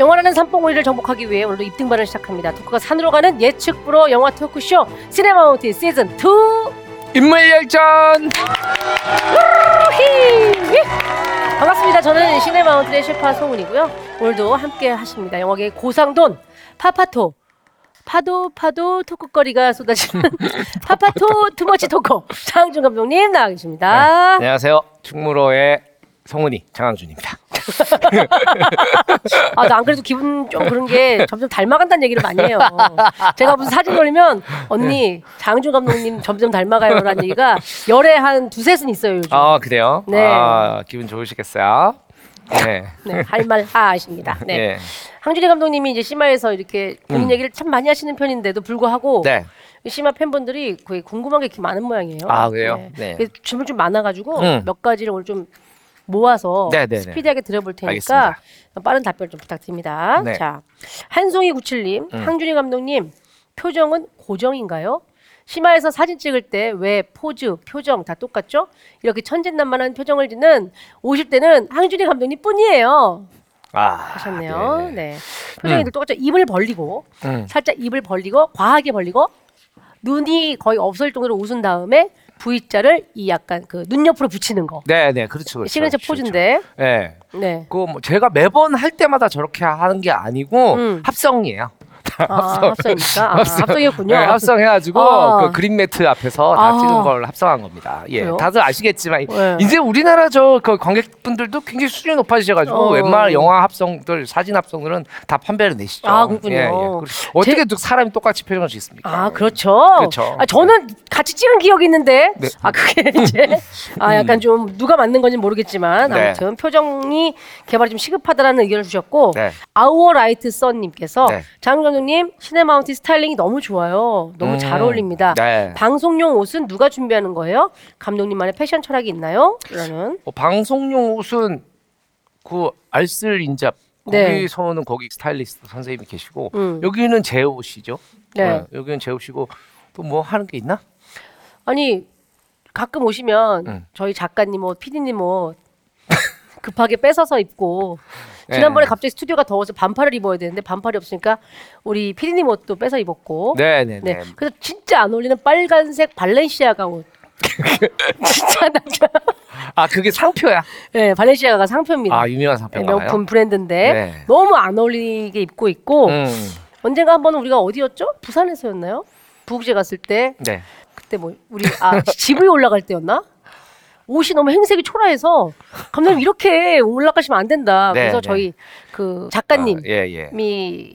영화라는 산봉우리를 정복하기 위해 오늘도 입등반을 시작합니다. talk가 산으로 가는 예측 불허 영화 토크쇼 시네마운틴 시즌 2 인물 열전 히! 반갑습니다. 저는 시네마운틴의 셰파 송은이고요. 오늘도 함께 하십니다. 영화계 고상돈 파파토 파도 파도 talk거리가 쏟아지는 파파토 too much talker 장항준 감독님 나와 계십니다. 안녕하세요 충무로의 성훈이 장항준입니다 아, 나 안 그래도 기분 좀 그런 게 점점 닮아간다는 얘기를 많이 해요. 제가 무슨 사진 올리면 언니 장준 감독님 점점 닮아가요라는 얘기가 열에 한 두셋은 있어요 요즘. 아 그래요? 네. 아 기분 좋으시겠어요? 네. 네, 할말 하십니다. 네. 예. 항준이 감독님이 이제 심화에서 이렇게 본인 음. 얘기를 참 많이 하시는 편인데도 불구하고 네. 심화 팬분들이 거의 궁금한 게 이렇게 많은 모양이에요. 아, 그래요? 네. 그래서 질문 좀 많아가지고 음. 몇 가지를 오늘 좀 모아서 네, 네, 네. 스피디하게 들어볼 테니까 알겠습니다. 빠른 답변 좀 부탁드립니다. 네. 자, 한송이 구칠님, 음. 항준이 감독님 표정은 고정인가요? 심화에서 사진 찍을 때 왜 포즈, 표정 다 똑같죠? 이렇게 천진난만한 표정을 짓는 50대는 항준이 감독님 뿐이에요. 아 하셨네요. 네. 네. 표정이 늘 똑같죠. 입을 벌리고 음. 살짝 입을 벌리고 과하게 벌리고 눈이 거의 없을 정도로 웃은 다음에 V자를 이 약간 그 눈 옆으로 붙이는 거. 네, 네, 그렇죠, 그렇죠. 시그니처 그렇죠, 포즈인데. 그렇죠. 네. 네. 그뭐 제가 매번 할 때마다 저렇게 하는 게 아니고 음. 합성이에요. 아, 합성입니까? 아, 합성이었군요. 네, 합성해가지고 아. 그 green mat 앞에서 다 아. 찍은 걸 합성한 겁니다. 예, 그래요? 다들 아시겠지만 네. 이제 우리나라 저 그 관객분들도 굉장히 수준이 높아지셔가지고 어. 웬만한 영화 합성들, 사진 합성들은 다 판별해 내시죠. 아, 그렇군요. 예, 예. 그리고 어떻게 또 사람이 똑같이 표정할 수 있습니까? 아, 그렇죠. 그렇죠. 아, 저는 같이 찍은 기억이 있는데. 네. 아, 그게 이제 아, 약간 좀 누가 맞는 건지 모르겠지만 네. 아무튼 표정이 개발이 좀 시급하다라는 의견을 주셨고 네. 아우어라이트 썬님께서 네. 장 감독님 시네마운틴 스타일링이 너무 좋아요. 너무 잘 음, 어울립니다. 네. 방송용 옷은 누가 준비하는 거예요? 감독님만의 패션 철학이 있나요? 라는 어, 방송용 옷은 그 알쓸 인잡 네. 거기서는 거기 스타일리스트 선생님이 계시고 음. 여기는 제 옷이죠. 네. 여기는 제 옷이고 또 뭐 하는 게 있나? 아니 가끔 오시면 음. 저희 작가님 옷, PD님 옷 급하게 뺏어서 입고 네. 지난번에 갑자기 스튜디오가 더워서 반팔을 입어야 되는데 반팔이 없으니까 우리 PD님 옷도 뺏어 입었고 네, 네, 네. 네. 그래서 진짜 안 어울리는 빨간색 발렌시아가 옷. 진짜 남자. 아 그게 상표야. 네, 발렌시아가가 상표입니다. 아 유명한 네, 상표인가요? 명품 브랜드인데 네. 너무 안 어울리게 입고 있고 음, 언젠가 한번 우리가 어디였죠? 부산에서였나요? 부국제 갔을 때 네. 그때 뭐 우리 아 집에 올라갈 때였나? 옷이 너무 행색이 초라해서 감독님 이렇게 올라가시면 안 된다. 네, 그래서 네. 저희 그 작가님이 아, 예, 예.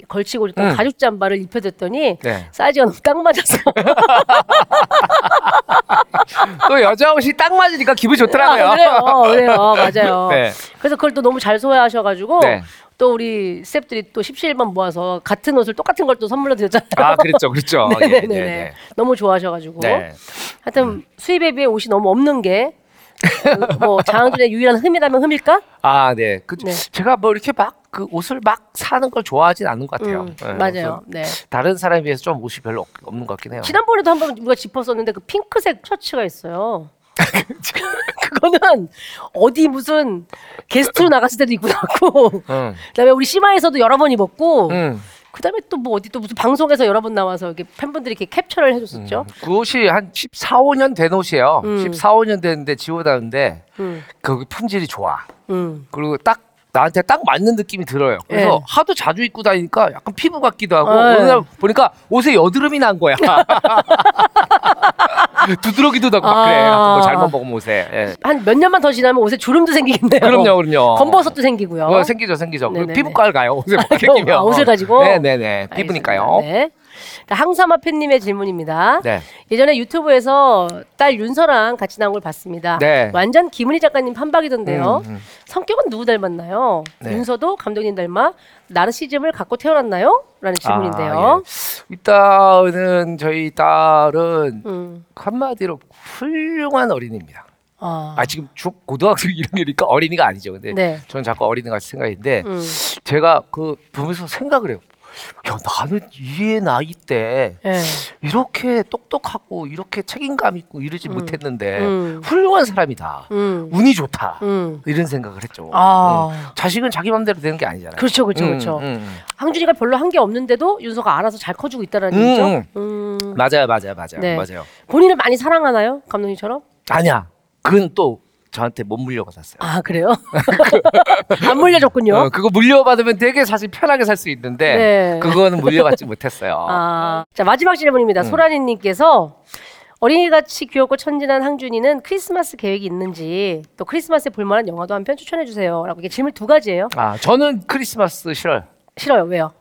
걸치고 있던 음. 가죽 잠바를 입혀줬더니 네. 사이즈가 너무 딱 맞았어. 또 여자 옷이 딱 맞으니까 기분이 좋더라고요. 아, 그래요, 그래요, 맞아요. 네. 그래서 그걸 또 너무 잘 소화하셔가지고 네. 또 우리 스태프들이 또 17만 모아서 같은 옷을 똑같은 걸 또 선물로 드렸잖아요. 아 그랬죠, 그랬죠. 예, 네네네. 네, 네. 너무 좋아하셔가지고. 네. 하여튼 수입에 비해 옷이 너무 없는 게. 그뭐 장항준의 유일한 흠이라면 흠일까? 아, 네. 그 네. 제가 뭐 이렇게 막 그 옷을 막 사는 걸 좋아하진 않는 것 같아요. 음, 네, 맞아요. 그래서 네. 다른 사람에 비해서 좀 옷이 별로 없, 없는 것 같긴 해요. 지난번에도 한번 우리가 짚었었는데 그 핑크색 셔츠가 있어요. 그거는 어디 무슨 게스트로 나갔을 때도 입고 나왔고 응. 그다음에 우리 심화에서도 여러 번 입었고 응. 그다음에 또 뭐 어디 또 무슨 방송에서 여러 번 나와서 이렇게 팬분들이 이렇게 캡처를 해줬었죠. 그 옷이 한 14, 15년 된 옷이에요. 음. 14, 15년 됐는데 지워다는데 음, 그 품질이 좋아. 음. 그리고 딱 나한테 딱 맞는 느낌이 들어요. 그래서 네. 하도 자주 입고 다니니까 약간 피부 같기도 하고 네. 어느 날 보니까 옷에 여드름이 난 거야. 두드러기도 나고 막 그래. 아. 뭐 잘못 먹으면 옷에. 예. 한 몇 년만 더 지나면 옷에 주름도 생기겠네요. 그럼요, 그럼요. 검버섯도 생기고요. 어, 생기죠, 생기죠. 그리고 네네네. 피부과를 가요. 옷을 막 끼면. 아, 옷을 가지고? 네네네. 피부니까요. 알겠습니다. 네. 자, 항사마 팬님의 질문입니다. 네. 예전에 유튜브에서 딸 윤서랑 같이 나온 걸 봤습니다. 네. 완전 김은희 작가님 판박이던데요. 음, 음. 성격은 누구 닮았나요? 네. 윤서도 감독님 닮아 나르시즘을 갖고 태어났나요? 라는 질문인데요. 아, 예. 일단은 저희 딸은 음. 한마디로 훌륭한 어린이입니다. 아. 아 지금 중 고등학생 1학년이니까 어린이가 아니죠. 근데 네. 저는 자꾸 어린이 같이 생각했는데 음. 제가 그 보면서 생각을 해요. 야 나는 이 나이 때 예. 이렇게 똑똑하고 이렇게 책임감 있고 이러지 못했는데 음. 훌륭한 사람이다. 음. 운이 좋다. 음. 이런 생각을 했죠. 아. 응. 자식은 자기 맘대로 되는 게 아니잖아요. 그렇죠, 그렇죠, 음, 그렇죠. 음, 음. 항준이가 별로 한 게 없는데도 윤서가 알아서 잘 커주고 있다라는 음, 얘기죠. 음. 음. 맞아요, 맞아요, 맞아요, 네. 맞아요. 본인을 많이 사랑하나요, 감독님처럼? 아니야, 그건 또 저한테 못 물려받았어요. 아 그래요? 안 물려줬군요. 어, 그거 물려받으면 되게 사실 편하게 살 수 있는데 네. 그거는 물려받지 못했어요. 아, 자 마지막 질문입니다. 음. 소라니님께서 어린이같이 귀엽고 천진한 항준이는 크리스마스 계획이 있는지 또 크리스마스에 볼만한 영화도 한 편 추천해 주세요.라고 이게 질문 두 가지예요. 아, 저는 크리스마스 싫어요. 싫어요. 왜요?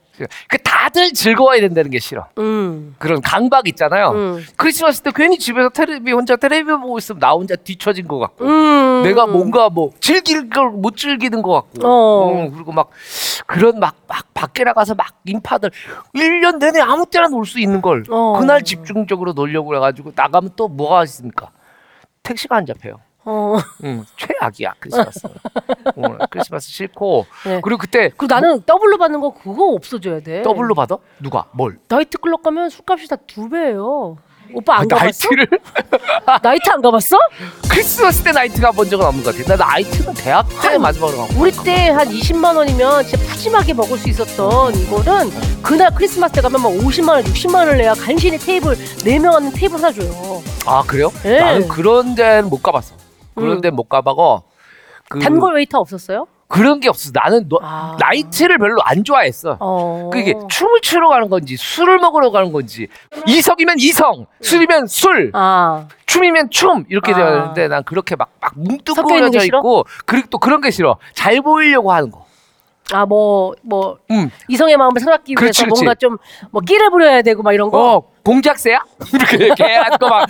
그 다 들 즐거워야 된다는 게 싫어. 음, 그런 강박 있잖아요. 음. 크리스마스 때 괜히 집에서 텔레비 혼자 텔레비 보고 있으면 나 혼자 뒤처진 것 같고. 음. 내가 뭔가 뭐 즐길 걸 못 즐기는 것 같고. 어. 음, 그리고 막 그런 막, 막 밖에 나가서 막 인파들 1년 내내 아무 때나 놀 수 있는 걸 어. 그날 집중적으로 놀려고 해가지고 나가면 또 뭐가 있습니까? 택시가 안 잡혀요. 어. 응, 최악이야 크리스마스. 어, 크리스마스 싫고 네. 그리고 그때 그 나는 더블로 받는 거 그거 없어져야 돼. 더블로 받아? 누가? 뭘? 나이트 클럽 가면 술값이 다 두 배예요. 오빠 안 아, 가봤어? 나이트를 나이트 안 가봤어? 크리스마스 때 나이트 가본 적은 없는 것 같아. 나 나이트는 대학 때 마지막으로 가고. 우리 때 한 20만 원이면 진짜 푸짐하게 먹을 수 있었던 이거는 그날 크리스마스 때 가면 막 50만 원, 60만 원을 내야 간신히 테이블 4명 앉는 테이블 사줘요. 아 그래요? 네. 나는 그런 데는 못 가봤어. 그런 음. 못 가봤고 그 단골 웨이터 없었어요? 그런 게 없어. 나는 너, 아. 나이트를 별로 안 좋아했어. 어. 그게 춤을 추러 가는 건지 술을 먹으러 가는 건지 이성이면 이성, 술이면 술, 아, 춤이면 춤 이렇게 아. 되어 있는데 난 그렇게 막, 막 섞여 있는 게 뭉뚱그려져 싫어? 있고 그리고 또 그런 게 싫어. 잘 보이려고 하는 거. 아, 뭐, 뭐, 음. 이성의 마음을 사로잡기 그렇지, 위해서 그렇지. 뭔가 좀, 뭐, 끼를 부려야 되고 막 이런 거. 어 공작새야? 이렇게 이렇게 해가지고 막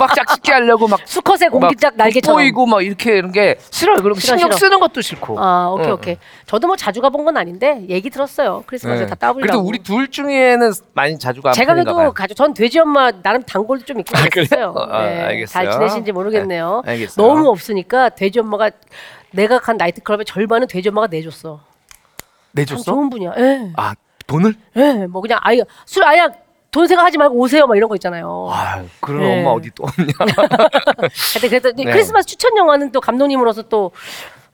막짝 쉽게 하려고 막 수컷의 공기짝 막 날개처럼. 돋보이고 막 이렇게 이런 게 싫어요. 거 싫어, 신경 싫어. 쓰는 것도 싫고. 아, 오케이, 응, 오케이. 저도 뭐 자주 가본 건 아닌데, 얘기 들었어요. 크리스마스에 네. 다 따블이라고. 그래도 우리 둘 중에는 많이 자주 가. 제가 그래도 가죠. 전 돼지 엄마 나름 단골도 좀 있고 아? 그랬어요. 어, 알겠어요. 잘 지내신지 모르겠네요. 네, 알겠어요. 너무 없으니까 돼지 엄마가 내가 간 나이트클럽의 절반은 돼지 엄마가 내줬어. 참 내줬어? 좋은 분이야. 예. 아 돈을? 예. 뭐 그냥 아예 술 아예 돈 생각하지 말고 오세요. 막 이런 거 있잖아요. 아 그런 네. 엄마 어디 또 없냐? 그래도 네. 크리스마스 추천 영화는 또 감독님으로서 또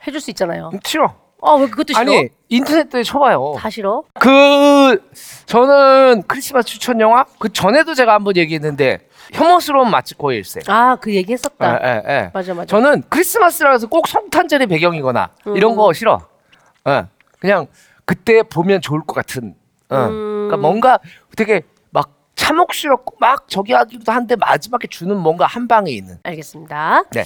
해줄 수 있잖아요. 싫어. 아 왜 그것도 싫어? 아니 인터넷에 쳐봐요. 다 싫어? 그 저는 크리스마스 추천 영화 그 전에도 제가 한번 얘기했는데 혐오스러운 마츠코의 일생. 아 그 얘기 했었다. 예, 예, 예. 맞아 맞아. 저는 크리스마스라서 꼭 성탄절의 배경이거나 이런 음. 거 싫어. 예. 그냥 그때 보면 좋을 것 같은. 어. 음. 그러니까 뭔가 되게 막 참혹스럽고 막 저기 하기도 한데 마지막에 주는 뭔가 한 방에 있는. 알겠습니다. 네.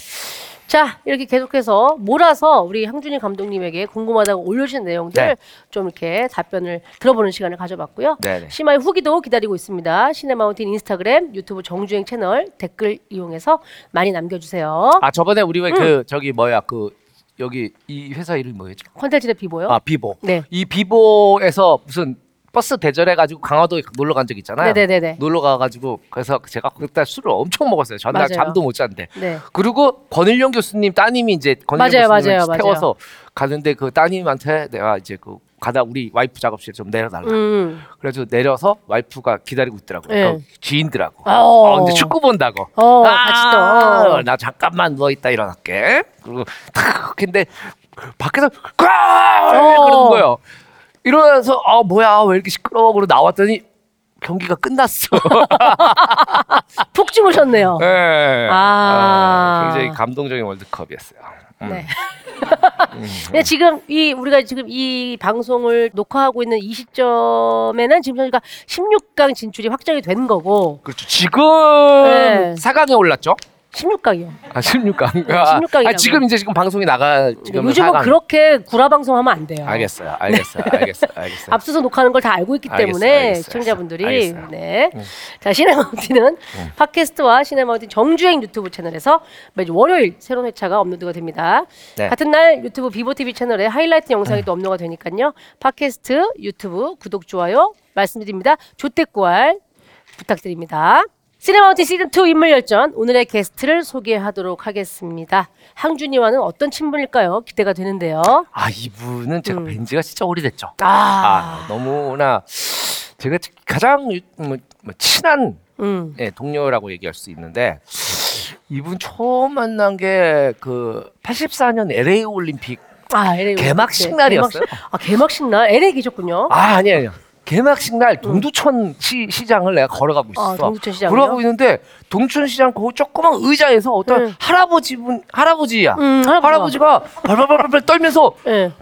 자 이렇게 계속해서 몰아서 우리 향준이 감독님에게 궁금하다고 올려주신 내용들 네. 좀 이렇게 답변을 들어보는 시간을 가져봤고요. 네네. 심화의 후기도 기다리고 있습니다. 시네마운틴 인스타그램, 유튜브 정주행 채널 댓글 이용해서 많이 남겨주세요. 아 저번에 우리 음. 왜그 저기 뭐야 그 여기 이 회사 이름이 뭐였죠? 컨텐츠의 비보요. 아 비보. 네. 이 비보에서 무슨 버스 대절해가지고 강화도에 놀러 간 적 있잖아요. 네네네네. 놀러 가가지고 그래서 제가 그때 술을 엄청 먹었어요. 전날 맞아요. 잠도 못 잤는데. 네. 그리고 권일영 교수님 따님이 이제 권일영 맞아요, 교수님을 맞아요. 태워서 가는데 그 따님한테 내가 이제 그 가다 우리 와이프 작업실 좀 내려달라. 음. 그래서 내려서 와이프가 기다리고 있더라고요. 네. 그 지인들하고. 어. 어, 근데 축구 본다고. 어, 같이 또. 어. 나 잠깐만 누워 있다 일어날게. 그리고 탁 근데 밖에서 꽉 어. 그러는 거예요. 일어나서 아 뭐야 왜 이렇게 시끄러워 그러고 나왔더니 경기가 끝났어. 푹 주무셨네요. 네. 아. 아, 굉장히 감동적인 월드컵이었어요. 음. 네. 근데 지금 이 우리가 지금 이 방송을 녹화하고 있는 이 시점에는 지금 저희가 16강 진출이 확정이 된 거고 그렇죠. 지금 네. 4강에 올랐죠? 16강이요. 아 16강. 네, 16강 이라고요. 아, 지금 이제 지금 방송이 나가 지금 요즘은 4강. 그렇게 구라 방송하면 안 돼요. 알겠어요. 알겠어요. 알겠어요. 알겠어요. 앞서서 녹화하는 걸 다 알고 있기 알겠어요, 때문에 알겠어요, 시청자분들이 알겠어요. 음. 네. 자 시네마운틴은 팟캐스트와 시네마운틴 정주행 유튜브 채널에서 매주 월요일 새로운 회차가 업로드가 됩니다. 네. 같은 날 유튜브 비보 TV 채널에 하이라이트 영상이 또 업로드가 되니까요. 팟캐스트 유튜브 구독 좋아요 말씀드립니다. 좋댓구알 부탁드립니다. 시네마운틴 시즌2 인물열전 오늘의 게스트를 소개하도록 하겠습니다. 항준이와는 어떤 친분일까요? 기대가 되는데요. 아 이분은 제가 음. 뵌 지가 진짜 오래됐죠. 아, 아, 너무나 제가 가장 유- 뭐, 뭐 친한 음. 예, 동료라고 얘기할 수 있는데 이분 처음 만난 게 그 84년 LA 올림픽 아, LA 개막식 네, 날이었어요? 개막식- 아, 개막식 날 LA 계셨군요. 아 아니 아니요 개막식 날 동두천 시, 시장을 내가 걸어가고 있었어. 아, 동두천 시장이요? 걸어가고 있는데 동두천 시장 그 조그만 의자에서 어떤 네. 할아버지 분 할아버지야. 음, 할아버지가. 할아버지가 발발발발 떨면서 예.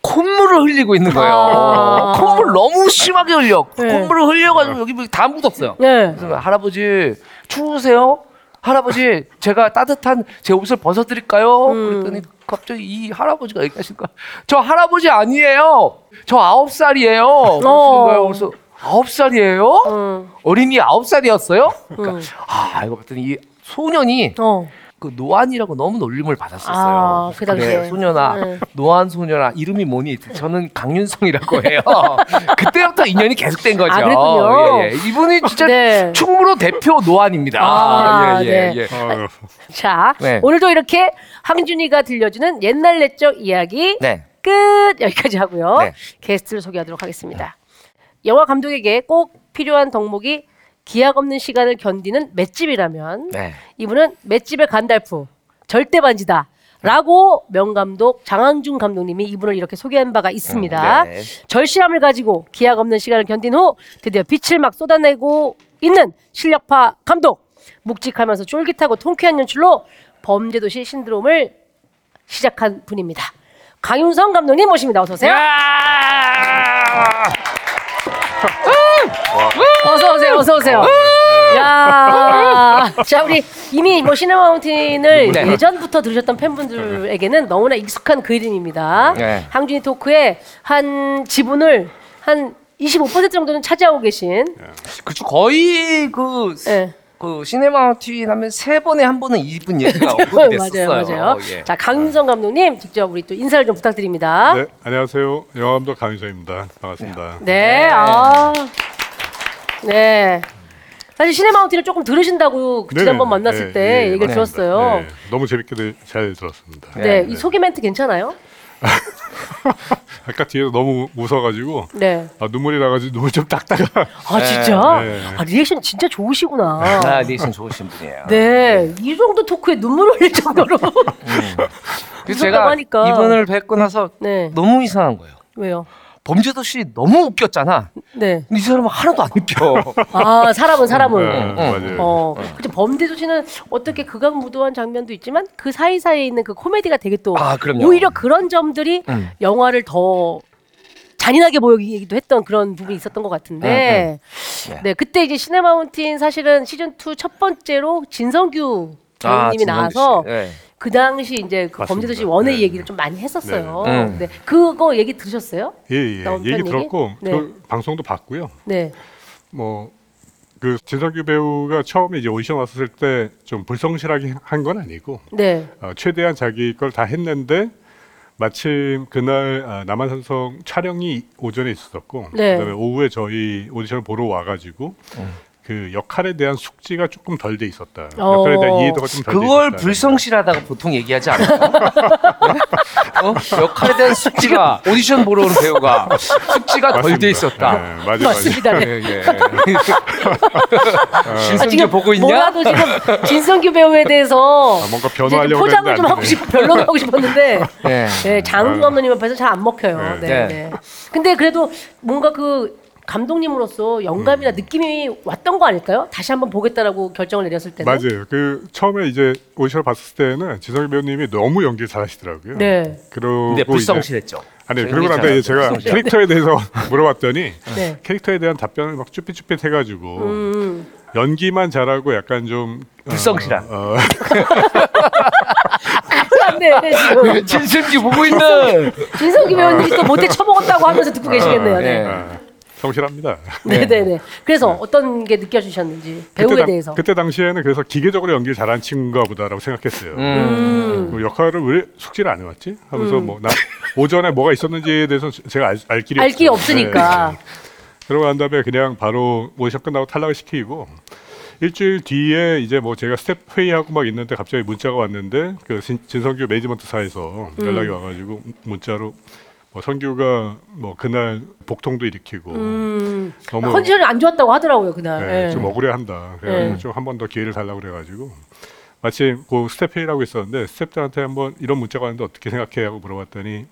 콧물을 흘리고 있는 거예요. 아. 콧물 너무 심하게 흘려. 네. 콧물을 흘려가지고 여기 다 묻었어요. 네. 그래서 할아버지 추우세요? 할아버지 제가 따뜻한 제 옷을 벗어드릴까요? 음. 그랬더니 갑자기 이 할아버지가 얘기하신 거야. 저 할아버지 아니에요. 저 아홉 살이에요. 그러시는 어. 거예요. 그래서 아홉 살이에요? 음. 어린이 아홉 살이었어요? 그러니까 음. 아 알고 봤더니 이 소년이 어. 그 노안이라고 너무 놀림을 받았었어요. 아, 그 당시에. 그래, 소년아, 네. 노안 소년아, 이름이 뭐니? 저는 강윤성이라고 해요. 그때부터 인연이 계속된 거죠. 아, 그랬군요. 예, 예. 이분이 진짜 네. 충무로 대표 노안입니다. 아, 예, 예, 네. 예. 아유, 자, 네. 오늘도 이렇게 항준이가 들려주는 옛날 내적 이야기 네. 끝 여기까지 하고요. 네. 게스트를 소개하도록 하겠습니다. 영화 감독에게 꼭 필요한 덕목이 기약 없는 시간을 견디는 맷집이라면 네. 이분은 맷집의 간달프 절대 반지다. 라고 명감독 장항준 감독님이 이분을 이렇게 소개한 바가 있습니다. 음, 네. 절실함을 가지고 기약 없는 시간을 견딘 후 드디어 빛을 막 쏟아내고 있는 실력파 감독. 묵직하면서 쫄깃하고 통쾌한 연출로 범죄도시 신드롬을 시작한 분입니다. 강윤성 감독님 모십니다. 어서 오세요. 야! 어서 오세요. 어서 오세요. 야, 자 우리 이미 뭐 시네마운틴을 네. 예전부터 들으셨던 팬분들에게는 너무나 익숙한 그 이름입니다. 네. 항준이 토크의 한 지분을 한 25% 정도는 차지하고 계신. 그쵸 거의 그, 예. 그 시네마운틴 하면 세 번에 한 번은 이분 얘기가 맞아요, 언급이 됐었어요. 맞아요. 예. 자 강윤성 감독님 직접 우리 또 인사를 좀 부탁드립니다. 네, 안녕하세요. 영화감독 강윤서입니다. 반갑습니다. 네, 아, 네. 사실 시네 마운틴을 조금 들으신다고 그 네, 지난번 만났을 네, 때 네, 얘기를 맞습니다. 들었어요. 네, 너무 재밌게 들- 잘 들었습니다. 네, 네. 이 소개 멘트 괜찮아요? 아까 뒤에서 너무 웃어가지고 네. 아, 눈물이 나가지고 눈물 좀 닦다가 아 네, 진짜? 네. 아 리액션 진짜 좋으시구나. 아, 리액션 좋으신 분이에요. 네, 이 정도 토크에 눈물 흘릴 정도로. 그래서 무섭다고 제가 하니까. 이분을 뵙고 나서 네, 너무 이상한 거예요. 왜요? 범죄도시 너무 웃겼잖아. 네. 근데 이 사람은 하나도 안 웃겨. 아 사람은 사람은. 네, 응, 맞아요. 어, 그죠 범죄도시는 어떻게 극악무도한 장면도 있지만 그 사이 사이에 있는 그 코미디가 되게 또 아, 그럼요. 오히려 그런 점들이 음. 영화를 더 잔인하게 보이기도 했던 그런 부분이 있었던 것 같은데, 음, 음. 네 그때 이제 시네마운틴 사실은 시즌 2 첫 번째로 진성규 배우님이 진성규 나와서 씨. 네. 그 당시 이제 그 맞습니다. 범죄도시 원의 네. 얘기를 좀 많이 했었어요. 네. 음. 네. 그거 얘기 들으셨어요? 예, 예. 나온 얘기 편? 들었고 네. 그 방송도 봤고요. 네. 뭐 그 진성규 배우가 처음에 이제 오디션 왔을 때 좀 불성실하게 한 건 아니고 네. 어, 최대한 자기 걸 다 했는데 마침 그날 아, 남한산성 촬영이 오전에 있었고 네. 그다음에 오후에 저희 오디션을 보러 와가지고 그 역할에 대한 숙지가 조금 덜 돼 있었다. 어. 역할에 대한 이해도가 좀 덜 돼 있었다. 그걸 불성실하다고 보통 얘기하지 않아요? 어? 역할에 대한 숙지가 오디션 보러 온 배우가 숙지가 덜돼 있었다. 네, 맞아요, 맞아요. 맞습니다. 네. 예, 예. 아, 지금 보고 있냐? 뭐라도 지금 진성규 배우에 대해서 아, 뭔가 이제 변호하려고 포장을 했는데 좀안 하고 되네. 싶 변론을 하고 싶었는데 네. 네, 장준 감독님 앞에서 잘 안 먹혀요. 네. 네. 네. 근데 그래도 뭔가 그 감독님으로서 영감이나 느낌이 왔던 거 아닐까요? 다시 한번 보겠다라고 결정을 내렸을 때는. 맞아요. 그 처음에 이제 오디션을 봤을 때는 지성희 배우님이 너무 연기를 잘하시더라고요. 네. 근데 이제- 불성실했죠. 아니 그러고 난 다음에 제가 불성실. 캐릭터에 대해서 물어봤더니 네. 캐릭터에 대한 답변을 막 쭈삣쭈삣 해가지고 음. 연기만 잘하고 약간 좀 어, 불성실한. 어, 네, 지금 진승기 보고 있는. 진성규 배우님이 또 못해 쳐먹었다고 하면서 듣고 계시겠네요. 네. 네. 어, 성실합니다. 네, 네, 네. 그래서 어떤 게 느껴지셨는지 배우에 그때, 당- 대해서. 그때 당시에는 그래서 기계적으로 연기를 잘하는 친구인가 보다라고 생각했어요. 음. 음. 그 역할을 왜 숙지를 안 해왔지? 하면서 뭐 나 오전에 뭐가 있었는지에 대해서 제가 알, 알 길이 알 없어요. 길이 없으니까. 네. 그러고 난 다음에 그냥 바로 오디션 끝나고 탈락을 시키고 일주일 뒤에 이제 뭐 제가 스텝 회의하고 막 있는데 갑자기 문자가 왔는데 그 진, 진선규 매니지먼트사에서 음. 연락이 와가지고 문자로 뭐 선규가 뭐 그날 복통도 일으키고 음, 너무 컨디션이 안 좋았다고 하더라고요 그날. 네, 예. 좀 억울해한다. 그래서 네. 좀한 번 더 기회를 달라고 그래가지고 마침 그 스텝 회의라고 있었는데 스텝들한테 한번 이런 문자가 왔는데 어떻게 생각해 하고 물어봤더니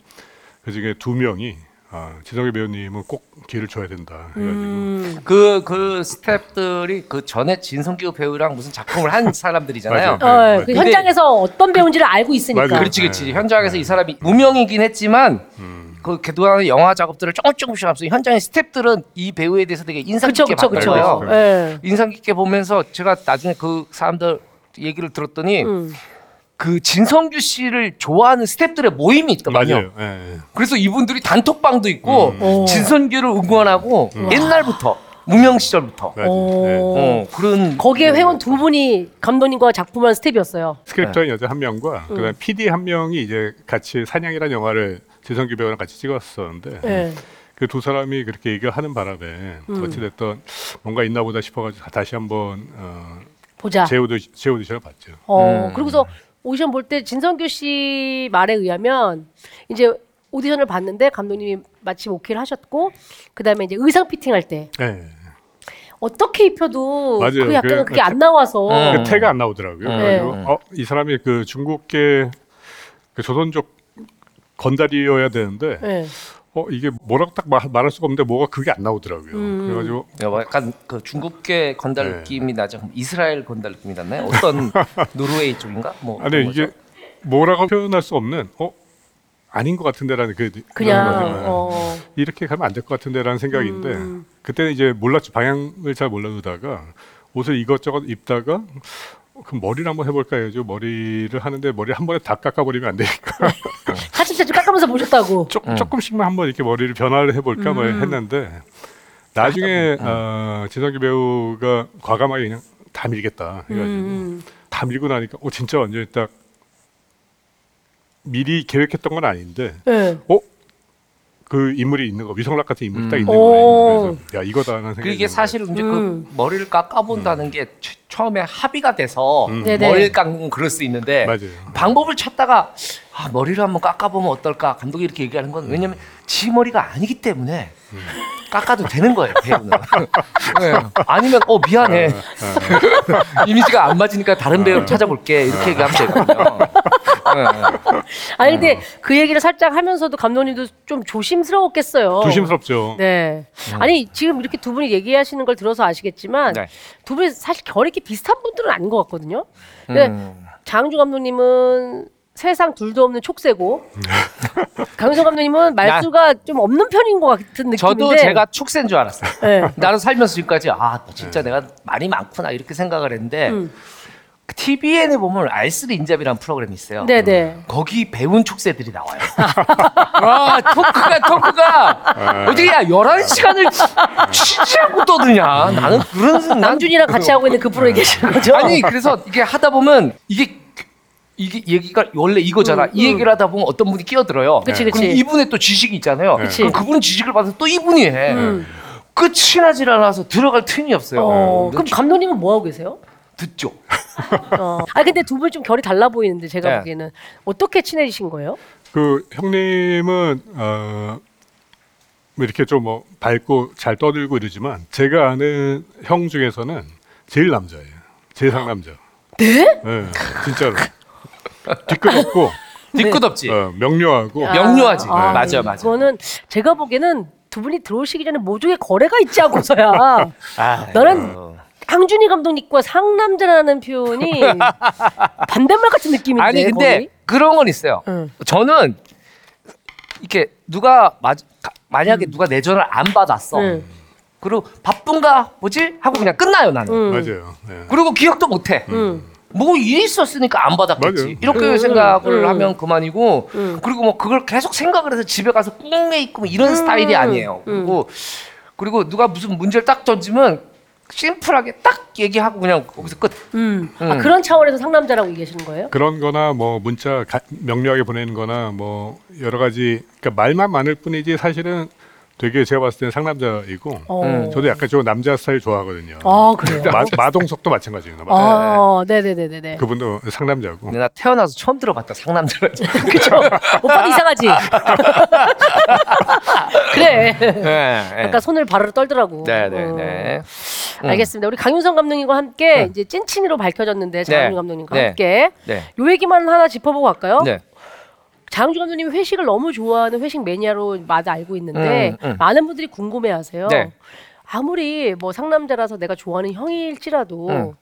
그 중에 두 명이 아, 진선규 배우님은 꼭 기회를 줘야 된다. 해가지고 음, 그, 그 스탭들이 그 전에 진선규 배우랑 무슨 작품을 한 사람들이잖아요. 맞아요. 어, 네, 그 근데- 현장에서 어떤 배우인지를 알고 있으니까. 맞아요. 그렇지, 그렇지. 네. 현장에서 이 사람이 무명이긴 했지만 음. 그 그동안 영화 작업들을 조금 조금씩 하면서 현장의 스탭들은 이 배우에 대해서 되게 인상 그쵸 깊게 그쵸 봤어요. 그쵸. 예. 인상 깊게 보면서 제가 나중에 그 사람들 얘기를 들었더니 음. 그 진선규 씨를 좋아하는 스탭들의 모임이 있거든요. 맞아요. 예, 예. 그래서 이분들이 단톡방도 있고 음. 오. 진선규를 응원하고 옛날부터 무명 시절부터 맞아요. 오. 예. 어, 그런 거기에 회원 두 분이 감독님과 작품한 스텝이었어요. 스크립터인 여자 한 명과 음. 그다음 PD 한 명이 이제 같이 사냥이라는 영화를 진선규 배우랑 같이 찍었었는데 예. 그두 사람이 그렇게 얘기를 하는 바람에 음. 어찌됐든 뭔가 있나 보다 싶어가지고 다시 한번 어, 보자. 제 오디 제 오디션을 봤죠. 어, 음. 그리고서 오디션 볼 때 진성규 씨 말에 의하면 이제 오디션을 봤는데 감독님이 마침 오케이를 하셨고 그다음에 이제 의상 피팅할 때 예. 어떻게 입혀도 맞아요. 그 약간 그- 그게 안 나와서 음. 그 태가 안 나오더라고요. 네. 그래가지고 네. 어, 이 사람이 그 중국계 그 조선족 건달이어야 되는데 예. 어 이게 뭐라고 딱 말, 말할 수가 없는데 뭐가 그게 안 나오더라고요. 음. 그래가지고 뭐 약간 그 중국계 건달 네. 느낌이 나죠. 그럼 이스라엘 건달 느낌이 났나요? 어떤 노르웨이 쪽인가? 뭐 아니 이게 거죠? 뭐라고 표현할 수 없는 어 아닌 것 같은데라는 그 그냥. 어. 이렇게 가면 안 될 것 같은데라는 생각인데 음. 그때는 이제 몰랐죠 방향을 잘 몰라두다가 옷을 이것저것 입다가 그럼 머리를 한번 해볼까 해가지고 머리를 하는데 머리 한 번에 다 깎아버리면 안 되니까 깎으면서 보셨다고. 조, 조금씩만 한번 이렇게 머리를 변화를 해볼까 뭐 음. 했는데 나중에 어, 진성기 배우가 과감하게 그냥 다 밀겠다 해가지고 음. 다 밀고 나니까 어 진짜 완전히 딱 미리 계획했던 건 아닌데 예. 어? 그 인물이 있는 거 위성락 같은 인물이 딱 음. 있는 오. 거예요. 그래서 야 이거다라는 생각이 그게 드는 사실 이제 음. 그 머리를 깎아본다는 게 처- 처음에 합의가 돼서 음. 네네. 머리를 깎는 건 그럴 수 있는데 거예요. 맞아요. 방법을 찾다가 아, 머리를 한번 깎아보면 어떨까 감독이 이렇게 얘기하는 건 왜냐면 지 머리가 아니기 때문에 깎아도 되는 거예요 배우는 네. 아니면 어 미안해 이미지가 안 맞으니까 다른 배우 찾아볼게 이렇게 얘기하면 되거든요 네. 아니 근데 그 얘기를 살짝 하면서도 감독님도 좀 조심스러웠겠어요. 조심스럽죠. 네. 아니 지금 이렇게 두 분이 얘기하시는 걸 들어서 아시겠지만 네. 두 분이 사실 결이 이렇게 비슷한 분들은 아닌 것 같거든요. 근데 음. 장주 감독님은 세상 둘도 없는 촉새고 강윤성 감독님은 말수가 좀 없는 편인 것 같은 느낌인데. 저도 제가 축센 줄 알았어요 네. 나는 살면서 지금까지 아 진짜 내가 말이 많구나 이렇게 생각을 했는데 음. TVN에 보면 알쓰리 인잡이라는 프로그램이 있어요. 네네. 거기 배운 촉새들이 나와요. 와 토크가 토크가 어떻게 야 11시간을 쉬지 않고 떠드냐. 나는 그런 난 남준이랑 같이 하고 있는 그 프로 얘기하시는 거죠? 아니 그래서 이게 하다 보면 이게 이게 얘기가 원래 이거잖아. 음, 이 음. 얘기를 하다 보면 어떤 분이 끼어들어요. 그치, 그럼 그치. 이분의 또 지식이 있잖아요. 그치. 그럼 그분은 지식을 받아서 또 이분이 해. 음. 끝이 나질 않아서 들어갈 틈이 없어요. 어, 네. 그럼 감독님은 뭐 하고 계세요? 듣죠. 어. 아 근데 두 분 좀 결이 달라 보이는데 제가 네. 보기에는 어떻게 친해지신 거예요? 그 형님은 어, 뭐 이렇게 좀 뭐 밝고 잘 떠들고 이러지만 제가 아는 형 중에서는 제일 남자예요. 제일 상남자. 네? 네, 진짜로. 뒤끝 없고 뒤끝 없지. 어, 명료하고 아. 명료하지. 맞아, 맞아. 이거는 제가 보기에는 두 분이 들어오시기 전에 모종의 거래가 있지 않고서야 아, 너는 어. 항준이 감독님과 상남자라는 표현이 반대말 같은 느낌인데 아니 근데 거의? 그런 건 있어요. 응. 저는 이렇게 누가 마, 가- 만약에 누가 내 전화를 안 받았어. 응. 그리고 바쁜가 뭐지 하고 그냥 끝나요 나는. 응. 맞아요. 네. 그리고 기억도 못해. 응. 뭐 일이 있었으니까 안 받았겠지. 맞아요. 이렇게 응, 생각을 응. 하면 그만이고 응. 그리고 뭐 그걸 계속 생각을 해서 집에 가서 꿍해 있고 뭐 이런 스타일이 아니에요. 응. 그리고 그리고 누가 무슨 문제를 딱 던지면 심플하게 딱 얘기하고 그냥 거기서 끝. 음. 아, 음. 그런 차원에서 상남자라고 얘기하시는 거예요? 그런 거나 뭐 문자 가, 명료하게 보내는 거나 뭐 여러 가지 그러니까 말만 많을 뿐이지 사실은 되게 제가 봤을 때는 상남자이고 어. 음, 저도 약간 좀 남자 스타일 좋아하거든요. 아 그래요. 마, 마동석도 마찬가지예요. 마- 아, 네네네네. 그분도 상남자고. 근데 나 태어나서 처음 들어봤다 상남자를. 그죠? 오빠도 이상하지. 그래. 네, 아까 손을 바르르 떨더라고. 네네네. 어. 알겠습니다. 우리 강윤성 감독님과 함께 이제 찐친이로 밝혀졌는데 장윤 감독님과 네. 함께 네. 요 얘기만 하나 짚어보고 갈까요? 네. 장윤 감독님이 회식을 너무 좋아하는 회식 매니아로 마다 알고 있는데 음, 음. 많은 분들이 궁금해하세요. 네. 아무리 뭐 상남자라서 내가 좋아하는 형일지라도 음.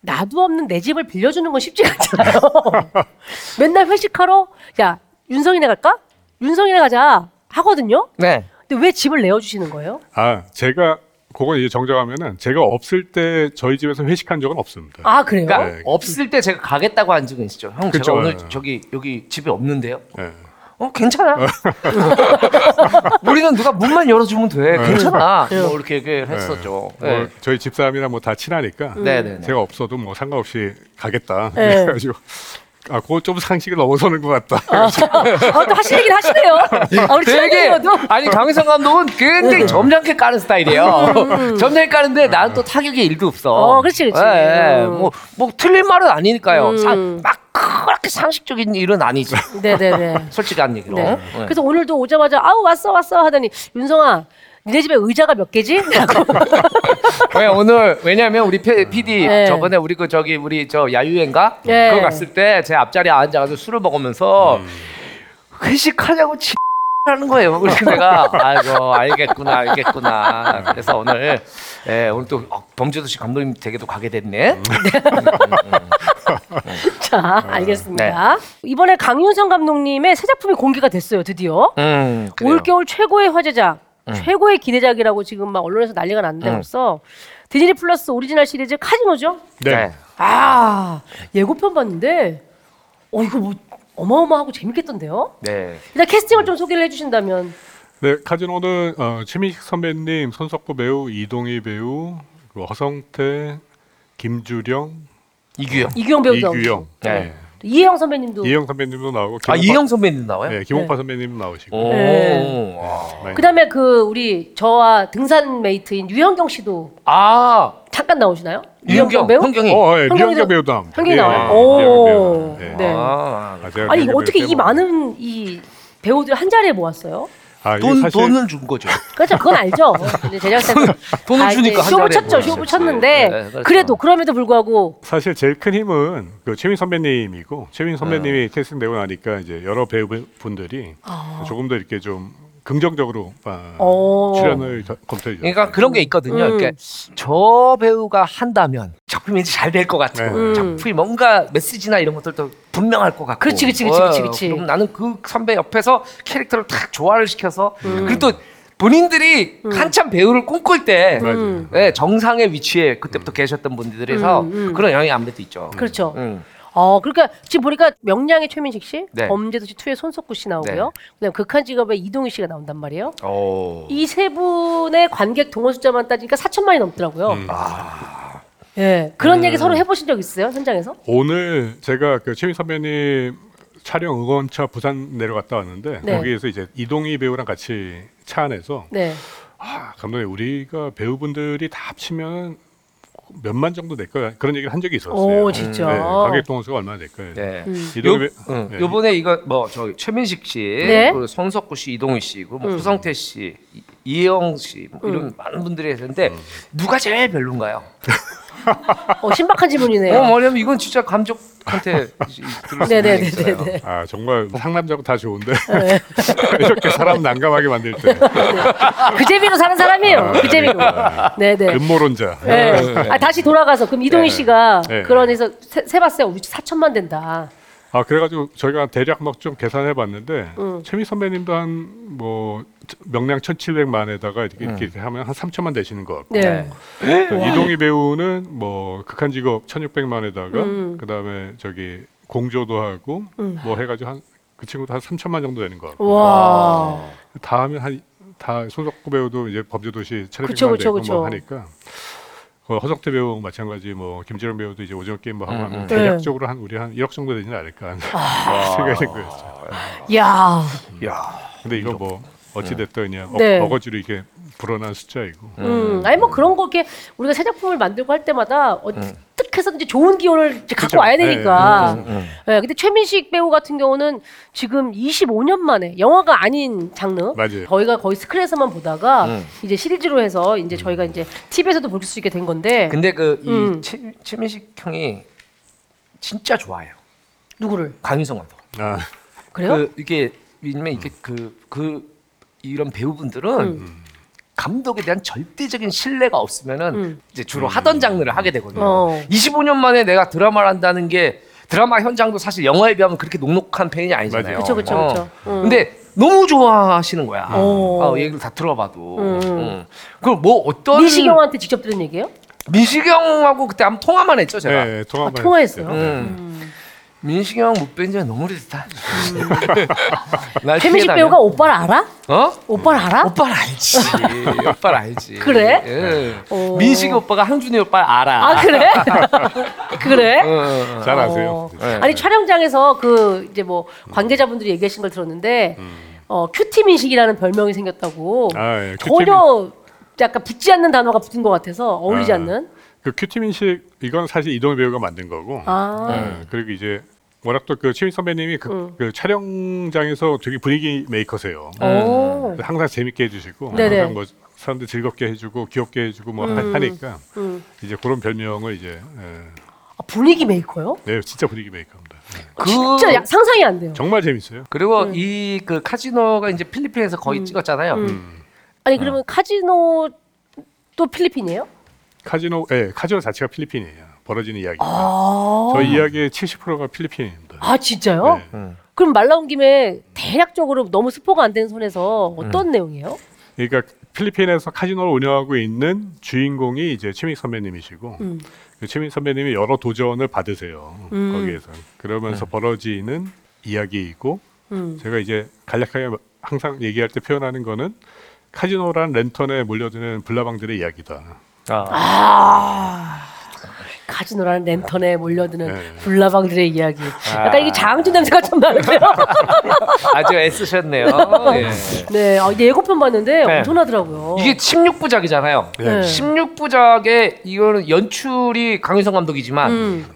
나도 없는 내 집을 빌려주는 건 쉽지 않잖아요. 맨날 회식하러 야 윤성이네 갈까? 윤성이네 가자 하거든요. 네. 근데 왜 집을 내어주시는 거예요? 아 제가 그건 이제 정정하면은 제가 없을 때 저희 집에서 회식한 적은 없습니다. 아 그래요? 그러니까 네. 없을 때 제가 가겠다고 한 적은 있죠. 형 그쵸, 제가 오늘 네. 저기 여기 집에 없는데요. 예. 어 괜찮아. 우리는 누가 문만 열어주면 돼. 괜찮아. 뭐 이렇게 얘기를 했었죠. 뭐 네. 저희 집사람이랑 뭐 다 친하니까 네 네 네. 제가 없어도 뭐 상관없이 가겠다. 네. 그래가지고 아 그거 좀 상식을 넘어서는 것 같다. 아, 또 하실 얘기를 하시네요. 아, 우리 되게 아니 강희성 감독은 굉장히 점잖게 까는 스타일이에요. 점잖게 까는데 나는 또 타격이 일도 없어. 어, 그렇지, 그렇지. 음. 뭐뭐 틀린 말은 아니니까요. 음. 상- 막 그렇게 상식적인 일은 아니지. 네네네. 솔직한 얘기로. 네. 네. 그래서 오늘도 오자마자 아우 왔어 왔어 하더니 윤성아 니네 집에 의자가 몇 개지? 왜 오늘 왜냐면 우리 PD 네. 저번에 우리 그 저기 우리 저 야유회인가 네. 그거 갔을 때 제 앞자리에 앉아가지고 술을 먹으면서 회식하냐고 지 하는 거예요. 그래서 내가 아이고 알겠구나 알겠구나. 그래서 오늘 예, 오늘 또 어, 범죄도시 감독님 댁에도 가게 됐네. 자 알겠습니다. 이번에 강윤성 감독님의 새 작품이 공개가 됐어요 드디어. 음, 그래요. 올겨울 최고의 화제작, 최고의 기대작이라고 지금 막 언론에서 난리가 났는데 음. 벌써 디즈니 플러스 오리지널 시리즈 카지노죠? 네. 아 예고편 봤는데 어 이거 뭐 어마어마하고 재밌겠던데요? 네. 일단 캐스팅을 좀 소개를 해주신다면 네, 카지노는 어, 최민식 선배님, 손석구 배우, 이동휘 배우, 그리고 허성태, 김주령, 이규형. 이규형 배우도 이규형, 네. 네. 이혜영 선배님도 이혜영 선배님도 나오고 아 김홍파- 이혜영 선배님 나와요? 네, 김홍파 네. 선배님도 나오시고 오. 네. 그다음에 그 우리 저와 등산 메이트인 류현경 씨도 아 잠깐 나오시나요? 유영경 배우? 현경이. 어, 예, 미영경 배우도 나옵니다. 현경이 예, 나와요? 예, 오. 예. 네. 아, 아, 미영경 어떻게 이 많은 이 배우들 한 자리에 모았어요? 아, 이게 돈 사실 돈은 준 거죠. 그렇죠, 그건 알죠. 이제 제작사는 돈을 주니까 한 쇼부 쳤죠. 쇼부 쳤는데 네, 그렇죠. 그래도 그럼에도 불구하고 사실 제일 큰 힘은 그 최민 선배님이고 최민 선배님이 캐스팅되고 나니까 이제 여러 배우분들이 아. 조금 더 이렇게 좀 긍정적으로 아, 어. 출연을 저- 검토해 주죠. 그러니까 그런 게 있거든요. 음. 그러니까 저 배우가 한다면 작품이 잘 될 것 같고 네. 음. 작품이 뭔가 메시지나 이런 것들도 분명할 것 같고. 그렇지, 그렇지, 그렇지, 어, 그렇지, 그렇지. 그럼 나는 그 선배 옆에서 캐릭터를 탁 조화를 시켜서 음. 그리고 또 본인들이 한참 배우를 꿈꿀 때 맞아요. 음. 네, 정상의 위치에 그때부터 계셨던 분들이라서 음, 음. 그런 영향이 아무래도 있죠. 그렇죠. 음. 어 그러니까 지금 보니까 명량의 최민식 씨, 네. 범죄도시 2의 손석구 씨 나오고요. 네. 그다음 극한 직업의 이동희 씨가 나온단 말이에요. 오. 이 세 분의 관객 동원 숫자만 따지니까 4천만이 넘더라고요. 음. 예, 그런 얘기 서로 해보신 적 있어요 현장에서? 오늘 제가 그 최민 선배님 촬영 응원차 부산 내려갔다 왔는데 네. 거기에서 이제 이동희 배우랑 같이 차 안에서 네. 아, 감독님 우리가 배우분들이 다 합치면 몇만 정도 될 거야 그런 얘기를 한 적이 있었어요. 오 진짜. 네, 관객 동원 수가 얼마나 될 거예요. 네. 음. 응. 네. 요번에 이거 뭐저 최민식 씨, 네. 그리고 손석구 씨, 이동희 씨, 그리고 뭐 음. 구성태 씨, 이- 이혜영 씨 뭐 이런 많은 분들이 했는데 누가 제일 별론가요? 어, 신박한 질문이네요. 어, 뭐냐면 이건 진짜 감독한테 들을 수 네네네네네. 있어요. 아 정말 상남자고 다 좋은데 이렇게 사람 난감하게 만들 때 그 재미로 사는 사람이에요. 그 재미로. 네네. 음모론자. 네. 아, 다시 돌아가서 그럼 이동희 네. 씨가 네. 그런 데서 세- 세봤어요. 우리 4천만 된다. 아 그래가지고 저희가 대략 막 좀 계산해 봤는데 음. 최미 선배님도 한 뭐 명량 1,700만에다가 이렇게, 이렇게 하면 한 3천만 되시는 것 같고 네. 그러니까 이동희 배우는 뭐 극한 직업 1,600만에다가 음. 그다음에 저기 공조도 하고 음. 뭐 해가지고 한 그 친구도 한 3천만 정도 되는 것 같고 와. 다 하면 한 다 손석구 배우도 이제 범죄도시 그쵸, 700만 그쵸, 되고 그쵸. 뭐 하니까 어, 허석태 배우 마찬가지 뭐 김지영 배우도 이제 오징어 게임 뭐 하고 음, 하면 음. 대략적으로 한 우리 한 1억 정도 되지는 않을까 하는 생각이 든 거였죠. 야. 야, 근데 이거 뭐 어찌 됐든 그냥 어, 네. 어거지로 이게 불어난 숫자이고. 음, 아니 뭐 그런 거 이렇게 우리가 새 작품을 만들고 할 때마다 어떻게 해서 이제 좋은 기운을 이제 갖고 그죠. 와야 네, 되니까. 음, 음. 네, 근데 최민식 배우 같은 경우는 지금 25년 만에 영화가 아닌 장르 맞아요. 저희가 거의 스크린에서만 보다가 음. 이제 시리즈로 해서 이제 저희가 이제 TV에서도 볼 수 있게 된 건데 근데 그 이 음. 최민식 형이 진짜 좋아해요. 누구를 강유성 감독. 아, 그래요? 그 이게 왜냐면 이게 그 그 이런 배우분들은 음. 감독에 대한 절대적인 신뢰가 없으면은 음. 이제 주로 하던 장르를 하게 되거든요. 어. 25년 만에 내가 드라마를 한다는 게 드라마 현장도 사실 영화에 비하면 그렇게 녹록한 편이 아니잖아요. 맞아요. 그쵸, 그쵸, 어. 그쵸. 음. 근데 너무 좋아하시는 거야. 오. 어, 얘기를 다 들어봐도. 음. 음. 그럼 뭐 어떤 민식영한테 직접 들은 얘기예요? 민식형하고 그때 한번 통화만 했죠, 제가. 네, 통화 아, 통화했어요. 음. 민식형 못 뵌 지가 너무 오래됐다. 날 최민식 피해 배우가 다녀. 오빠를 알아? 어? 오빠를 알아? 오빠를 알지. 오빠를 알지. 그래? 예. 오. 민식이 오빠가 항준이 오빠를 알아. 아 그래? 그래? 어, 어, 어. 잘 아세요. 어. 네. 아니 촬영장에서 그 이제 뭐 관계자분들이 얘기하신 걸 들었는데 어 큐티 민식이라는 별명이 생겼다고 아, 예. 전혀 약간 붙지 않는 단어가 붙은 것 같아서 어울리지 아. 않는. 그 cutie민식 이건 사실 이동휘 배우가 만든 거고. 아. 예, 그리고 이제 워낙 또그 최민식 선배님이 그, 음. 그 촬영장에서 되게 분위기 메이커세요. 오. 항상 재밌게 해주시고 네네. 항상 뭐 사람들 즐겁게 해주고 귀엽게 해주고 뭐 하- 음. 하니까 음. 이제 그런 별명을 이제 예, 아, 분위기 메이커요? 네 진짜 분위기 메이커입니다. 예. 그 진짜 야- 상상이 안 돼요. 정말 재밌어요. 그리고 음. 이 그 카지노가 이제 필리핀에서 거의 찍었잖아요. 음. 음. 아니 그러면 카지노 또 필리핀이에요? 카지노, 예, 카지노 자체가 필리핀이에요. 벌어지는 이야기. 아. 저희 이야기의 70%가 필리핀입니다. 아 진짜요? 네. 음. 그럼 말 나온 김에 대략적으로 너무 스포가 안 되는 선에서 어떤 내용이에요? 그러니까 필리핀에서 카지노를 운영하고 있는 주인공이 이제 최민 선배님이시고 음. 그 최민 선배님이 여러 도전을 받으세요 음. 거기에서 그러면서 벌어지는 이야기이고 음. 제가 이제 간략하게 항상 얘기할 때 표현하는 거는 카지노란 랜턴에 몰려드는 불나방들의 이야기다. 아. 아 카지노라는 랜턴에 몰려드는 네. 불나방들의 이야기. 아. 약간 이게 장준 냄새가 좀 나는데요. 아주 애쓰셨네요. 예. 네, 아, 예고편 봤는데 네. 엄청나더라고요. 이게 16부작이잖아요. 네. 16부작에 이거는 연출이 강윤성 감독이지만 음.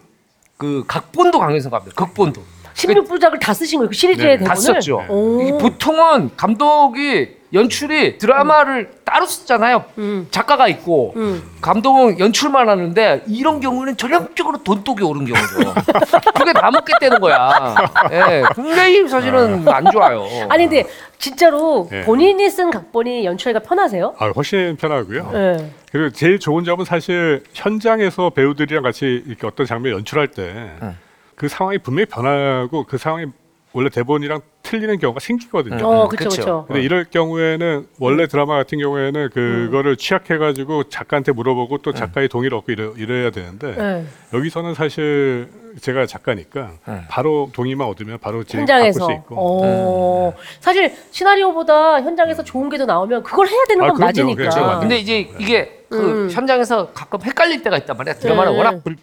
그 각본도 강윤성 감독, 극본도 16부작을 다 쓰신 거예요. 그 시리즈의 네, 대본을. 다 썼죠. 오. 보통은 감독이 연출이 드라마를 따로 쓰잖아요. 음. 작가가 있고 음. 감독은 연출만 하는데 이런 경우는 전형적으로 돈독이 오른 경우죠. 그게 다 먹겠다는 거야. 예, 굉장히 사실은 안 좋아요. 아니 근데 진짜로 네. 본인이 쓴 각본이 연출하기가 편하세요? 아, 훨씬 편하고요. 네. 그리고 제일 좋은 점은 사실 현장에서 배우들이랑 같이 이렇게 어떤 장면 연출할 때그 응. 상황이 분명히 변하고 그 상황이 원래 대본이랑 틀리는 경우가 생기거든요. 어, 음, 그렇죠, 그쵸. 그렇죠. 근데 이럴 경우에는 원래 드라마 같은 경우에는 그거를 취약해가지고 작가한테 물어보고 또 작가의 동의를 얻고 이래, 이래야 되는데 네. 여기서는 사실 제가 작가니까 네. 바로 동의만 얻으면 바로 진행 현장에서. 바꿀 수 있고 어. 사실 시나리오보다 현장에서 좋은 게 더 나오면 그걸 해야 되는 아, 건 그럼요. 맞으니까. 그렇죠, 맞아요. 근데 이제 이게 그 음. 현장에서 가끔 헷갈릴 때가 있단 말이야. 드라마는 네. 워낙 불,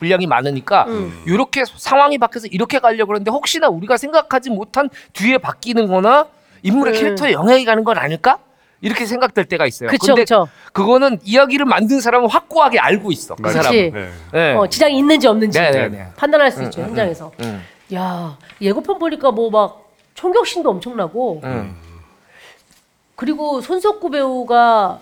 분량이 많으니까 음. 이렇게 상황이 바뀌어서 이렇게 가려고 그러는데 혹시나 우리가 생각하지 못한 뒤에 바뀌는 거나 인물의 음. 캐릭터에 영향이 가는 건 아닐까? 이렇게 생각될 때가 있어요. 그쵸, 근데 그쵸. 그거는 이야기를 만든 사람은 확고하게 알고 있어. 그. 사람은. 그치. 네. 네. 어, 지장이 있는지 없는지 네, 네, 네. 판단할 수 있죠 현장에서. 음, 야 예고편 보니까 뭐 막 총격신도 엄청나고 음. 그리고 손석구 배우가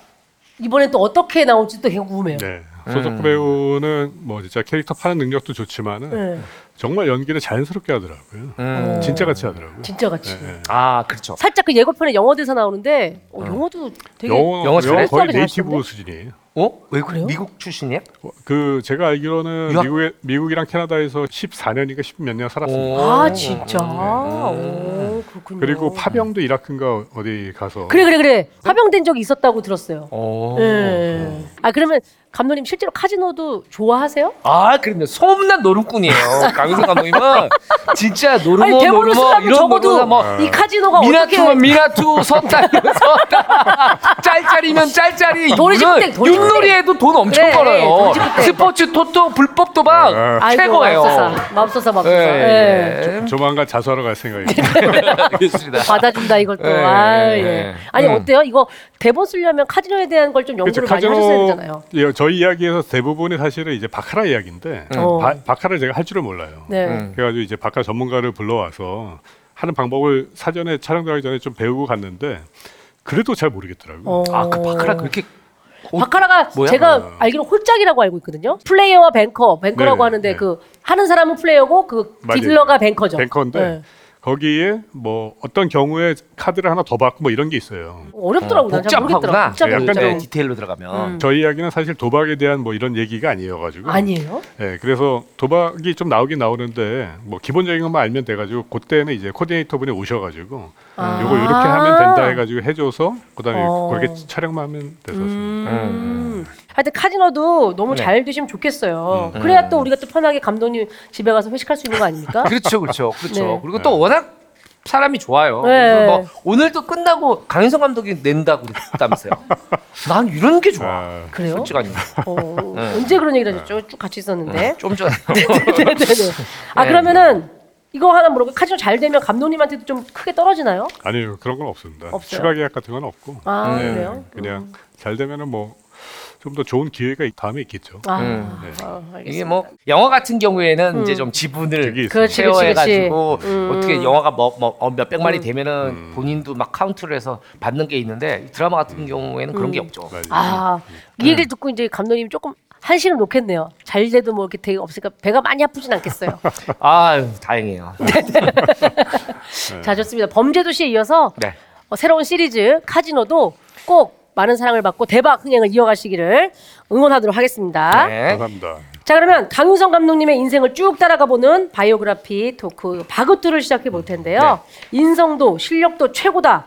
이번에 또 어떻게 나올지 또 되게 궁금해요. 네. 소속 배우는 뭐 진짜 캐릭터 파는 능력도 좋지만은 네. 정말 연기를 자연스럽게 하더라고요. 음. 어. 진짜 같이 하더라고요. 진짜 같이. 네, 네. 아, 그렇죠. 살짝 그 예고편에 영어 대사 나오는데 어, 영어도 되게 영어, 영어 잘해? 거의? 네이티브 수준이에요. 어? 왜 그래? 그래요? 미국 출신이야? 어, 그 제가 알기로는 유학- 미국에 미국이랑 캐나다에서 14년인가 10몇 년 살았습니다. 아 진짜. 오, 그렇군요. 그리고 파병도 이라크인가 어디 가서 그래 그래 그래 파병된 적이 있었다고 들었어요. 어. 예. 아 그러면 감독님 실제로 카지노도 좋아하세요? 아, 그럼요. 소문난 노름꾼이에요. 강윤성 감독님은 진짜 노르모 아니 대본을 쓰려면 이런 적어도 노르모 이 카지노가 어떻게 민화투면 민화투, 섯다면 섯다, 짤짤이면 짤짤이. 도리짓고땡, 도리짓고땡. 윷놀이에도 돈 엄청 그래, 벌어요. 도리짓고땡. 스포츠 토토 불법 도박 아. 아이고, 최고예요. 맙소사 맙소사 맙소사. 예. 조만간 자수하러 갈 생각입니다. 알겠습니다. 받아준다 이걸 또. 예, 아, 예, 예. 예. 아니 음. 어때요? 이거 대본 쓰려면 카지노에 대한 걸좀 그렇죠. 연구를 많이 하셨어야 되잖아요. 예, 저희 이야기에서 대부분이 사실은 이제 바카라 이야기인데 어. 바, 바카를 제가 할 줄을 몰라요. 네. 음. 그래가지고 이제 바카 전문가를 불러와서 하는 방법을 사전에 촬영 들어가기 전에 좀 배우고 갔는데 그래도 잘 모르겠더라고요. 어. 아, 그 바카라 그렇게 어, 바카라가 뭐야? 제가 어. 알기로 홀짝이라고 알고 있거든요. 플레이어와 뱅커, 뱅커라고 네, 하는데 네. 그 하는 사람은 플레이어고 그 맞아요. 딜러가 뱅커죠. 뱅커인데 네. 거기에 뭐 어떤 경우에 카드를 하나 더 받고 뭐 이런 게 있어요. 어렵더라고요. 난잘 모르겠더라고요. 복잡하구나. 복잡해, 약간 복잡해. 네, 디테일로 들어가면. 음. 저희 이야기는 사실 도박에 대한 뭐 이런 얘기가 아니어가지고. 아니에요? 예, 그래서 도박이 좀 나오긴 나오는데 뭐 기본적인 것만 알면 돼가지고 그때는 이제 코디네이터 분이 오셔가지고 아. 요거 이렇게 하면 된다 해가지고 해줘서 그다음에 어. 그렇게 촬영만 하면 됐었습니다. 음. 하여튼 카지노도 너무 네. 잘 되시면 좋겠어요. 음. 그래야 또 우리가 또 편하게 감독님 집에 가서 회식할 수 있는 거 아닙니까? 그렇죠, 그렇죠, 그렇죠. 네. 그리고 또 워낙 사람이 좋아요. 네. 그래서 뭐 오늘도 끝나고 강인성 감독이 낸다고 그랬다면서요. 난 이런 게 좋아. 아, 그래요? 솔직하니. 어, 네. 언제 그런 얘기를 하셨죠? 쭉 같이 있었는데. 좀 전에. 네네네. 아 네. 그러면은 이거 하나 물어보. 카지노 잘 되면 감독님한테도 좀 크게 떨어지나요? 아니요 그런 건 없습니다. 없어요? 추가 계약 같은 건 없고. 아 네, 그래요? 그냥 잘 되면은 뭐 좀 더 좋은 기회가 다음에 있겠죠. 아, 음. 네. 아, 알겠습니다. 이게 뭐 영화 같은 경우에는 음. 이제 좀 지분을 그게 있어요. 그렇지, 그렇지, 쉐어해가지고 그렇지. 음. 어떻게 영화가 뭐, 뭐 어, 몇백 만이 음. 되면은 음. 본인도 막 카운트를 해서 받는 게 있는데 드라마 같은 경우에는 그런 게 음. 없죠. 맞아요. 아, 이 네. 얘기를 듣고 이제 감독님이 조금 한시름 놓겠네요. 잘 돼도 뭐 이렇게 되게 없으니까 배가 많이 아프진 않겠어요. 아유 다행이에요. 자, 좋습니다. 범죄도시에 이어서 네. 어, 새로운 시리즈 카지노도 꼭 많은 사랑을 받고 대박 흥행을 이어가시기를 응원하도록 하겠습니다. 네. 감사합니다. 자, 그러면 강윤성 감독님의 인생을 쭉 따라가 보는 biography talk 바그투를 시작해 볼 텐데요. 네. 인성도 실력도 최고다.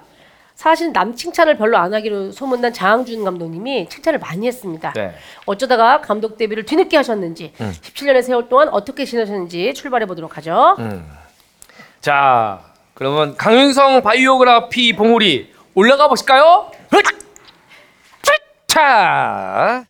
사실 남 칭찬을 별로 안 하기로 소문난 장항준 감독님이 칭찬을 많이 했습니다. 네. 어쩌다가 감독 데뷔를 뒤늦게 하셨는지, 17년의 세월 동안 어떻게 지내셨는지 출발해 보도록 하죠. 음. 자 그러면 강윤성 biography 봉우리 올라가 보실까요? 흑! 자.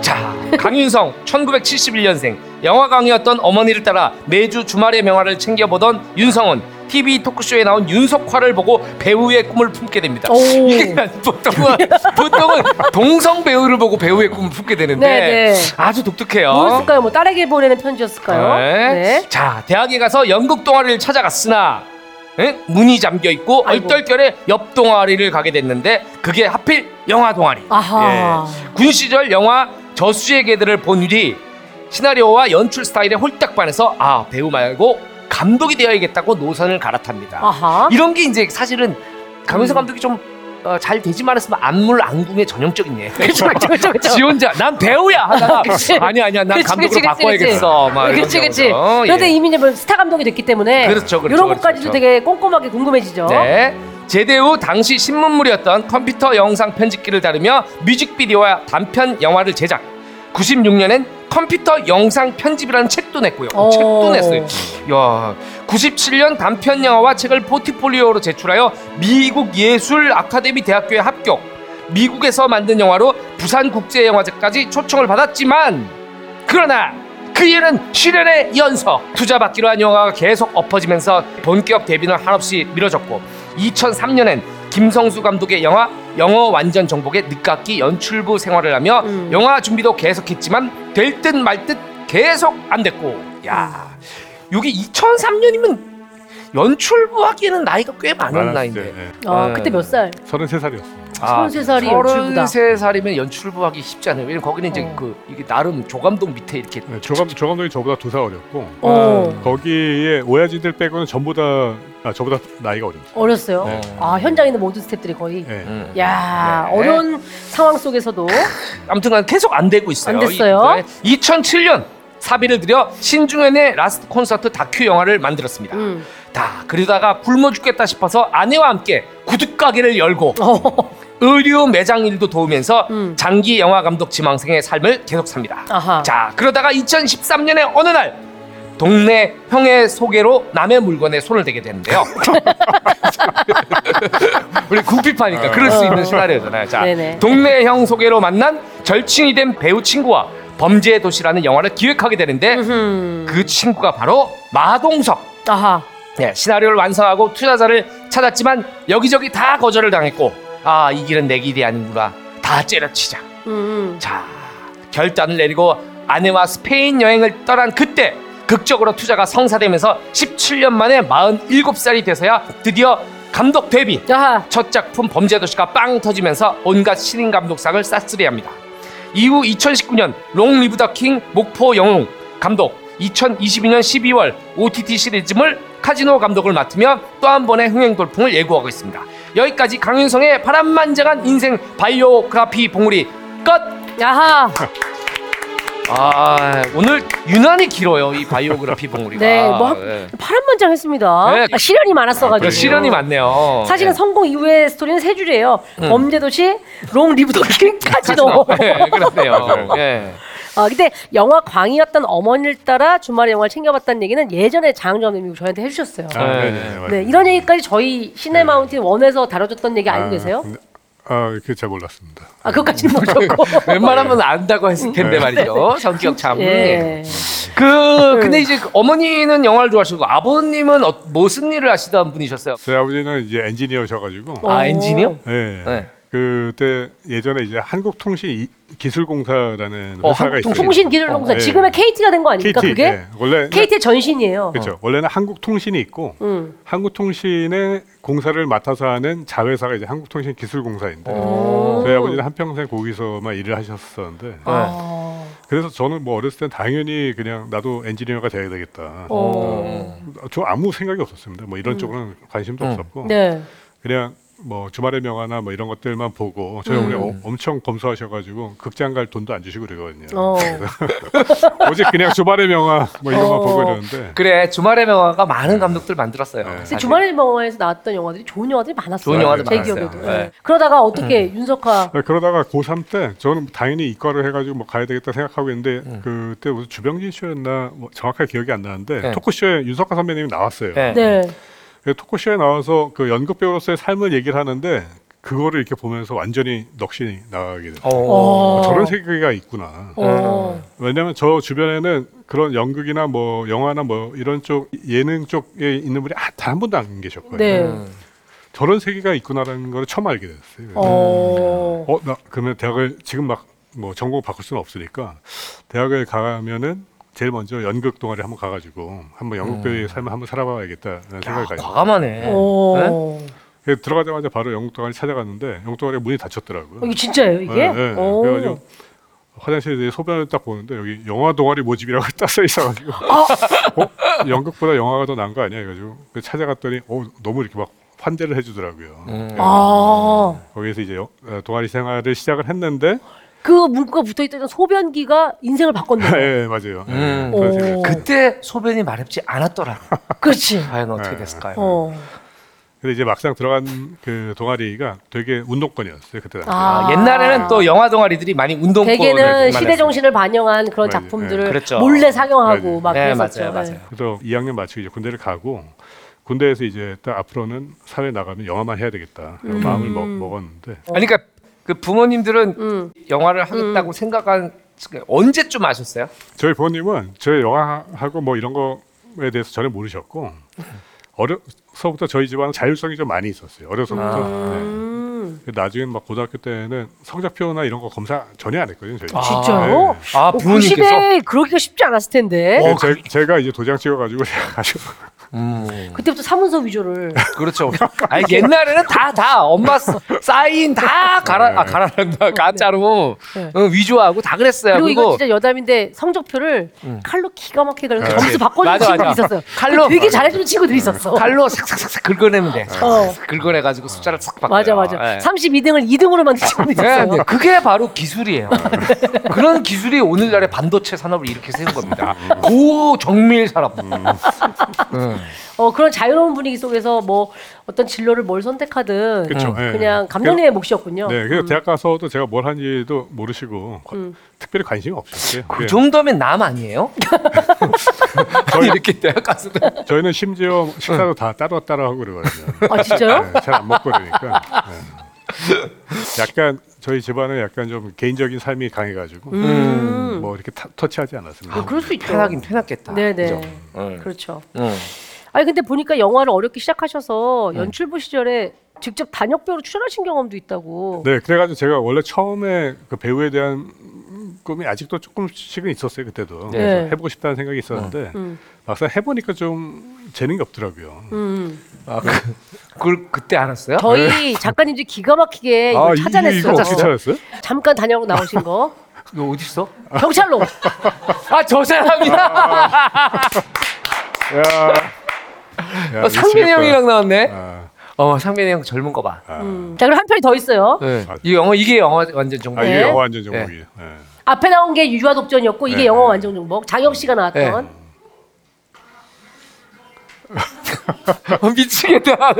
자, 강윤성 1971년생 영화 강의였던 어머니를 따라 매주 주말의 명화를 챙겨보던 윤성은 TV 토크쇼에 나온 윤석화를 보고 배우의 꿈을 품게 됩니다. 오. 이게 보통은 보통은 동성 배우를 보고 배우의 꿈을 품게 되는데 네, 네. 아주 독특해요. 뭐였을까요? 뭐 딸에게 보내는 편지였을까요? 네. 네. 자, 대학에 가서 연극 동아리를 찾아갔으나 에? 문이 잠겨 있고 아이고. 얼떨결에 옆 동아리를 가게 됐는데 그게 하필 영화 동아리. 아하. 예. 군 시절 영화 저수지의 개들을 본 뒤 시나리오와 연출 스타일에 홀딱 반해서 아 배우 말고 감독이 되어야겠다고 노선을 갈아탑니다. 아하. 이런 게 이제 사실은 강윤석 음. 감독이 좀 어, 잘 되지만 했으면 안물 안궁의 전형적인 예. 그쵸, 그쵸, 그쵸, 그쵸. 지 혼자 난 배우야 하다가 그치. 아니 아니야 난 그치, 감독으로 그치, 그치, 바꿔야겠어. 막 이런 그렇지, 그렇지. 경우죠. 그런데 예. 이미 이제 뭐 스타 감독이 됐기 때문에 그렇죠, 그렇죠, 이런 그렇죠, 것까지도 그렇죠. 되게 꼼꼼하게 궁금해지죠. 네. 제대 후 당시 신문물이었던 컴퓨터 영상 편집기를 다루며 뮤직비디오와 단편 영화를 제작. 96년엔 컴퓨터 영상 편집이라는 책도 냈고요. 오. 책도 냈어요. 야, 97년 단편 영화와 책을 포트폴리오로 제출하여 미국 예술 아카데미 대학교에 합격. 미국에서 만든 영화로 부산 국제 영화제까지 초청을 받았지만 그러나 그 이유는 실현의 연속 투자 받기로 한 영화가 계속 엎어지면서 본격 데뷔는 한없이 미뤄졌고 2003년엔 김성수 감독의 영화 영어 완전 정복의 늦깎이 연출부 생활을 하며 음. 영화 준비도 계속했지만 될 듯 말 듯 계속 안 됐고 야 여기 2003년이면 연출부 하기에는 나이가 꽤 많은 나이인데 네. 어, 네. 그때 몇 살? 33살이었습 니다. 33살이 연출부다. 33살이면 연출부 하기 쉽지 않아요. 왜냐면 거기는 이제 어. 그 이게 나름 조감독 밑에 이렇게 네, 조감 조감독이 저보다 두 살 어렸고 어. 거기에 오야지들 빼고는 전부 다 아, 저보다 나이가 어립니다. 어렸어요. 네. 아 현장에 있는 모든 스태프들이 거의. 네. 음. 야 네. 어려운 상황 속에서도 아무튼간 계속 안 되고 있어요. 안 됐어요? 이, 2007년 사비를 들여 신중현의 라스트 콘서트 다큐 영화를 만들었습니다. 음. 다 그러다가 굶어 죽겠다 싶어서 아내와 함께 구두 가게를 열고 어. 의류 매장 일도 도우면서 음. 장기 영화 감독 지망생의 삶을 계속 삽니다. 아하. 자, 그러다가 2013년에 어느 날 동네 형의 소개로 남의 물건에 손을 대게 되는데요. 우리 궁핍하니까 그럴 수 있는 시나리오잖아요. 자, 네네. 동네 형 소개로 만난 절친이 된 배우 친구와 범죄의 도시라는 영화를 기획하게 되는데 음. 그 친구가 바로 마동석. 아하. 네, 시나리오를 완성하고 투자자를 찾았지만 여기저기 다 거절을 당했고 아 이 길은 내 길이 아니구나 다 때려치자 음. 자 결단을 내리고 아내와 스페인 여행을 떠난 그때 극적으로 투자가 성사되면서 17년 만에 47살이 돼서야 드디어 감독 데뷔 아하. 첫 작품 범죄도시가 빵 터지면서 온갖 신인 감독상을 싹쓸이합니다. 이후 2019년 Long Live the King 목포 영웅 감독 2022년 12월 OTT 시리즈물 카지노 감독을 맡으며 또 한 번의 흥행 돌풍을 예고하고 있습니다. 여기까지 강윤성의 파란만장한 인생 biography 봉우리 끝! 아하. 아 오늘 유난히 길어요 이 biography 봉우리가 네, 뭐 한- 네. 파란만장했습니다. 네. 아, 시련이 많았어가지고. 그래, 시련이 많네요 사실은 네. 성공 이후의 스토리는 세 줄이에요. 범죄도시, Long Live the King, 카지노. 네, 그렇네요 예. 아, 근데 영화 광이었던 어머니를 따라 주말에 영화를 챙겨봤다는 얘기는 예전에 장정님이 저희한테 해주셨어요. 아, 네. 네, 네. 네, 이런 얘기까지 저희 시네마운틴 원에서 다뤄줬던 얘기 알고 아, 계세요? 근데- 아, 그게 잘 몰랐습니다. 아, 그것까지는 모르고. 웬만하면 안다고 했을 텐데 말이죠. 성격 참. 예. 그 근데 이제 그 어머니는 영화를 좋아하시고 아버님은 어, 무슨 일을 하시던 분이셨어요? 저희 아버지는 이제 엔지니어셔가지고, 아 어. 엔지니어? 네. 네. 그때 예전에 이제 한국통신 이- 기술공사라는 어, 회사가 있어요. 통신기술공사. 어, 네. 지금의 KT가 된 거 아닙니까, KT, 그게? 네. 원래 KT의 전신이에요. 그렇죠. 원래는 한국통신이 있고 음. 한국통신의 공사를 맡아서 하는 자회사가 이제 한국통신기술공사인데 오. 저희 아버지는 한 평생 거기서만 일을 하셨었는데 아. 그래서 저는 뭐 어렸을 땐 당연히 그냥 나도 엔지니어가 돼야 되겠다. 어. 저 아무 생각이 없었습니다. 뭐 이런 쪽은 관심도 음. 없었고 네. 그냥 뭐 주말의 명화나 뭐 이런 것들만 보고 저희 음. 어머니 어, 엄청 검소하셔가지고 극장 갈 돈도 안 주시고 그러거든요. 어. 오직 그냥 주말의 명화 뭐 이런 거 어. 보고 이러는데 그래 주말의 명화가 많은 감독들 만들었어요. 네. 근데 사실. 주말의 영화에서 나왔던 영화들이 좋은 영화들이 많았어요. 좋은 영화들 제 많았어요. 기억에도. 네. 네. 그러다가 어떻게 윤석화 네, 그러다가 고3 때 저는 당연히 이과를 해가지고 뭐 가야 되겠다 생각하고 있는데 음. 그때 무슨 주병진 쇼였나 뭐 정확하게 기억이 안 나는데 네. 토크쇼에 윤석화 선배님이 나왔어요. 네. 네. 그 토크쇼에 나와서 그 연극 배우로서의 삶을 얘기를 하는데 그거를 이렇게 보면서 완전히 넋이 나가게 됐어요. 어. 어. 저런 세계가 있구나. 어. 왜냐하면 저 주변에는 그런 연극이나 뭐 영화나 뭐 이런 쪽 예능 쪽에 있는 분이 단 한 분도 안 계셨거든요. 네. 음. 저런 세계가 있구나라는 걸 처음 알게 됐어요. 어. 어, 나 그러면 대학을 지금 막 뭐 전공 바꿀 수는 없으니까 대학을 가면은 제일 먼저 연극 동아리 한번 가가지고 한번 연극 배우의 삶을 한번 살아봐야겠다는 야, 생각이 가요. 과감하네. 어. 그래서 들어가자마자 바로 연극 동아리 찾아갔는데 연극 동아리 문이 닫혔더라고요. 어, 이게 진짜예요, 이게? 네, 네. 오. 그래가지고 화장실에 소변을 딱 보는데 여기 영화 동아리 모집이라고 딱 써 있어가지고 아. 어? 연극보다 영화가 더 나은 거 아니야? 해가지고 그 찾아갔더니 어, 너무 이렇게 막 환대를 해주더라고요. 음. 아. 거기에서 이제 여- 어, 동아리 생활을 시작을 했는데 그 문구가 붙어 있던 소변기가 인생을 바꿨네요. 예 맞아요. 예, 음. 그런. 생각이 그때 소변이 마렵지 않았더라. 그렇지. 과연 어떻게 네. 됐을까요? 어. 근데 이제 막상 들어간 그 동아리가 되게 운동권이었어요 그때 당시. 아. 아, 옛날에는 또 영화 동아리들이 많이 운동권을 대개는 많이 시대 정신을 반영한 그런 맞아요. 작품들을 네, 그랬죠. 몰래 상영하고 맞아요. 막 네, 그랬었죠. 맞아요, 맞아요. 그래서 2학년 마치고 이제 군대를 가고 군대에서 이제 딱 앞으로는 사회 나가면 영화만 해야 되겠다 그런 음. 마음을 먹, 먹었는데 아니, 그러니까 그 부모님들은 음. 영화를 하겠다고 생각한 언제쯤 아셨어요? 저희 부모님은 저희 영화하고 뭐 이런 거에 대해서 전혀 모르셨고 어려서부터 저희 집안은 자율성이 좀 많이 있었어요. 어려서부터. 네. 음. 나중에 막 고등학교 때는 성적표나 이런 거 검사 전혀 안 했거든요. 저희. 아, 진짜요? 아, 어, 그 부모님께서? 시대에 그러기가 쉽지 않았을 텐데. 어, 제, 제가 이제 도장 찍어가지고 가지고 음, 그때부터 사문서 위조를. 그렇죠. 아니, 옛날에는 다, 다, 엄마 사- 사인 다 가라, 아, 가라란다, 가짜로 네. 어, 위조하고 다 그랬어요. 그리고 그리고 이거 진짜 여담인데 성적표를 음. 칼로 기가 막히게 그래서 네. 점수 바꿔주는 맞아, 친구들이 맞아. 있었어요. 칼로. 되게 잘해주는 친구들이 있었어. 칼로 삭삭삭삭 긁어내면 돼. 어. 긁어내가지고 숫자를 싹 바꿔요. 맞아 맞아. 네. 32등을 2등으로 만든 친구도 네, 있었어요. 네. 그게 바로 기술이에요. 그런 기술이 오늘날의 반도체 산업을 이렇게 세운 겁니다. 고정밀 산업. 음. 어, 그런 자유로운 분위기 속에서 뭐 어떤 진로를 뭘 선택하든 그쵸, 예. 그냥 감독님의 몫이었군요. 네, 그래서 대학 가서도 제가 뭘 하는지도 모르시고 과- 음. 특별히 관심이 없었어요. 그 예. 정도면 남 아니에요? 이렇게 대학 가서 저희는 심지어 식사도 다 따로 따로 하고 그러거든요. 아 진짜요? 잘 안 먹고 그러니까. 네. 약간 저희 집안은 약간 좀 개인적인 삶이 강해가지고 음. 뭐 이렇게 타- 터치하지 않았습니다. 아, 그럴 수 있죠. 편하긴 편했겠다. 네네. 그죠? 응. 그렇죠. 응. 아니 근데 보니까 영화를 어렵게 시작하셔서 연출부 시절에 직접 단역 배우로 출연하신 경험도 있다고. 네, 그래가지고 제가 원래 처음에 그 배우에 대한 꿈이 아직도 조금씩은 있었어요 그때도 네. 그래서 해보고 싶다는 생각이 있었는데 음. 막상 해보니까 좀 재능이 없더라고요. 음. 아, 그, 그걸 그때 알았어요? 저희 작가님들이 기가 막히게 이걸 아, 이- 찾아냈어요. 이거 어떻게 찾았어요? 잠깐 단역으로 나오신 거. 이거 어디 있어? 경찰로. 아, 저 사람이야. 야, 야, 어, 상민이. 형이랑 나왔네. 아, 어, 상민이 형 젊은 거 봐. 아, 음. 자 그럼 한 편이 더 있어요. 네. 이 영어 이게 영어 완전 정보. 아, 이게 네. 영화 완전 정복이. 네. 앞에 나온 게 유화 독전이었고 이게 네. 영화 완전 정복. 장혁 씨가 나왔던. 네. 어, 미치겠다.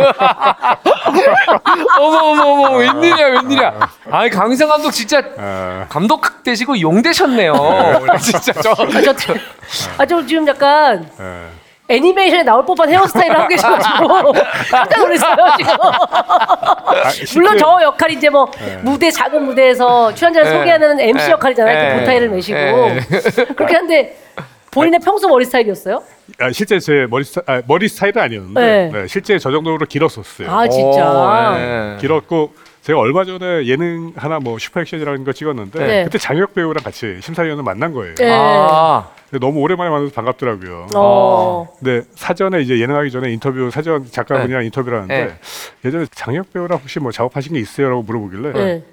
어머 어머 어머 웬일이야 웬일이야. 아니 강희상 감독 진짜 아, 감독 되시고 용 되셨네요. 진짜 저. 아, 저, 아, 저 지금 약간 예. 애니메이션에 나올 법한 헤어스타일을 하고 계셔가지고 깜짝 놀랐어요 지금. 아, 물론 실제- 저 역할이 이제 뭐 무대 작은 무대에서 출연자를 네. 소개하는 MC 네. 역할이잖아요. 이렇게 네. 보타이를 매시고 네. 그렇게 한데 본인의 평소 머리 스타일이었어요? 아, 실제 제 머리 스타, 아, 머리 스타일은 아니었는데 네. 네, 실제 저 정도로 길었었어요. 아 진짜. 오, 네. 길었고 제가 얼마 전에 예능 하나 뭐 슈퍼액션이라는 거 찍었는데 네. 그때 장혁 배우랑 같이 심사위원으로 만난 거예요. 네. 아, 근데 너무 오랜만에 만나서 반갑더라고요. 어. 근데 사전에 이제 예능하기 전에 인터뷰 사전 작가분이랑 인터뷰를 하는데 네. 예전에 장혁 배우랑 혹시 뭐 작업하신 게 있어요라고 물어보길래 네.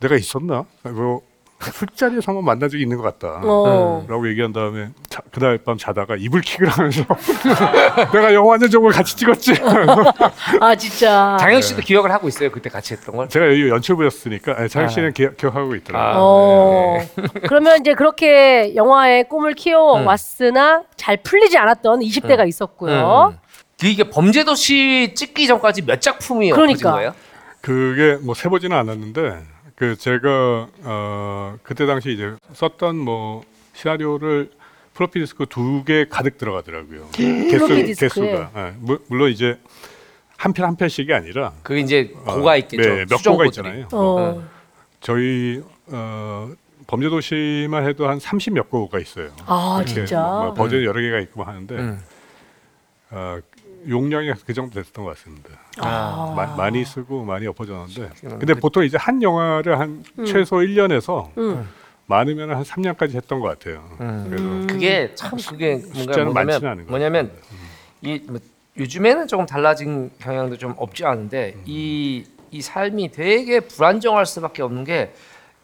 내가 있었나? 그리고 술자리에서 한번 만난 적이 있는 것 같다. 어. 라고 얘기한 다음에 자, 그날 밤 자다가 이불 킥을 하면서 내가 영화 완전 정을 같이 찍었지. 아 진짜. 장혁 씨도 기억을 하고 있어요. 그때 같이 했던 걸. 제가 여기 연출부였으니까 아니, 장혁 씨는 기, 기억하고 있더라고요. 아. 어. 그러면 이제 그렇게 영화의 꿈을 키워 왔으나 잘 풀리지 않았던 20대가 있었고요. 음. 이게 범죄도시 찍기 전까지 몇 작품이 그러니까. 거예요? 그게 뭐 세보지는 않았는데 그 제가 어 그때 당시 이제 썼던 뭐 시나리오를 플로피 디스크 두 개 가득 들어가더라고요. 플로피 디스크에. 개수가 예, 무- 물론 이제 한 편 한 편씩이 아니라 그게 이제 어, 고가 있겠죠. 네, 몇 수정 고가. 있잖아요. 어. 저희 어 범죄도시만 해도 한 30몇 고가 있어요. 아 이렇게 진짜. 뭐, 뭐 버전이 여러 개가 있고 하는데 음. 어, 용량이 그 정도 됐던 것 같습니다. 아. 마- 많이 쓰고 많이 엎어졌는데 음. 근데 보통 이제 한 영화를 한 최소 1년에서 음. 많으면 한 3년까지 했던 것 같아요. 음. 그래서 그게 참 그게 뭔가 숫자는 많지는 뭐냐면 않은 것 뭐냐면 이 뭐, 요즘에는 조금 달라진 경향도 좀 없지 않은데 이 이 삶이 되게 불안정할 수밖에 없는 게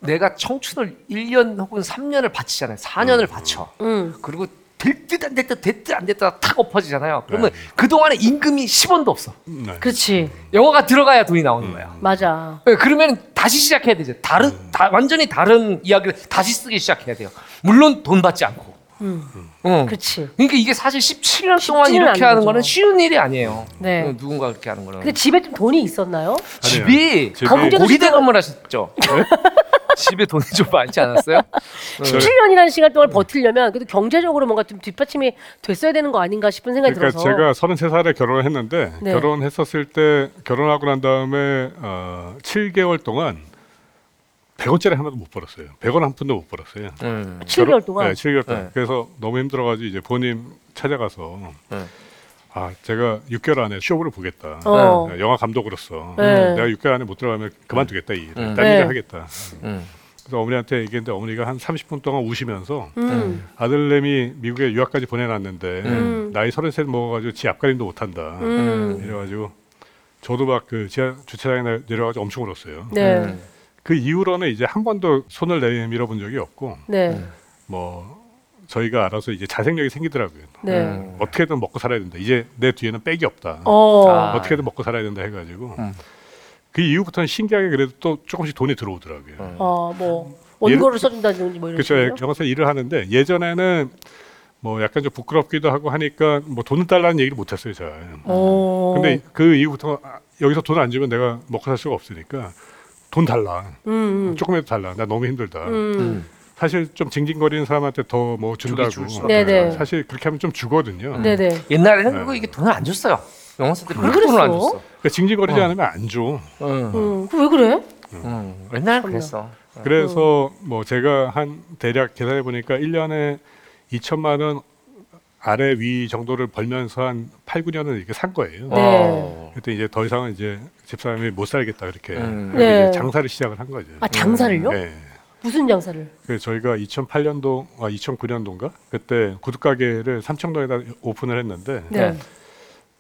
내가 청춘을 1년 혹은 3년을 바치잖아요. 4년을 바쳐. 음. 그리고 될 듯 안 됐다 됐듯 안 됐다 탁 엎어지잖아요. 그러면 네. 그동안에 임금이 10원도 없어. 네. 그렇지. 영화가 들어가야 돈이 나오는 거야. 맞아. 네, 그러면 다시 시작해야 되죠. 다른 다, 완전히 다른 이야기를 다시 쓰기 시작해야 돼요. 물론 돈 받지 않고. 음. 응. 그렇지. 그러니까 이게 사실 17년 동안 쉽지는 이렇게 않은 하는 거죠. 거는 쉬운 일이 아니에요. 네. 어, 누군가 그렇게 하는 거는. 근데 집에 좀 돈이 있었나요? 집이 집이- 범죄도 고리대 건물하셨죠. 집에 돈이 좀 많지 않았어요? 17년이라는 시간 동안 버티려면 그래도 경제적으로 뭔가 좀 뒷받침이 됐어야 되는 거 아닌가 싶은 생각이 그러니까 들어서. 제가 33살에 결혼을 했는데 네. 결혼했었을 때 결혼하고 난 다음에 어, 7개월 동안 100원짜리 하나도 못 벌었어요. 100원 한 푼도 못 벌었어요. 음. 7개월 동안. 네, 7개월 동안. 네. 그래서 너무 힘들어가지고 이제 본인 찾아가서 네. 아 제가 6개월 안에 쇼부를 보겠다. 어. 네, 영화 감독으로서 네. 내가 6개월 안에 못 들어가면 그만두겠다 이 일을. 음. 딴 네. 일을 하겠다. 음. 그래서 어머니한테 얘기했는데 어머니가 한 30분 동안 우시면서 음. 아들내미 미국에 유학까지 보내놨는데 음. 나이 33 먹어가지고 지 앞가림도 못한다. 음. 이래가지고 저도 막 그 주차장에 내- 내려가지고 엄청 울었어요. 네. 음. 그 이후로는 이제 한 번도 손을 내밀어 본 적이 없고 네. 뭐 저희가 알아서 이제 자생력이 생기더라고요. 네. 음. 어떻게든 먹고 살아야 된다. 이제 내 뒤에는 백이 없다. 어. 아. 어떻게든 먹고 살아야 된다 해가지고 음. 그 이후부터는 신기하게 그래도 또 조금씩 돈이 들어오더라고요. 음. 어, 뭐 원고를 써준다든지 뭐 이런 그렇죠. 식으로. 영화사 일을 하는데 예전에는 뭐 약간 좀 부끄럽기도 하고 하니까 뭐 돈을 달라는 얘기를 못 했어요, 잘. 어. 근데 그 이후부터 아, 여기서 돈 안 주면 내가 먹고 살 수가 없으니까 돈 달라. 음, 조금이라도 달라. 나 너무 힘들다. 음. 음. 사실 좀 징징거리는 사람한테 더 뭐 준다고. 주기 줄 네네. 사실 그렇게 하면 좀 주거든요. 네네. 옛날에는 네. 그거 이게 돈을 안 줬어요. 영어사들이 왜 그렇게 돈을 안 그랬어? 줬어. 그러니까 징징거리지 어. 않으면 안 줘. 응. 음, 그왜 그래? 응. 옛날에 참나. 그랬어. 그래서 뭐 제가 한 대략 계산해 보니까 1년에 2천만 원 아래 위 정도를 벌면서 한 8, 9년을 이렇게 산 거예요. 네. 어. 그때 이제 더 이상은 이제 집사람이 못 살겠다 그렇게 음. 네. 장사를 시작을 한 거죠. 아 장사를요? 네. 무슨 장사를? 그래서 저희가 2008년도, 아 2009년도인가 그때 구두 가게를 삼청동에다 오픈을 했는데 네. 네.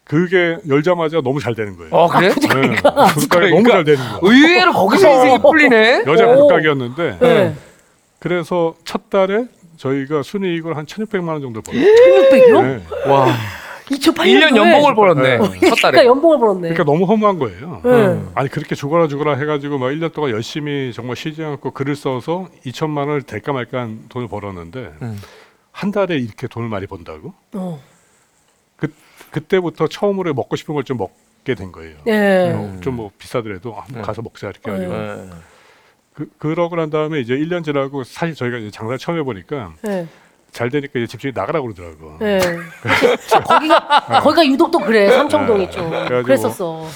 그게 열자마자 너무 잘 되는 거예요. 어 그래? 네. 구두 가게 너무 잘 되는 거예요. 의외로 거기서 인생이 풀리네. 여자 오. 구두 가게였는데 네. 그래서 첫 달에 저희가 순이익을 한 1,600만 원 정도 벌었어요. 1600이요? 네. 와. 2008년 1년 연봉을 벌었네. 네. 첫 그러니까 달에. 연봉을 벌었네. 그러니까 너무 허무한 거예요. 네. 아니 그렇게 죽어라 죽어라 해가지고 막 1년 동안 열심히 정말 쉬지 않고 글을 써서 2천만 원을 될까 말까 한 돈을 벌었는데 음. 한 달에 이렇게 돈을 많이 번다고? 어. 그 그때부터 처음으로 먹고 싶은 걸 좀 먹게 된 거예요. 네. 음. 좀뭐 비싸더라도 아, 한번 네. 가서 먹자 이렇게 네. 해가지고 네. 그, 그러고 난 다음에 이제 1년 지나고 사실 저희가 이제 장사 처음 해보니까 네. 잘 되니까 이제 집주인 나가라 고 그러더라고. 네. 거기가 거기가 유독 또 그래 삼청동이 좀 그래가지고 그랬었어.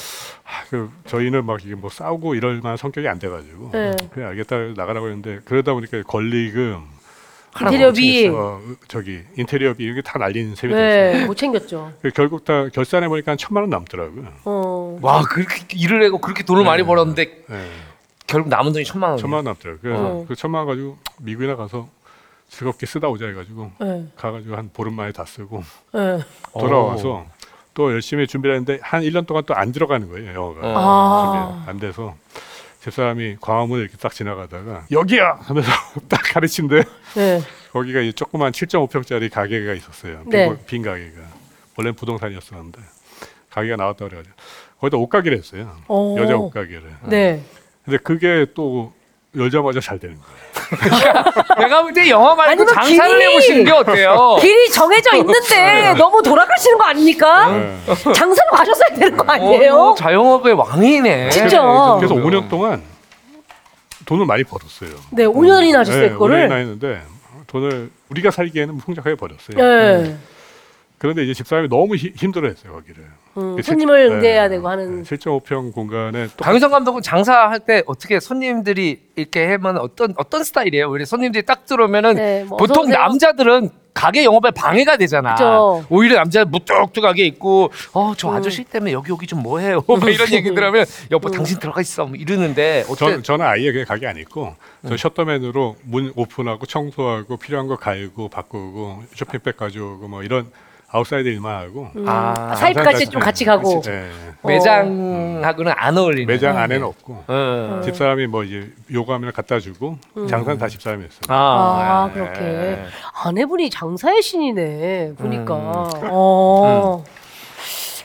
아, 그 저희는 막 이게 뭐 싸우고 이럴 만한 성격이 안 돼가지고 네. 그래 알겠다 나가라고 했는데 그러다 보니까 권리금 인테리어비 어, 저기 인테리어비 이게 다 날린 셈이 됐어요. 네, 못 챙겼죠. 그 결국 다 결산해 보니까 한 천만 원 남더라고요. 어. 와 그렇게 일을 해고 그렇게 돈을 많이 벌었는데 네. 결국 남은 돈이 천만 원. 천만 원 남더라고요. 그래서 어. 그 천만 원 가지고 미국이나 가서 즐겁게 쓰다 오자 해가지고 네. 가가지고 한 보름 만에 다 쓰고 네. 돌아와서 또 열심히 준비를 했는데 한 1년 동안 또 안 들어가는 거예요 영어가 어. 아. 안 돼서 집사람이 광화문을 이렇게 딱 지나가다가 여기야 하면서 딱 가르친데 네. 거기가 이 조그만 7.5평짜리 가게가 있었어요. 네. 빈, 빈 가게가 원래 부동산이었었는데 가게가 나왔다 그래가지고 거기다 옷가게를 했어요. 어. 여자 옷가게를. 네. 근데 그게 또 열자마자 잘 되는 거예요. 내가 볼 때 영화 말고 아니면 장사를 길이- 해보시는 게 어때요? 길이 정해져 있는데 너무 돌아가시는 거 아닙니까? 네. 장사를 가셨어야 되는 거 아니에요? 어, 자영업의 왕이네. 진짜. 그래서 5년 동안 돈을 많이 벌었어요. 네, 5년이나 하셨어요, 네, 그거를. 5년이나 했는데 돈을 우리가 살기에는 풍족하게 벌었어요. 네. 그런데 이제 집사람이 너무 히- 힘들어했어요 거기를. 음, 그 손님을 칠- 응대해야 네, 되고 하는. 7.5평 공간에 또 강유성 감독은 장사할 때 어떻게 손님들이 이렇게 하면 어떤 어떤 스타일이에요? 우리 손님들이 딱 들어오면은 네, 뭐 보통 오세요. 남자들은 가게 영업에 방해가 되잖아. 그쵸. 오히려 남자 무뚝뚝하게 있고 어저 음. 아저씨 때문에 여기 여기 좀 뭐해요? 막 이런 얘기들 하면 여보 당신 들어가 있어 뭐 이러는데 어때? 저, 저는 아예 그냥 가게 안 있고 네. 저 셔터맨으로 문 오픈하고 청소하고 필요한 거 갈고 바꾸고 쇼핑백 가져오고 뭐 이런 outside 일만 하고 음, 아, 사입까지 좀 같이 가고. 네. 매장하고는 안 어울리는. 매장 안에는 없고 어. 집사람이 뭐 이제 요구하면 갖다 주고 장사는 다 집사람이 했어요. 아, 네. 그렇게. 아내분이 장사의 신이네, 보니까. 음. 어.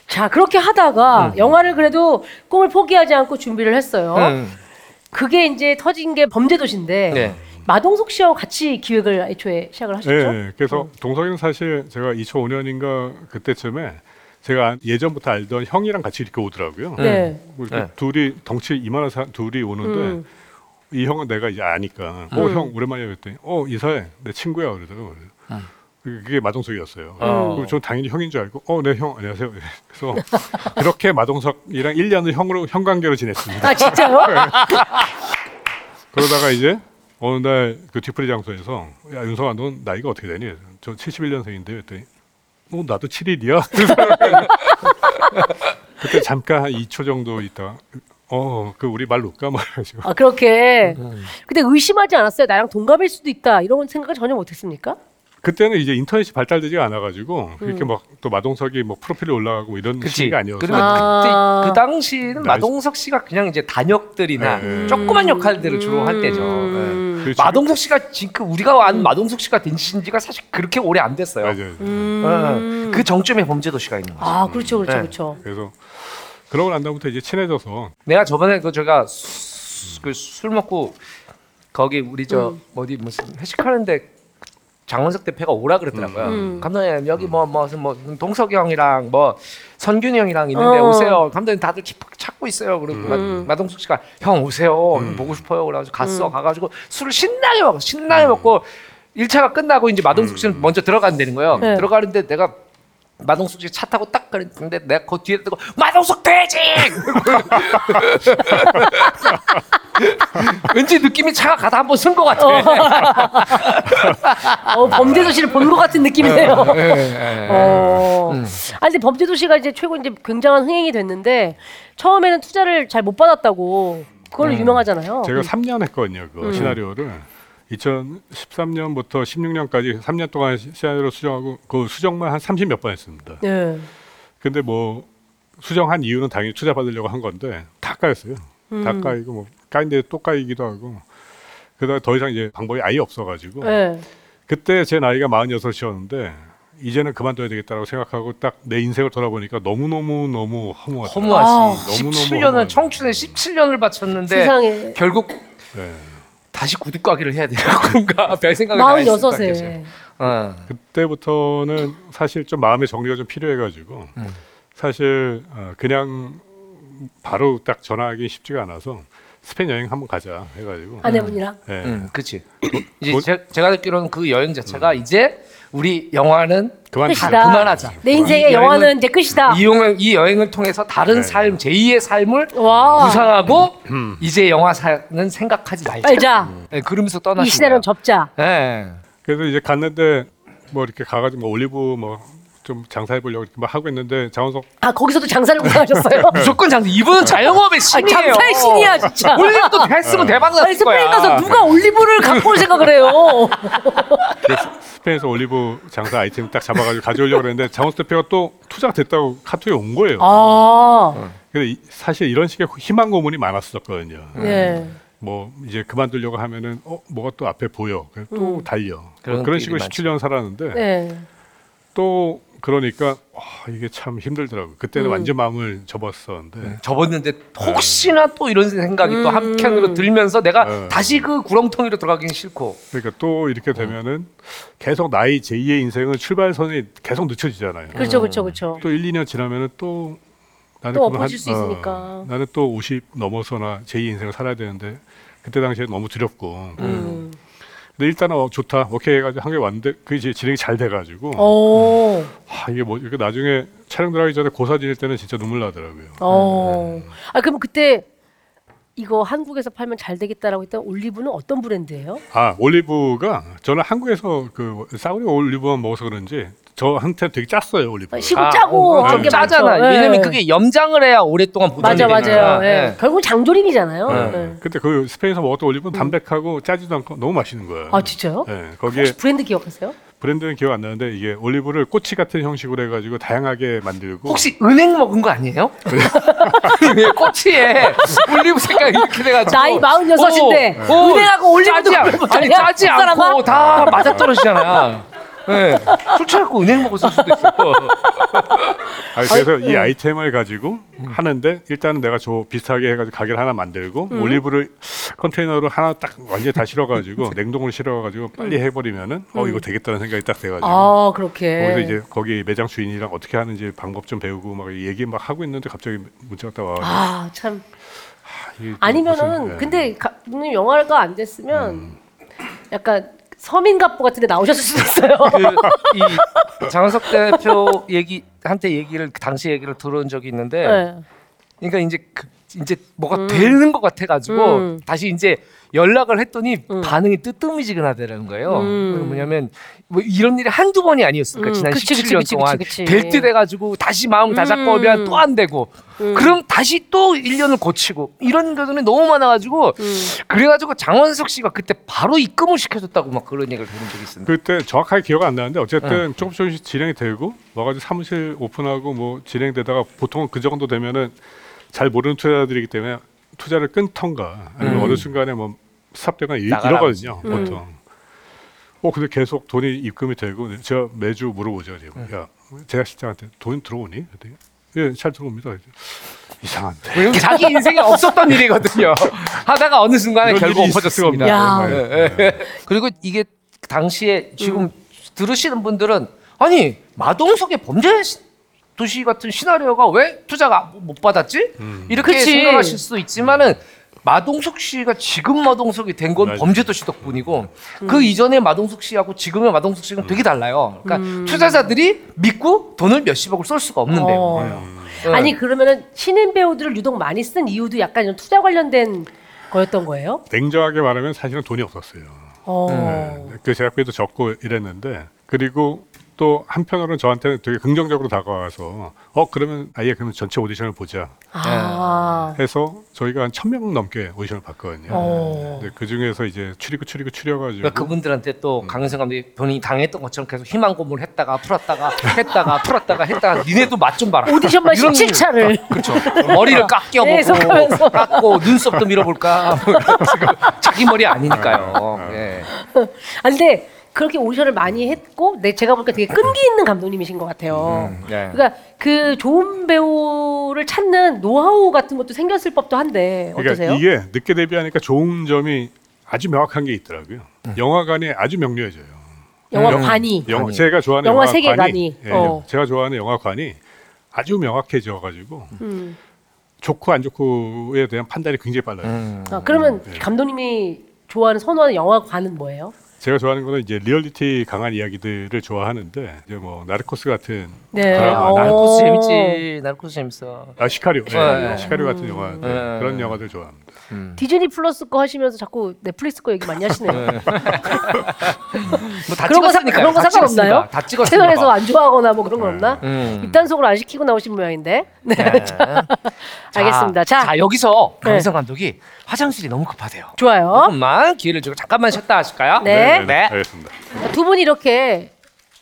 자, 그렇게 하다가 영화를 그래도 꿈을 포기하지 않고 준비를 했어요. 음. 그게 이제 터진 게 범죄도시인데 네. 마동석 씨하고 같이 기획을 애초에 시작을 하셨죠? 네, 그래서 동석이는 사실 제가 2005년인가 그때쯤에 제가 예전부터 알던 형이랑 같이 이렇게 오더라고요. 네. 뭐 이렇게 네. 둘이 덩치 이만한 사, 둘이 오는데 음. 이 형은 내가 이제 아니까 음. 어형 오랜만이야 그랬더니 어 이사해 내 친구야 그러더라고 음. 그- 그게 마동석이었어요. 어. 그럼 전 당연히 형인 줄 알고 어 네 형 안녕하세요. 그래서 그렇게 마동석이랑 1년을 형으로 형 관계로 지냈습니다. 아, 진짜요? 그러다가 이제 어느 날 그 뒤풀이 장소에서 야 윤성아 넌 나이가 어떻게 되니? 저 71년생인데 그랬더니 어 나도 7일이야. 그때 잠깐 한 2초 정도 있다가 어그 우리 말 놓을까 말가지고 아, 그렇게. 음. 근데 의심하지 않았어요? 나랑 동갑일 수도 있다. 이런 생각을 전혀 못 했습니까? 그때는 이제 인터넷이 발달되지가 않아가지고 그렇게 음. 막또 마동석이 뭐 프로필이 올라가고 뭐 이런 그치. 시기가 아니었어요. 그리고 아. 그때 그 당시는 나이- 마동석 씨가 그냥 이제 단역들이나 네. 조그만 역할들을 주로 할 때죠. 네. 음. 그 지금- 마동석 씨가 지금 우리가 아는 마동석 씨가 되신 지가 사실 그렇게 오래 안 됐어요. 맞아요. 음. 어, 그 정점에 범죄 도시가 있는 거죠. 아, 그렇죠, 그렇죠, 네. 그렇죠. 그래서 그러고 난 다음부터 이제 친해져서 내가 저번에 그 제가 그술 먹고 거기 우리 저 음. 어디 무슨 회식하는데 장원석 대표가 오라 그랬더라고요. 음. 감독님 여기 뭐 무슨 뭐 동석이 형이랑 뭐 선균이 형이랑 있는데 어. 오세요. 감독님 다들 기- 찾고 있어요. 그리고 마- 음. 마동석 씨가 형 오세요. 보고 싶어요. 그래가지고 갔어. 가가지고 술을 신나게 먹어. 신나게 먹고 1차가 끝나고 이제 마동석 씨는 먼저 들어간다는 거예요. 네. 들어가는데 내가 마동석 씨차 타고 딱 그랬는데 내가 그 뒤에 뜨고 마동석 돼지! 왠지 느낌이 차가 가다 한번 쓴 것 같아. 어, 범죄도시를 본 것 같은 느낌이네요. 예, 어. 음. 아니 근데 범죄도시가 이제 최고 이제 굉장한 흥행이 됐는데 처음에는 투자를 잘 못 받았다고 그걸로 유명하잖아요. 제가 3년 했거든요. 그 음. 시나리오를 2013년부터 16년까지 3년 동안 시- 시나리오 수정하고 그 수정만 한 30 몇 번 했습니다. 네. 근데 뭐 수정한 이유는 당연히 투자 받으려고 한 건데 다 까였어요. 다 음. 까이고 뭐 까인데 또 까이기도 하고 그다음에 더 이상 이제 방법이 아예 없어가지고 네. 그때 제 나이가 46이었는데 이제는 그만둬야 되겠다라고 생각하고 딱 내 인생을 돌아보니까 너무 너무 너무 허무하다. 허무하지. 아, 너무너무 17년을 허무하다. 청춘에 17년을 바쳤는데 세상에 결국 네. 다시 구두 가기를 해야 되는 건가? 별 생각을 다 했을 것 같아요. 46세. 어. 그때부터는 사실 좀 마음의 정리가 좀 필요해가지고 음. 사실 어, 그냥 바로 딱 전화하기 쉽지가 않아서 스페인 여행 한번 가자 해가지고 아내분이랑 네. 음, 그렇지. 이제 뭐- 제, 제가 듣기로는 그 여행 자체가 이제 우리 영화는 그만 끝이다. 다 그만하자. 내 인생의 이 영화는 이제 끝이다. 이 여행 이 여행을 통해서 다른 네. 삶, 제2의 삶을 와. 구상하고 음. 이제 영화사는 생각하지 말자. 알자. 네, 그러면서 떠나신 이 시대는 접자. 네. 그래서 이제 갔는데 뭐 이렇게 가가지고 뭐 올리브 뭐 좀 장사해 보려고 이렇게 막 하고 있는데 장원석 아 거기서도 장사를 구하셨어요? 무조건 장사. 이분은 자영업의 아, 신이에요. 장사의 신이야 진짜. 올리브도 했으면 대박 아니 났을 거야. 스페인 가서 누가 올리브를 갖고 올 생각을 해요? 그래서 스페인에서 올리브 장사 아이템 딱 잡아가지고 가져오려고 그랬는데 장원석 대표가 또 투자가 됐다고 카톡이 온 거예요. 아, 근데 이- 사실 이런 식의 희망 고문이 많았었거든요. 네. 뭐 이제 그만두려고 하면은 어 뭐가 또 앞에 보여 그래서 또 달려 그런 뭐 그런 길이 식으로 많죠. 17년 살았는데 네. 또 그러니까 와, 이게 참 힘들더라고요. 그때는 음. 완전 마음을 접었었는데 접었는데 혹시나 또 이런 생각이 또 음. 한켠으로 들면서 내가 네. 다시 그 구렁텅이로 들어가긴 싫고 그러니까 또 이렇게 되면은 계속 나의 제2의 인생은 출발선이 계속 늦춰지잖아요. 그렇죠, 그렇죠, 그렇죠. 또 1, 2년 지나면은 또 나는 또 그걸 엎어질 수 있으니까. 나는 또 50 넘어서나 제2 인생을 살아야 되는데 그때 당시에 너무 두렵고 음. 근데 일단은 어, 좋다 오케이 해가지고 한개 왔는데 그게 이제 진행이 잘 돼가지고 오, 아, 이게 뭐 이렇게 나중에 촬영 들어가기 전에 고사 지낼 때는 진짜 눈물 나더라고요. 오. 아 그럼 그때 이거 한국에서 팔면 잘 되겠다라고 했던 올리브는 어떤 브랜드예요? 아 올리브가 저는 한국에서 그 싸구려 올리브만 먹어서 그런지 저한테 되게 짰어요 올리브. 시고 아, 짜고 어, 좀게 짜잖아. 예. 왜냐면 그게 염장을 해야 오랫동안 보존이 맞아 되니까. 맞아요. 예. 예. 결국 장조림이잖아요. 네. 예. 근데 그 스페인에서 먹었던 올리브는 담백하고 짜지도 않고 너무 맛있는 거예요. 아 진짜요? 네, 거기에 혹시 브랜드 기억하세요? 브랜드는 기억 안 나는데 이게 올리브를 꼬치 같은 형식으로 해가지고 다양하게 만들고 혹시 은행 먹은 거 아니에요? 왜 꼬치에 올리브 색깔 이렇게 돼가지고 나이 46인데 오, 오, 은행하고 올리브도 짜지 않- 아니? 짜지? 않고 다 맞아 떨어지잖아. 네. 술 취하고 은행 먹었을 수도 있어. 아니, 그래서 네. 이 아이템을 가지고 하는데 일단은 내가 저 비슷하게 해가지고 가게를 하나 만들고 음. 올리브를 컨테이너로 하나 딱 완전히 다 실어가지고 냉동을 실어가지고 빨리 해버리면은 어 이거 되겠다는 생각이 딱 돼가지고 음. 아 그렇게. 거기서 이제 거기 매장 주인이랑 어떻게 하는지 방법 좀 배우고 막 얘기 막 하고 있는데 갑자기 문자가 딱 와가지고 아 참. 이게 또 아니면은 무슨- 예. 근데 감독님 영화가 안 됐으면 음. 약간 서민갑보 같은 데 나오셨을 수도 있어요. 그이 장석 대표 얘기 한테 얘기를 그 당시 얘기를 들은 적이 있는데 네. 그러니까 이제 그 이제 뭐가 되는 것 같아가지고 음. 다시 이제 연락을 했더니 음. 반응이 뜨뜻미지근하다는 거예요. 음. 그게 뭐냐면 뭐 이런 일이 한두 번이 아니었으니까 음, 지난 그치, 17년 그치, 그치, 동안. 될때 돼가지고 다시 마음 다 잡고 음. 오면 또 안 되고 그럼 다시 또 1년을 고치고 이런 경우는 너무 많아가지고 음. 그래가지고 장원석 씨가 그때 바로 입금을 시켜줬다고 막 그런 얘기를 들은 적이 있습니다. 그때 정확하게 기억 안 나는데 어쨌든 네. 조금씩 조금씩 진행이 되고 와가지고 사무실 오픈하고 뭐 진행되다가 보통은 그 정도 되면은 잘 모르는 투자자들이기 때문에 투자를 끊던가 아니면 음. 어느 순간에 뭐 스탑되거나 이- 나가라. 이러거든요 음. 보통. 어 근데 계속 돈이 입금이 되고 제가 매주 물어보죠 지금 음. 야 제작실장한테 돈 들어오니? 그랬더니 예 잘 들어옵니다. 이상한데. 왜냐면 자기 인생에 없었던 일이거든요. 하다가 어느 순간에 이런 결국 일이 엎어졌습니다. 야. 네, 예, 네. 예. 그리고 이게 당시에 지금 들으시는 분들은 아니 마동석의 범죄 시- 도시 같은 시나리오가 왜 투자가 못 받았지? 이렇게 그치. 생각하실 수도 있지만은 마동석 씨가 지금 마동석이 된건 맞아요. 범죄 도시 덕분이고 그 이전에 마동석 씨하고 지금의 마동석 씨는 되게 달라요. 그러니까 투자자들이 믿고 돈을 몇십억을 쏠 수가 없는 어. 배우예요. 네. 아니 그러면은 신인 배우들을 유독 많이 쓴 이유도 약간 이런 투자 관련된 거였던 거예요? 냉정하게 말하면 사실은 돈이 없었어요. 어. 네. 그 제작비도 적고 이랬는데 그리고 또 한편으로는 저한테는 되게 긍정적으로 다가와서 어 그러면 아예 그러면 전체 오디션을 보자 아. 해서 저희가 한 천 명 넘게 오디션을 봤거든요. 어. 그 중에서 이제 추리고 추리고 추려가지고 그러니까 그분들한테 또 강은성 감독이 본인이 당했던 것처럼 계속 희망 고문을 했다가 풀었다가 했다가 풀었다가 했다가 니네도 맛 좀 봐라. 오디션만 이런 17차를 그렇죠. 머리를 깎여보고 계속하면서. 깎고 눈썹도 밀어볼까. 자기 머리 아니니까요. 예. 아 근데 그렇게 오디션을 많이 했고 내 제가 보니까 되게 끈기 있는 감독님이신 것 같아요. 예. 그러니까 그 좋은 배우를 찾는 노하우 같은 것도 생겼을 법도 한데 그러니까 어떠세요? 이게 늦게 데뷔하니까 좋은 점이 아주 명확한 게 있더라고요. 영화관이 아주 명료해져요. 영화관이 영화 관이. 제가 좋아하는 영화 세계관이. 예, 어. 제가 좋아하는 영화관이 아주 명확해져 가지고 음. 좋고 안 좋고에 대한 판단이 굉장히 빨라요. 음. 아, 그러면 네. 감독님이 좋아하는 선호하는 영화관은 뭐예요? 제가 좋아하는 거는 이제 리얼리티 강한 이야기들을 좋아하는데 이제 뭐 나르코스 같은 네. 드라마, 어. 나르코스 재밌지. 나르코스 재밌어. 아 시카리오, 네, 네. 시카리오 같은 영화 네, 네. 그런 영화들 좋아합니다. 디즈니 플러스 거 하시면서 자꾸 넷플릭스 거 얘기 많이 하시네요. 뭐다 그런 거 사- 찍었으니까. 그런 거 상관없나요? 다 찍었으니까. 채널에서 안 좋아하거나 뭐 그런 건 없나? 음. 입단속을 안 시키고 나오신 모양인데. 네. 네. 알겠습니다. 자, 자, 여기서 네. 강성 감독이 화장실이 너무 급하대요. 좋아요. 조금만 기회를 주고 잠깐만 쉬었다 하실까요? 네. 네. 알겠습니다. 두 분이 이렇게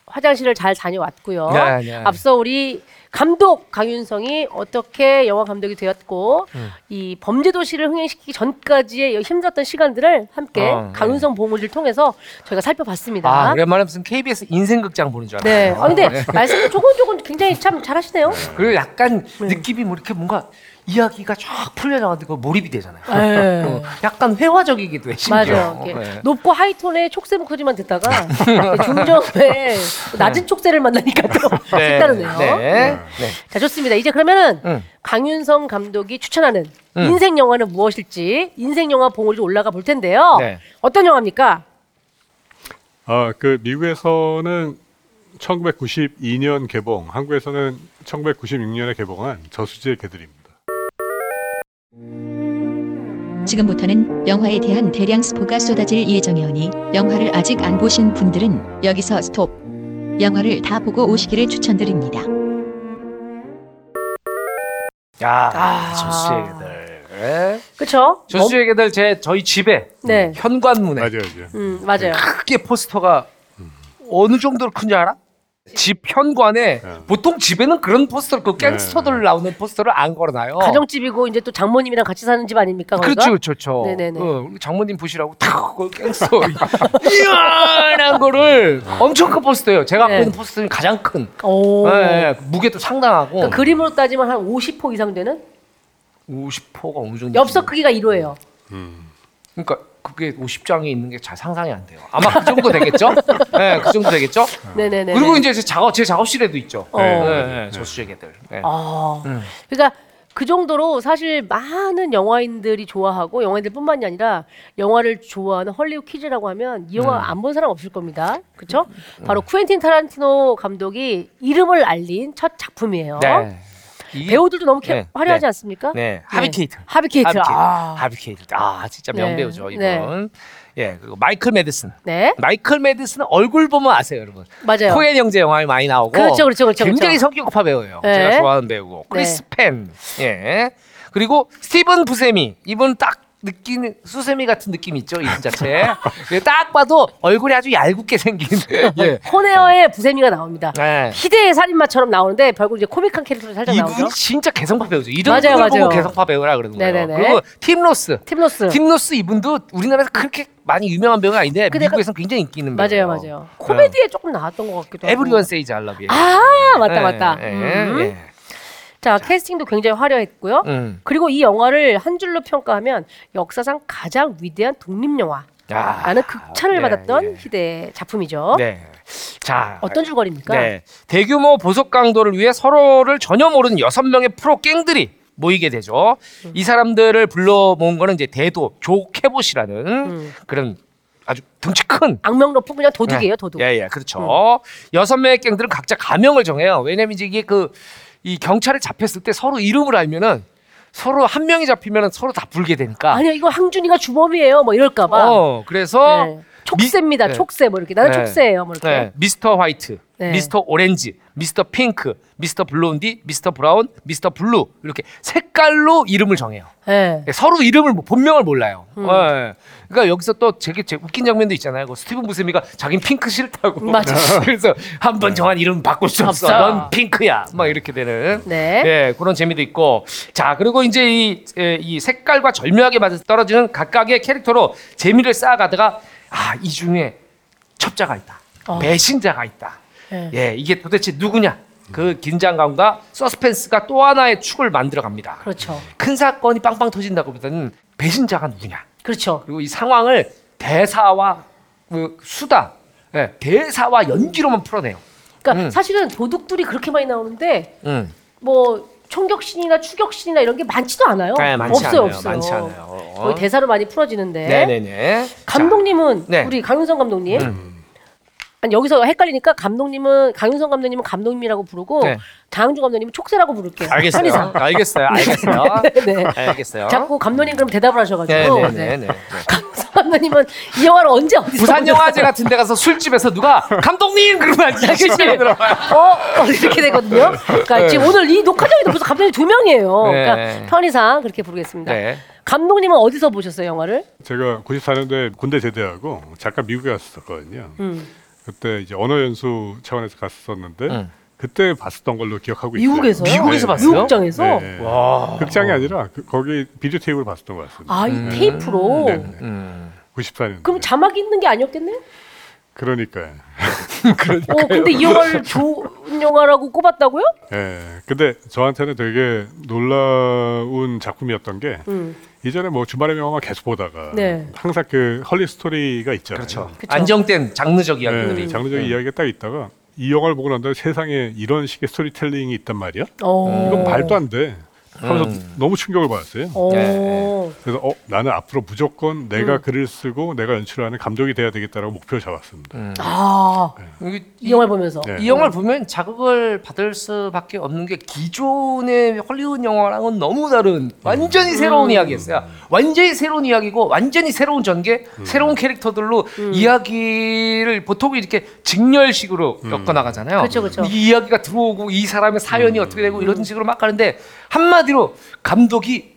화장실을 잘 다녀왔고요. 네, 네. 앞서 우리 감독 강윤성이 어떻게 영화 감독이 되었고 음. 이 범죄도시를 흥행시키기 전까지의 힘들었던 시간들을 함께 어, 네. 강윤성 보물을 통해서 저희가 살펴봤습니다. 아, 오랜만에 무슨 KBS 인생극장 보는 줄 네. 알았어요. 아 근데 말씀 조곤조곤 굉장히 참 잘하시네요. 그리고 약간 네. 느낌이 뭐 이렇게 뭔가 이야기가 쫙 풀려나가지고 몰입이 되잖아요. 네. 어, 약간 회화적이기도 해. 심지어. 맞아요. 이렇게 네. 높고 하이톤의 촉새 목소리만 듣다가 중저음에 낮은 촉새를 만나니까 또 색다르네요. 네. 네. 자 좋습니다. 이제 그러면은 응. 강윤성 감독이 추천하는 응. 인생 영화는 무엇일지 인생 영화 봉우리 올라가 볼 텐데요. 네. 어떤 영화입니까? 아, 그 미국에서는 1992년 개봉, 한국에서는 1996년에 개봉한 저수지의 개들입니다. 지금부터는 영화에 대한 대량 스포가 쏟아질 예정이오니 영화를 아직 안 보신 분들은 여기서 스톱. 영화를 다 보고 오시기를 추천드립니다. 야, 아. 저수지의 개들. 네. 그렇죠? 저수지의 개들 제 저희 집에 네. 현관문에 맞아요, 맞아요. 음 맞아요. 크게 포스터가 어느 정도로 큰지 알아? 집 현관에 네. 보통 집에는 그런 포스터 그 갱스터들 나오는 포스터를 안 걸어놔요. 가정집이고 이제 또 장모님이랑 같이 사는 집 아닙니까? 거기가? 그렇죠, 그렇죠. 네네네. 어, 우리 장모님 보시라고 탁그 갱스터 이만한 거를 엄청 큰 포스터예요. 제가 갖고 네. 있는 포스터 중에 가장 큰. 오. 네, 네, 무게도 상당하고. 그러니까 그림으로 따지면 한 50호 이상 되는 50호가 어느 정도? 엽서 크기가 1호예요. 그러니까 그게 50장이 있는 게 잘 상상이 안 돼요. 아마 그 정도 되겠죠? 네, 그 정도 되겠죠? 네네네. 그리고 이제 제 작업 제 작업실에도 있죠. 어. 네, 네, 네, 저수제개들. 네. 아, 음. 그러니까 그 정도로 사실 많은 영화인들이 좋아하고 영화인들뿐만이 아니라 영화를 좋아하는 헐리우드 키즈라고 하면 이 영화 안 본 사람 없을 겁니다. 그렇죠? 바로 쿠엔틴 타란티노 감독이 이름을 알린 첫 작품이에요. 네. 이- 배우들도 너무 캐- 네, 화려하지 네. 않습니까? 네, 하비케이트. 하비케이트. 하비케이트. 아. 하비케이트. 아, 진짜 네. 명배우죠, 이분. 네. 예, 그리고 마이클 매드슨. 네, 마이클 매드슨은 얼굴 보면 아세요, 여러분. 맞아요. 코엔 형제 영화에 많이 나오고. 그렇죠, 그렇죠, 그렇죠, 굉장히 그렇죠. 성격파 배우예요. 네. 제가 좋아하는 배우고. 크리스 펜. 예. 그리고 스티븐 부세미. 이분 딱 느끼는 수세미 같은 느낌 있죠, 이분 자체. 예, 딱 봐도 얼굴이 아주 얄궂게 생긴. 예. 콘에어의 부세미가 나옵니다. 네. 희대의 살인마처럼 나오는데 결국 이제 코믹한 캐릭터로 살짝 이분이 나오죠. 진짜 개성파 배우죠. 이름 맞아요, 보고 맞아요. 개성파 배우라 그러는 거예요. 네네네. 그리고 팀 로스. 팀로스. 팀 로스 이분도 우리나라에서 그렇게 많이 유명한 배우는 아닌데 근데 미국에서는 굉장히 인기 있는 맞아요, 배우예요. 맞아요. 코미디에 조금 나왔던 것 같기도 하고. Everyone Says I Love You. 아, 맞다, 맞다. 예, 음. 예. 자, 캐스팅도 굉장히 화려했고요. 음. 그리고 이 영화를 한 줄로 평가하면 역사상 가장 위대한 독립 영화. 야. 라는 극찬을 예, 받았던 예. 희대 작품이죠. 네. 자, 어떤 줄거리입니까? 네. 대규모 보석 강도를 위해 서로를 전혀 모르는 여섯 명의 프로 갱들이 모이게 되죠. 음. 이 사람들을 불러 모은 거는 이제 대도 조케봇이라는 음. 그런 아주 덩치 큰 악명 높은 그냥 도둑이에요, 도둑. 예, 예, 그렇죠. 여섯 명의 갱들은 각자 가명을 정해요. 왜냐면 이제 이게 그 이 경찰에 잡혔을 때 서로 이름을 알면은 서로 한 명이 잡히면은 서로 다 불게 되니까. 아니요, 이거 항준이가 주범이에요. 뭐 이럴까봐. 어, 그래서 네. 촉새입니다. 미- 네. 촉새 뭐 이렇게. 나는 네. 촉새예요. 뭐 이렇게. 네, 미스터 화이트, 네. 미스터 오렌지, 미스터 핑크, 미스터 블론디, 미스터 브라운, 미스터 블루 이렇게 색깔로 이름을 정해요. 네. 네, 서로 이름을 뭐 본명을 몰라요. 음. 네. 그러니까 여기서 또 되게 제- 웃긴 장면도 있잖아요. 그 스티븐 부세미가 자긴 핑크 싫다고. 맞아. 그래서 한 번 정한 이름 바꿀 수 없어. 없어. 넌 핑크야. 막 이렇게 되는. 네. 예, 그런 재미도 있고. 자, 그리고 이제 이, 에, 이 색깔과 절묘하게 맞아 떨어지는 각각의 캐릭터로 재미를 쌓아가다가 아, 이 중에 첩자가 있다. 어. 배신자가 있다. 네. 예, 이게 도대체 누구냐? 그 긴장감과 서스펜스가 또 하나의 축을 만들어 갑니다. 그렇죠. 큰 사건이 빵빵 터진다고 보다는 배신자가 누구냐? 그렇죠. 그리고 이 상황을 대사와 그 수다, 예, 대사와 연기로만 풀어내요. 그러니까 음. 사실은 도둑들이 그렇게 많이 나오는데 음. 뭐 총격신이나 추격신이나 이런 게 많지도 않아요. 네, 많지 없어요, 않아요. 없어요. 많지 않아요. 거의 대사로 많이 풀어지는데. 네네네. 감독님은 네. 우리 강윤성 감독님. 음. 아니 여기서 헷갈리니까 감독님은 강윤성 감독님은 감독님이라고 부르고 네. 장항준 감독님은 촉새라고 부를게요. 알겠어요. 편의상. 알겠어요. 알겠어요. 네. 알겠어요. 자꾸 감독님 그럼 대답을 하셔가지고 네 네네. 네. 강윤성 감독님은 이 영화를 언제 어디서 부산 보셨어요? 영화제 같은 데 가서 술집에서 누가 감독님 그러면 네, 그치? 어, 어, 이렇게 되거든요. 그러니까 지금 오늘 이 녹화 중에도 벌써 감독님 두 명이에요. 네. 그러니까 편의상 그렇게 부르겠습니다. 네. 감독님은 어디서 보셨어요 영화를? 제가 94년도에 군대 제대하고 잠깐 미국에 갔었거든요. 음. 그때 이제 언어 연수 차원에서 갔었는데 음. 그때 봤었던 걸로 기억하고 있어요. 미국에서요? 미국에서 네. 봤어요? 미국장에서? 네, 네. 와. 극장이 아니라 그, 거기 비디오 테이프를 봤었던 것 같습니다. 아, 이 테이프로. 네, 네. 음. 94년. 그럼 자막이 있는 게 아니었겠네? 그러니까요. 어, 근데 이 영화를 좋은 영화라고 꼽았다고요? 예. 근데 저한테는 되게 놀라운 작품이었던 게 음. 이전에 뭐 주말의 명화만 계속 보다가 네. 항상 그 헐리 스토리가 있잖아요. 그렇죠. 그쵸. 안정된 장르적 네, 이야기들이. 장르적인 이야기가 딱 있다가 이 영화를 보고 난 다음에 세상에 이런 식의 스토리텔링이 있단 말이야? 어. 이건 말도 안 돼. 하면서 음. 너무 충격을 받았어요. 어. 네. 그래서 어 나는 앞으로 무조건 내가 음. 글을 쓰고 내가 연출하는 감독이 돼야 되겠다라고 목표를 잡았습니다. 음. 아, 이, 이 영화를 보면서. 네. 이 영화를 보면 자극을 받을 수밖에 없는 게 기존의 헐리우드 영화랑은 너무 다른 완전히 새로운 이야기였어요. 완전히 새로운 이야기고 완전히 새로운 전개, 새로운 캐릭터들로 이야기를 보통 이렇게 직렬식으로 엮어 나가잖아요. 그쵸, 그쵸. 이 이야기가 들어오고 이 사람의 사연이 어떻게 되고 이런 식으로 막 가는데 한마디 로 감독이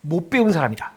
못 배운 사람이다.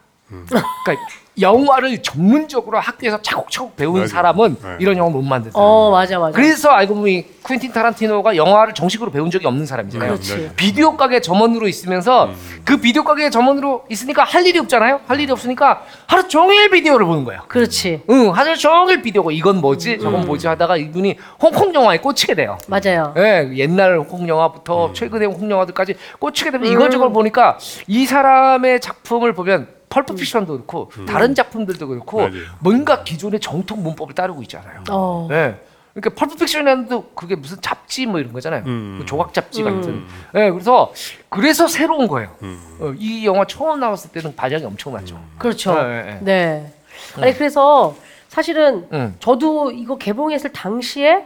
그러니까 영화를 전문적으로 학교에서 차곡차곡 배운 맞아요. 사람은 네. 이런 영화 못 만든다. 어, 맞아, 맞아. 그래서 알고 보니 퀸틴 타란티노가 영화를 정식으로 배운 적이 없는 사람이잖아요. 그렇지. 네. 비디오 가게 점원으로 있으면서 음. 그 비디오 가게 점원으로 있으니까 할 일이 없잖아요. 할 일이 없으니까 하루 종일 비디오를 보는 거예요. 그렇지. 응, 하루 종일 비디오고 이건 뭐지? 음. 저건 뭐지? 하다가 이분이 홍콩 영화에 꽂히게 돼요. 맞아요. 예, 옛날 홍콩 영화부터 음. 최근의 홍콩 영화들까지 꽂히게 되면 음. 이걸저걸 보니까 이 사람의 작품을 보면 펄프 픽션도 그렇고 음. 다른 작품들도 그렇고 맞아요. 뭔가 기존의 정통 문법을 따르고 있잖아요. 어. 예. 그러니까 펄프 픽션에도 그게 무슨 잡지 뭐 이런 거잖아요. 음. 그 조각 잡지 음. 같은. 예, 그래서 그래서 새로운 거예요. 음. 어, 이 영화 처음 나왔을 때는 반향이 엄청 났죠. 그렇죠. 예, 예, 예. 네. 아니 그래서 사실은 음. 저도 이거 개봉했을 당시에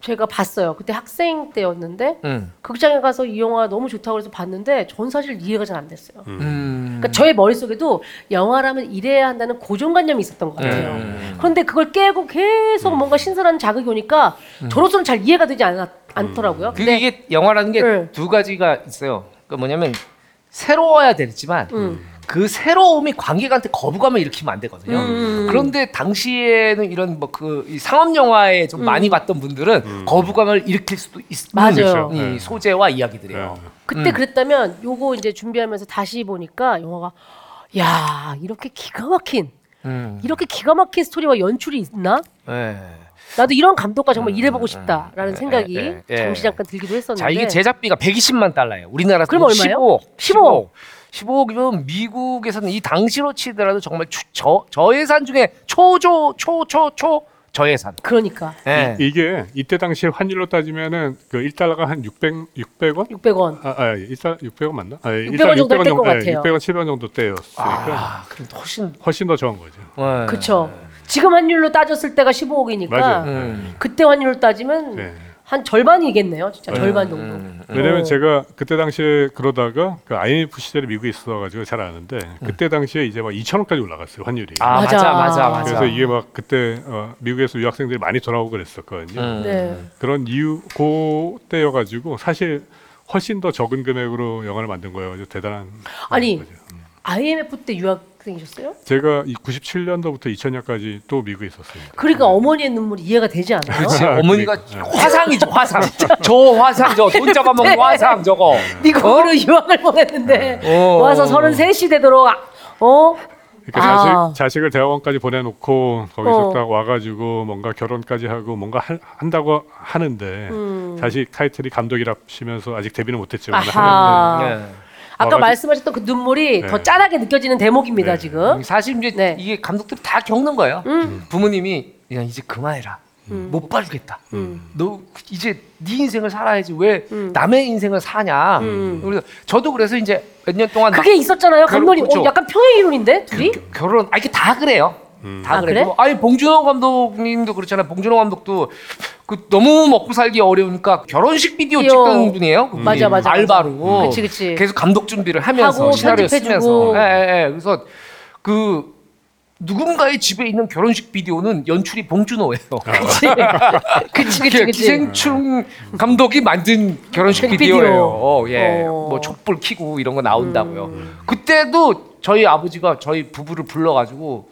제가 봤어요. 그때 학생 때였는데 음. 극장에 가서 이 영화 너무 좋다고 해서 봤는데 전 사실 이해가 잘 안 됐어요. 음. 그러니까 저의 머릿속에도 영화라면 이래야 한다는 고정관념이 있었던 것 같아요. 음. 그런데 그걸 깨고 계속 뭔가 신선한 자극이 오니까 저로서는 잘 이해가 되지 않, 않더라고요. 그게 이게 영화라는 게 네. 두 가지가 있어요. 그 뭐냐면 새로워야 되지만 음. 그 새로움이 관객한테 거부감을 일으키면 안 되거든요. 음. 그런데 당시에는 이런 뭐 그 상업 영화에 좀 많이 봤던 분들은 거부감을 일으킬 수도 있는 맞아요. 그렇죠. 이 네. 소재와 이야기들이에요. 네. 그때 음. 그랬다면 요거 이제 준비하면서 다시 보니까 영화가 야 이렇게 기가 막힌 음. 이렇게 기가 막힌 스토리와 연출이 있나? 네. 나도 이런 감독과 정말 일해보고 싶다라는 생각이 예, 예. 잠시 잠깐 들기도 했었는데. 자 이게 제작비가 120만 달러예요. 우리나라 그럼 얼마예요? 15억. 15억. 15억이면 미국에서는 이 당시로 치더라도 정말 추- 저 저예산 중에 초조 초초초 저예산. 그러니까 예. 이게 이때 당시에 환율로 따지면은 그 1달러가 한 600, 600원? 600원. 아, 아 1달 600원 맞나? 아, 600원 정도 될것 같아요. 600원, 700원 정도 때였으니까 아, 그럼 훨씬 훨씬 더 적은 거죠. 예. 그쵸. 지금 환율로 따졌을 때가 15억이니까 맞아요. 음. 그때 환율로 따지면 네. 한 절반이겠네요. 진짜 네. 절반 정도. 음. 왜냐면 어. 제가 그때 당시에 그러다가 그 IMF 시절에 미국에 있어가지고 잘 아는데 그때 당시에 이제 막 2천 원까지 올라갔어요 환율이. 아 맞아. 맞아 맞아 맞아. 그래서 이게 막 그때 어, 미국에서 유학생들이 많이 돌아오고 그랬었거든요. 음. 네. 그런 이유 그때여가지고 사실 훨씬 더 적은 금액으로 영화를 만든 거예요. 아주 대단한 아니. 거죠. 음. IMF 때 유학 생이셨어요? 제가 이 97년도부터 2000년까지 또 미국에 있었어요. 그러니까 어머니의 눈물이 이해가 되지 않아요? 아, 어머니가 그러니까. 화상이죠 화상. 저 화상 저 돈 잡아먹는 네. 화상 저거. 미국으로 유학을 보냈는데 어. 와서 33시 되도록 아- 어? 그러니까 아. 자식, 자식을 대학원까지 보내놓고 거기서 어. 딱 와가지고 뭔가 결혼까지 하고 뭔가 할- 한다고 하는데 음. 자식 타이틀이 감독이라 시면서 아직 데뷔는 못했지만 하는데. 예. 아까 와가지고- 말씀하셨던 그 눈물이 네. 더 짠하게 느껴지는 대목입니다 네. 지금. 사실 이제 네. 이게 감독들이 다 겪는 거예요. 음. 부모님이 야 이제 그만해라. 음. 못 봐주겠다. 음. 너 이제 네 인생을 살아야지 왜 음. 남의 인생을 사냐. 음. 그래서 저도 그래서 이제 몇 년 동안 막 그게 있었잖아요. 감독님 그렇죠. 어, 약간 평행 이론인데 둘이? 결혼 아 이게 다 그래요. 음. 다 아, 그래. 그래? 뭐, 아니 봉준호 감독님도 그렇잖아요. 봉준호 감독도 그 너무 먹고 살기 어려우니까 결혼식 비디오 비디오. 찍던 분이에요. 그분이. 맞아, 맞아, 맞아. 알바로. 그치, 그치. 계속 감독 준비를 하면서 하고 시나리오 편집해주고. 쓰면서. 예, 예, 예. 그래서 그 누군가의 집에 있는 결혼식 비디오는 연출이 봉준호예요. 그치 그치 그치 그치. 기생충 감독이 만든 결혼식 그 비디오예요. 비디오. 어, 예. 어. 뭐 촛불 켜고 이런 거 나온다고요. 음. 그때도 저희 아버지가 저희 부부를 불러가지고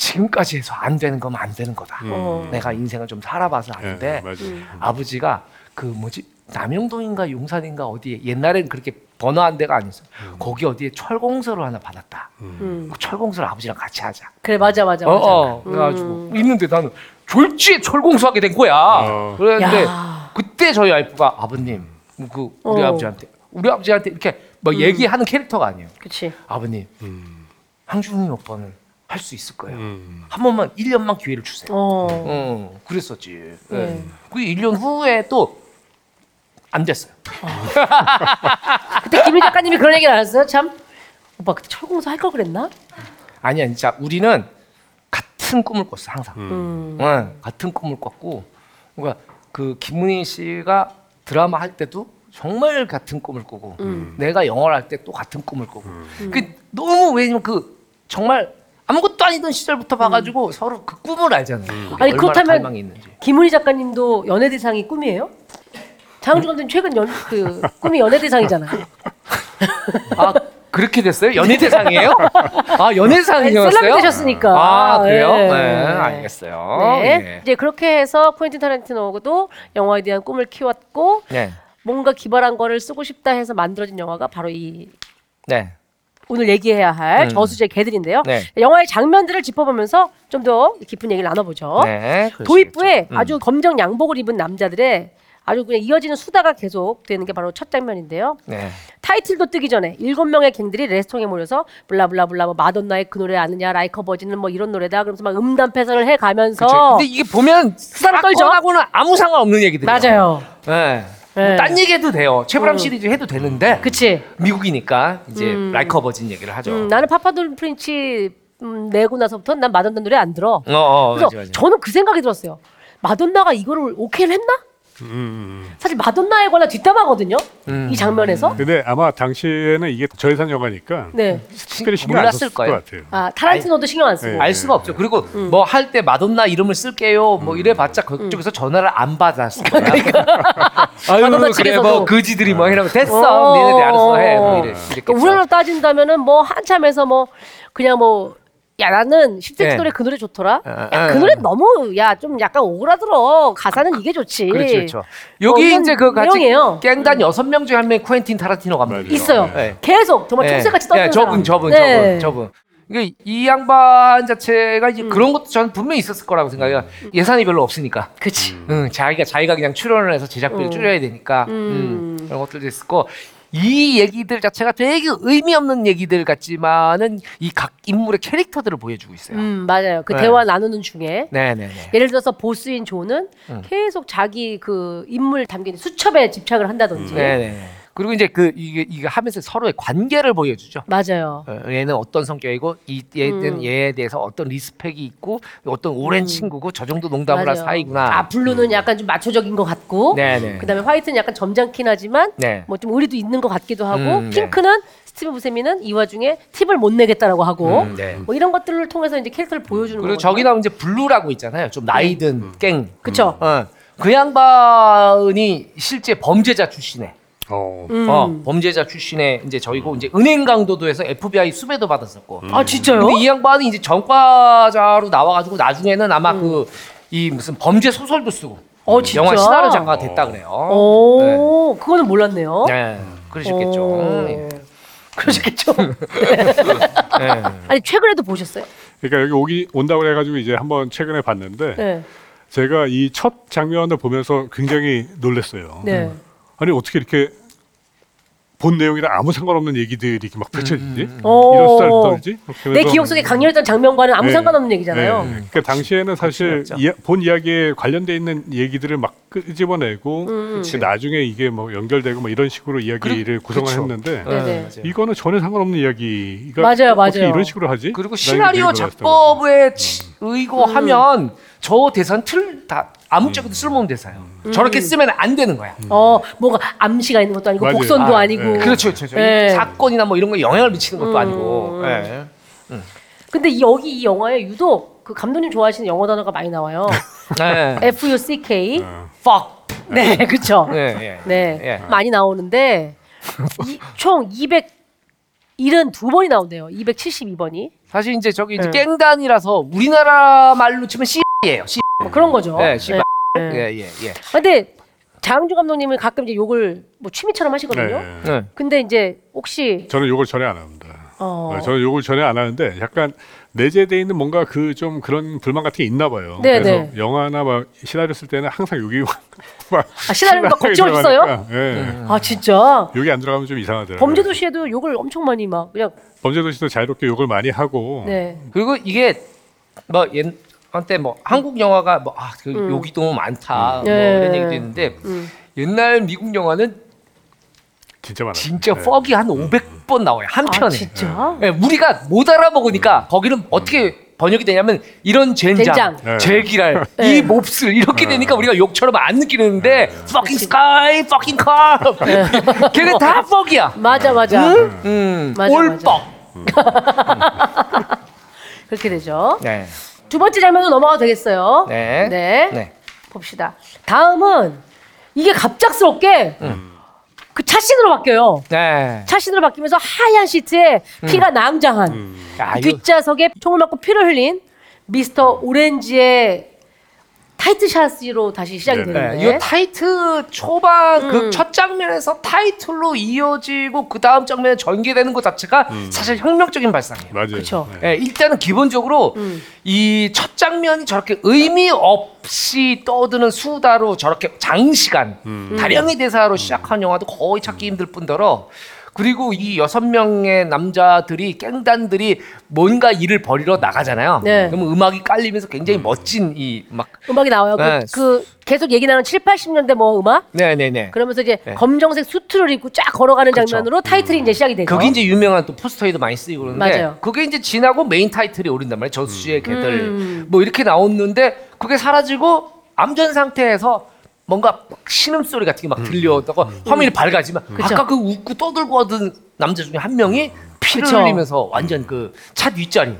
지금까지 해서 안 되는 거면 안 되는 거다. 음. 어. 내가 인생을 좀 살아봐서 예, 아는데 맞아요. 음. 아버지가 그 뭐지 남영동인가 용산인가 어디에 옛날엔 그렇게 번화한 데가 아니었어. 요 거기 어디에 철공서를 하나 받았다. 음. 그 철공서를 아버지랑 같이 하자. 그래 맞아 맞아 어, 맞아. 어. 그래가지고 음. 있는데 나는 졸지에 철공소하게 된 거야. 어. 야. 그때 저희 와이프가 아버님 그 우리 어. 아버지한테 우리 아버지한테 이렇게 뭐 얘기하는 캐릭터가 아니에요. 그치. 아버님 음. 황준이 오빠는 할 수 있을 거예요. 음. 한 번만 1년만 기회를 주세요. 어. 어, 그랬었지. 예. 네. 그 1년 후에 또 안 됐어요. 그때 김희 작가님이 그런 얘기 안 하셨어요? 참 오빠 그때 철공소 할걸 그랬나? 아니야, 진짜 우리는 같은 꿈을 꿨어 항상. 음. 응, 같은 꿈을 꿨고, 그러니까 그 김문희 씨가 드라마 할 때도 정말 같은 꿈을 꾸고, 음. 내가 영화를 할 때 또 같은 꿈을 꾸고, 그 너무 왜냐면 그 정말 아무것도 아니던 시절부터 봐가지고 서로 그 꿈을 알잖아요. 그게 음. 아니, 얼마나 그렇다면 갈망이 있는지. 김은희 작가님도 연예대상이 꿈이에요? 장항준 감독님 최근 연, 그 꿈이 연예대상이잖아요. 아 그렇게 됐어요? 연예 대상이에요? 아 셀럽이 연예 대상이었어요? 되셨으니까. 아 그래요? 예. 네, 알겠어요. 네. 예. 이제 그렇게 해서 코엔틴 타란티노도 영화에 대한 꿈을 키웠고 네, 뭔가 기발한 거를 쓰고 싶다 해서 만들어진 영화가 바로 이 네, 오늘 얘기해야 할 음. 저수지의 개들인데요. 네. 영화의 장면들을 짚어보면서 좀 더 깊은 얘기를 나눠보죠. 네. 도입부에 음. 아주 검정 양복을 입은 남자들의 아주 그냥 이어지는 수다가 계속 되는 게 바로 첫 장면인데요. 네. 타이틀도 뜨기 전에 일곱 명의 갱들이 레스토랑에 모여서 blah blah blah 뭐 마돈나의 그 노래 아느냐 Like a Virgin은 뭐 이런 노래다 그러면서 막 음담 패설을 해 그쵸. 가면서 근데 이게 보면 수다를 떨죠? 사건하고는 아무 상관없는 얘기들이에요. 맞아요. 네. 네. 뭐딴 얘기해도 돼요. 최불암 음. 시리즈 해도 되는데 그치? 미국이니까 이제 음. Like a Virgin 얘기를 하죠. 음, 나는 Papa Don't Preach 음, 내고 나서부터 난 마돈나 노래 안 들어. 어, 어, 그래서 맞아, 맞아. 저는 그 생각이 들었어요. 마돈나가 이거를 오케이를 했나? 음, 음. 사실 마돈나에 관한 뒷담화거든요. 음. 이 장면에서. 근데 아마 당시에는 이게 저예산 영화니까 네. 특별히 신경 안 몰랐을 썼을 거예요. 것 같아요. 아 타란티노도 신경 안 쓰고. 네. 알 수가 없죠. 그리고 음. 뭐할 때 마돈나 이름을 쓸게요. 뭐 이래봤자 그쪽에서 전화를 안 받았을 거야. 아유 마돈나 그래 측에서도. 뭐 거지들이 뭐 이러고 됐어. 어, 니네들 알아서 해. 어. 뭐 이래. 그러니까. 우리나라로 따진다면은 뭐 한참에서 뭐 그냥 뭐. 야 나는 10cm 네. 노래 그 노래 좋더라. 아, 야, 아, 그 노래 아. 너무 야 좀 약간 오그라들어. 가사는 이게 좋지. 그렇죠, 그렇죠. 여기 이런 이제 그 같이 내용이에요. 갱단 여섯 명 중에 한 명이 쿠엔틴 타란티노 감독이에요. 맞아요. 있어요. 네. 계속 정말 총새같이 떠드는 네, 저분, 사람. 저분, 네. 저분, 저분. 이게 이 양반 자체가 음. 이제 그런 것도 저는 분명히 있었을 거라고 생각해요. 예산이 별로 없으니까. 그치. 응, 자기가 자기가 그냥 출연을 해서 제작비를 음. 줄여야 되니까 음. 음, 그런 것들도 있었고 이 얘기들 자체가 되게 의미 없는 얘기들 같지만은 이 각 인물의 캐릭터들을 보여주고 있어요. 음 맞아요. 그 네. 대화 나누는 중에 네네네. 예를 들어서 보스인 조는 음. 계속 자기 그 인물 담긴 수첩에 집착을 한다든지. 네네. 그리고 이제 그 이게 이게 하면서 서로의 관계를 보여주죠. 맞아요. 어, 얘는 어떤 성격이고 이 얘는 음. 얘에 대해서 어떤 respect이 있고 어떤 오랜 음. 친구고 저 정도 농담을 할 맞아요. 사이구나. 아 블루는 약간 좀 마초적인 것 같고, 네네. 그다음에 화이트는 약간 점잖긴 하지만 네. 뭐 좀 의리도 있는 것 같기도 하고, 음, 네. 핑크는 스티브 부세미는 이 와중에 팁을 못 내겠다라고 하고, 음, 네. 뭐 이런 것들을 통해서 이제 캐릭터를 보여주는 그리고 거죠. 저기 나오면 이제 블루라고 있잖아요. 좀 나이 든 깽. 그쵸. 어. 그 양반이 실제 범죄자 출신에 어. 음. 어, 범죄자 출신의 이제 저희고 이제 은행 강도도 해서 FBI 수배도 받았었고. 아 진짜요? 근데 이 양반이 이제 전과자로 나와가지고 나중에는 아마 그 이 무슨 범죄 소설도 쓰고 어, 진짜? 영화 시나리오 작가가 됐다 그래요. 오, 그거는 몰랐네요. 네, 그러셨겠죠. 오. 예. 그러셨겠죠. 네. 아니 최근에도 보셨어요? 그러니까 여기 오기 온다고 해가지고 이제 한번 최근에 봤는데 네. 제가 이 첫 장면을 보면서 굉장히 놀랐어요. 네. 아니 어떻게 이렇게 본 내용이랑 아무 상관없는 얘기들이 이렇게 막 펼쳐지지? 오. 이런 스타일 떨지? 내 기억 속에 강렬했던 장면과는 아무 네. 상관없는 얘기잖아요. 네. 그러니까 당시에는 사실 그렇죠. 이야- 본 이야기에 관련돼 있는 얘기들을 막 끄집어내고 음. 그 나중에 이게 뭐 연결되고 뭐 이런 식으로 이야기를 구성을 그쵸. 했는데 네, 네. 맞아요. 이거는 전혀 상관없는 이야기가 맞아요, 어떻게 맞아요. 이런 식으로 하지? 그리고 시나리오. 작법에 치- 의거 음. 하면 저 대사는 틀다 아무짝에도 쓸모없는 대사예요. 음. 저렇게 쓰면 안 되는 거야. 어, 뭐가 암시가 있는 것도 아니고 맞아요. 복선도 아, 아, 니고 네. 그렇죠, 그렇죠. 네. 사건이나 뭐 이런 거에 영향을 미치는 것도 음. 아니고. 예. 근데 이- 여기 이 영화에 유독 그 감독님 좋아하시는 영어 단어가 많이 나와요. 네. F U C K. 어. fuck. 네, 그렇죠. 네, 예. 네, 예. 많이 나오는데 이, 총 272번이 나온대요. 272번이 사실 이제 저기 이제 네. 깽단이라서 우리나라 말로 치면 씨예요. 씨. 뭐 그런 거죠. 네, 씨발. 네. 예, 예, 예. 근데 장항준 감독님은 가끔 이제 욕을 뭐 취미처럼 하시거든요. 네. 네. 근데 이제 혹시 저는 욕을 전혀 안 합니다. 어, 네, 저는 욕을 전혀 안 하는데 약간 내재돼 있는 뭔가 그 좀 그런 불만 같은 게 있나 봐요. 네, 그래서 네. 영화나 막 시나리오 쓸 때는 항상 욕이 막 아, 시나리오가 신나게 걱정을? 들어가니까, 예. 아 진짜 욕이 안 들어가면 좀 이상하더라고요. 범죄도시에도 욕을 엄청 많이 막 그냥 범죄도시도 자유롭게 욕을 많이 하고 네. 그리고 이게 뭐 옛, 한때 뭐 한국 영화가 뭐 아 그 음. 욕이 너무 많다 뭐 네. 이런 얘기도 있는데 음. 옛날 미국 영화는 진짜 많아요. 진짜 네. 퍽이 한 500번 나와요 한 아 편에. 진짜 예, 우리가 못 알아먹으니까 거기는 어떻게 번역이 되냐면 이런 젠장, 젠장. 네. 제기랄, 네. 이 몹쓸 이렇게 되니까 우리가 욕처럼 안 느끼는데 fucking sky, fucking car, 걔네 다 퍽이야. 맞아 맞아 음, 맞아, 올 맞아. 뻑. 그렇게 되죠. 네, 두 번째 장면으로 넘어가도 되겠어요. 네, 네. 네. 봅시다. 다음은 이게 갑작스럽게 그 차신으로 바뀌어요. 네. 차신으로 바뀌면서 하얀 시트에 피가 낭자한 음. 야, 이거 뒷좌석에 총을 맞고 피를 흘린 미스터 오렌지의 tight shot으로 다시 시작이 네. 되는데 네, 이 타이트 초반 음. 그첫 장면에서 타이틀로 이어지고 그 다음 장면에 전개되는 것 자체가 사실 혁명적인 발상이에요. 맞아요. 그쵸. 네. 예, 일단은 기본적으로 음. 이 첫 장면이 저렇게 의미 없이 떠드는 수다로 저렇게 장시간 음. 다량의 대사로 시작한 영화도 거의 찾기 힘들 뿐더러 그리고 이 여섯 명의 남자들이 깽단들이 뭔가 일을 벌이러 나가잖아요. 네. 그러면 음악이 깔리면서 굉장히 멋진 이 막 음악이 나와요. 그- 네. 그, 계속 얘기 나는 7, 80년대 뭐 음악 네네네. 그러면서 이제 네. 검정색 수트를 입고 쫙 걸어가는 그쵸. 장면으로 타이틀이 이제 시작이 되죠. 그게 이제 유명한 또 포스터에도 많이 쓰이고 그러는데 맞아요. 그게 이제 지나고 메인 타이틀이 오른단 말이에요. 저수지의 개들 음. 뭐 이렇게 나오는데 그게 사라지고 암전 상태에서 뭔가 신음 소리 같은 게 막 들려오다가 화면이 밝아지면 음. 그쵸. 아까 그 웃고 떠들고 하던 남자 중에 한 명이 피를 그쵸. 흘리면서 완전 그 차 뒷자리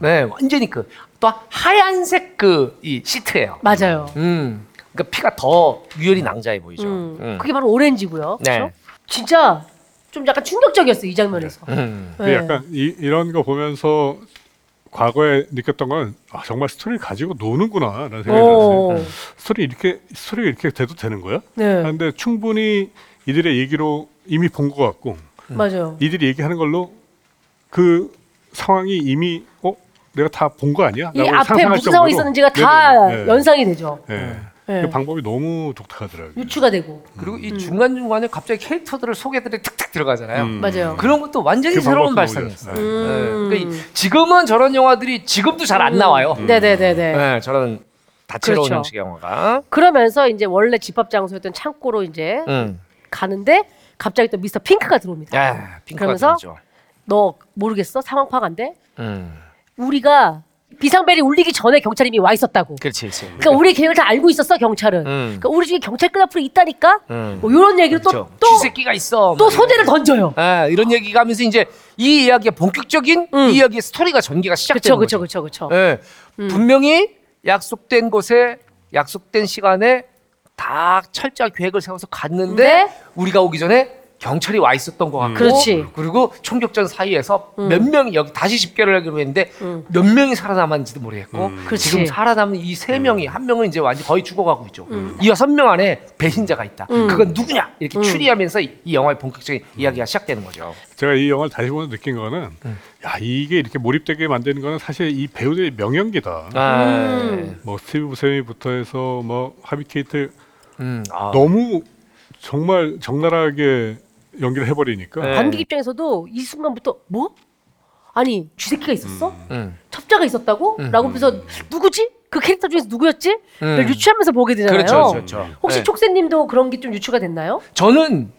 네 완전히 그 또 하얀색 그 이 시트예요. 맞아요. 음 그러니까 피가 더 유혈이 낭자해 보이죠. 음. 음. 그게 바로 오렌지고요. 네. 그렇죠? 진짜 좀 약간 충격적이었어요 이 장면에서. 음. 근데 네. 약간 이, 이런 거 보면서 과거에 느꼈던 건 아, 정말 스토리를 가지고 노는구나라는 생각이 오. 들었어요. 스토리 이렇게 스토리가 이렇게 돼도 되는 거야? 네. 근데 충분히 이들의 얘기로 이미 본 것 같고 맞아요. 이들이 얘기하는 걸로 그 상황이 이미 어 내가 다 본 거 아니야? 이 라고 앞에 상상할 무슨 상황이. 있었는지가 다 네네네. 네. 연상이 되죠. 네. 네. 그 방법이 너무 독특하더라고요. 유추가 되고 그리고 이 중간 중간에 갑자기 캐릭터들을 소개들이 툭툭 들어가잖아요. 음. 맞아요. 그런 것도 완전히 그 새로운 방법도 발상이었어요. 예. 음. 그러니까 이- 지금은 저런 영화들이 지금도 잘 안 나와요. 네네네네. 예, 저런 다채로운 그렇죠. 형식의 영화가. 그러면서 이제 원래 집합 장소였던 창고로 이제 음. 가는데 갑자기 또 미스터 핑크가 들어옵니다. 야, 핑크가 그러면서 들어오죠. 너 모르겠어? 상황 파악 안 돼? 음. 우리가 비상벨이 울리기 전에 경찰이 이미 와 있었다고. 그렇지, 그렇지. 그러니까 우리 계획을 다 알고 있었어 경찰은. 음. 그러니까 우리 중에 경찰 끈 앞으로 있다니까. 음. 뭐 이런 얘기를 그렇죠. 또 또 쥐새끼가 있어. 또뭐 소재를 던져요. 아, 이런 얘기가 하면서 이제 이 이야기의 본격적인 음. 이 이야기의 스토리가 전개가 시작되는 거죠. 그쵸 그쵸 그쵸. 예. 분명히 약속된 곳에 약속된 시간에 다 철저한 계획을 세워서 갔는데 네. 우리가 오기 전에 경찰이 와 있었던 것 같고 그렇지. 그리고 총격전 사이에서 몇 명이 여기 다시 집결을 하기로 했는데 음. 몇 명이 살아남았는지도 모르겠고 그렇지. 지금 살아남은 이 세 명이 한 명은 이제 완전 거의 죽어가고 있죠. 음. 이 여섯 명 안에 배신자가 있다. 그건 누구냐 이렇게 추리하면서 이, 이 영화의 본격적인 이야기가 시작되는 거죠. 제가 이 영화를 다시 보면서 느낀 거는 야 이게 이렇게 몰입되게 만드는 거는 사실 이 배우들의 명연기다. 아, 음. 뭐 스티브 부세미부터 해서 뭐 하비 케이트 음, 아. 너무 정말 적나라하게 연기를 해버리니까 네. 관객 입장에서도 이 순간부터 뭐? 아니 쥐새끼가 있었어? 음. 첩자가 있었다고? 라고 하면서 누구지? 그 캐릭터 중에서 누구였지? 음. 를 유추하면서 보게 되잖아요. 그렇죠, 그렇죠. 혹시 네. 촉새님도 그런 게 좀 유추가 됐나요? 저는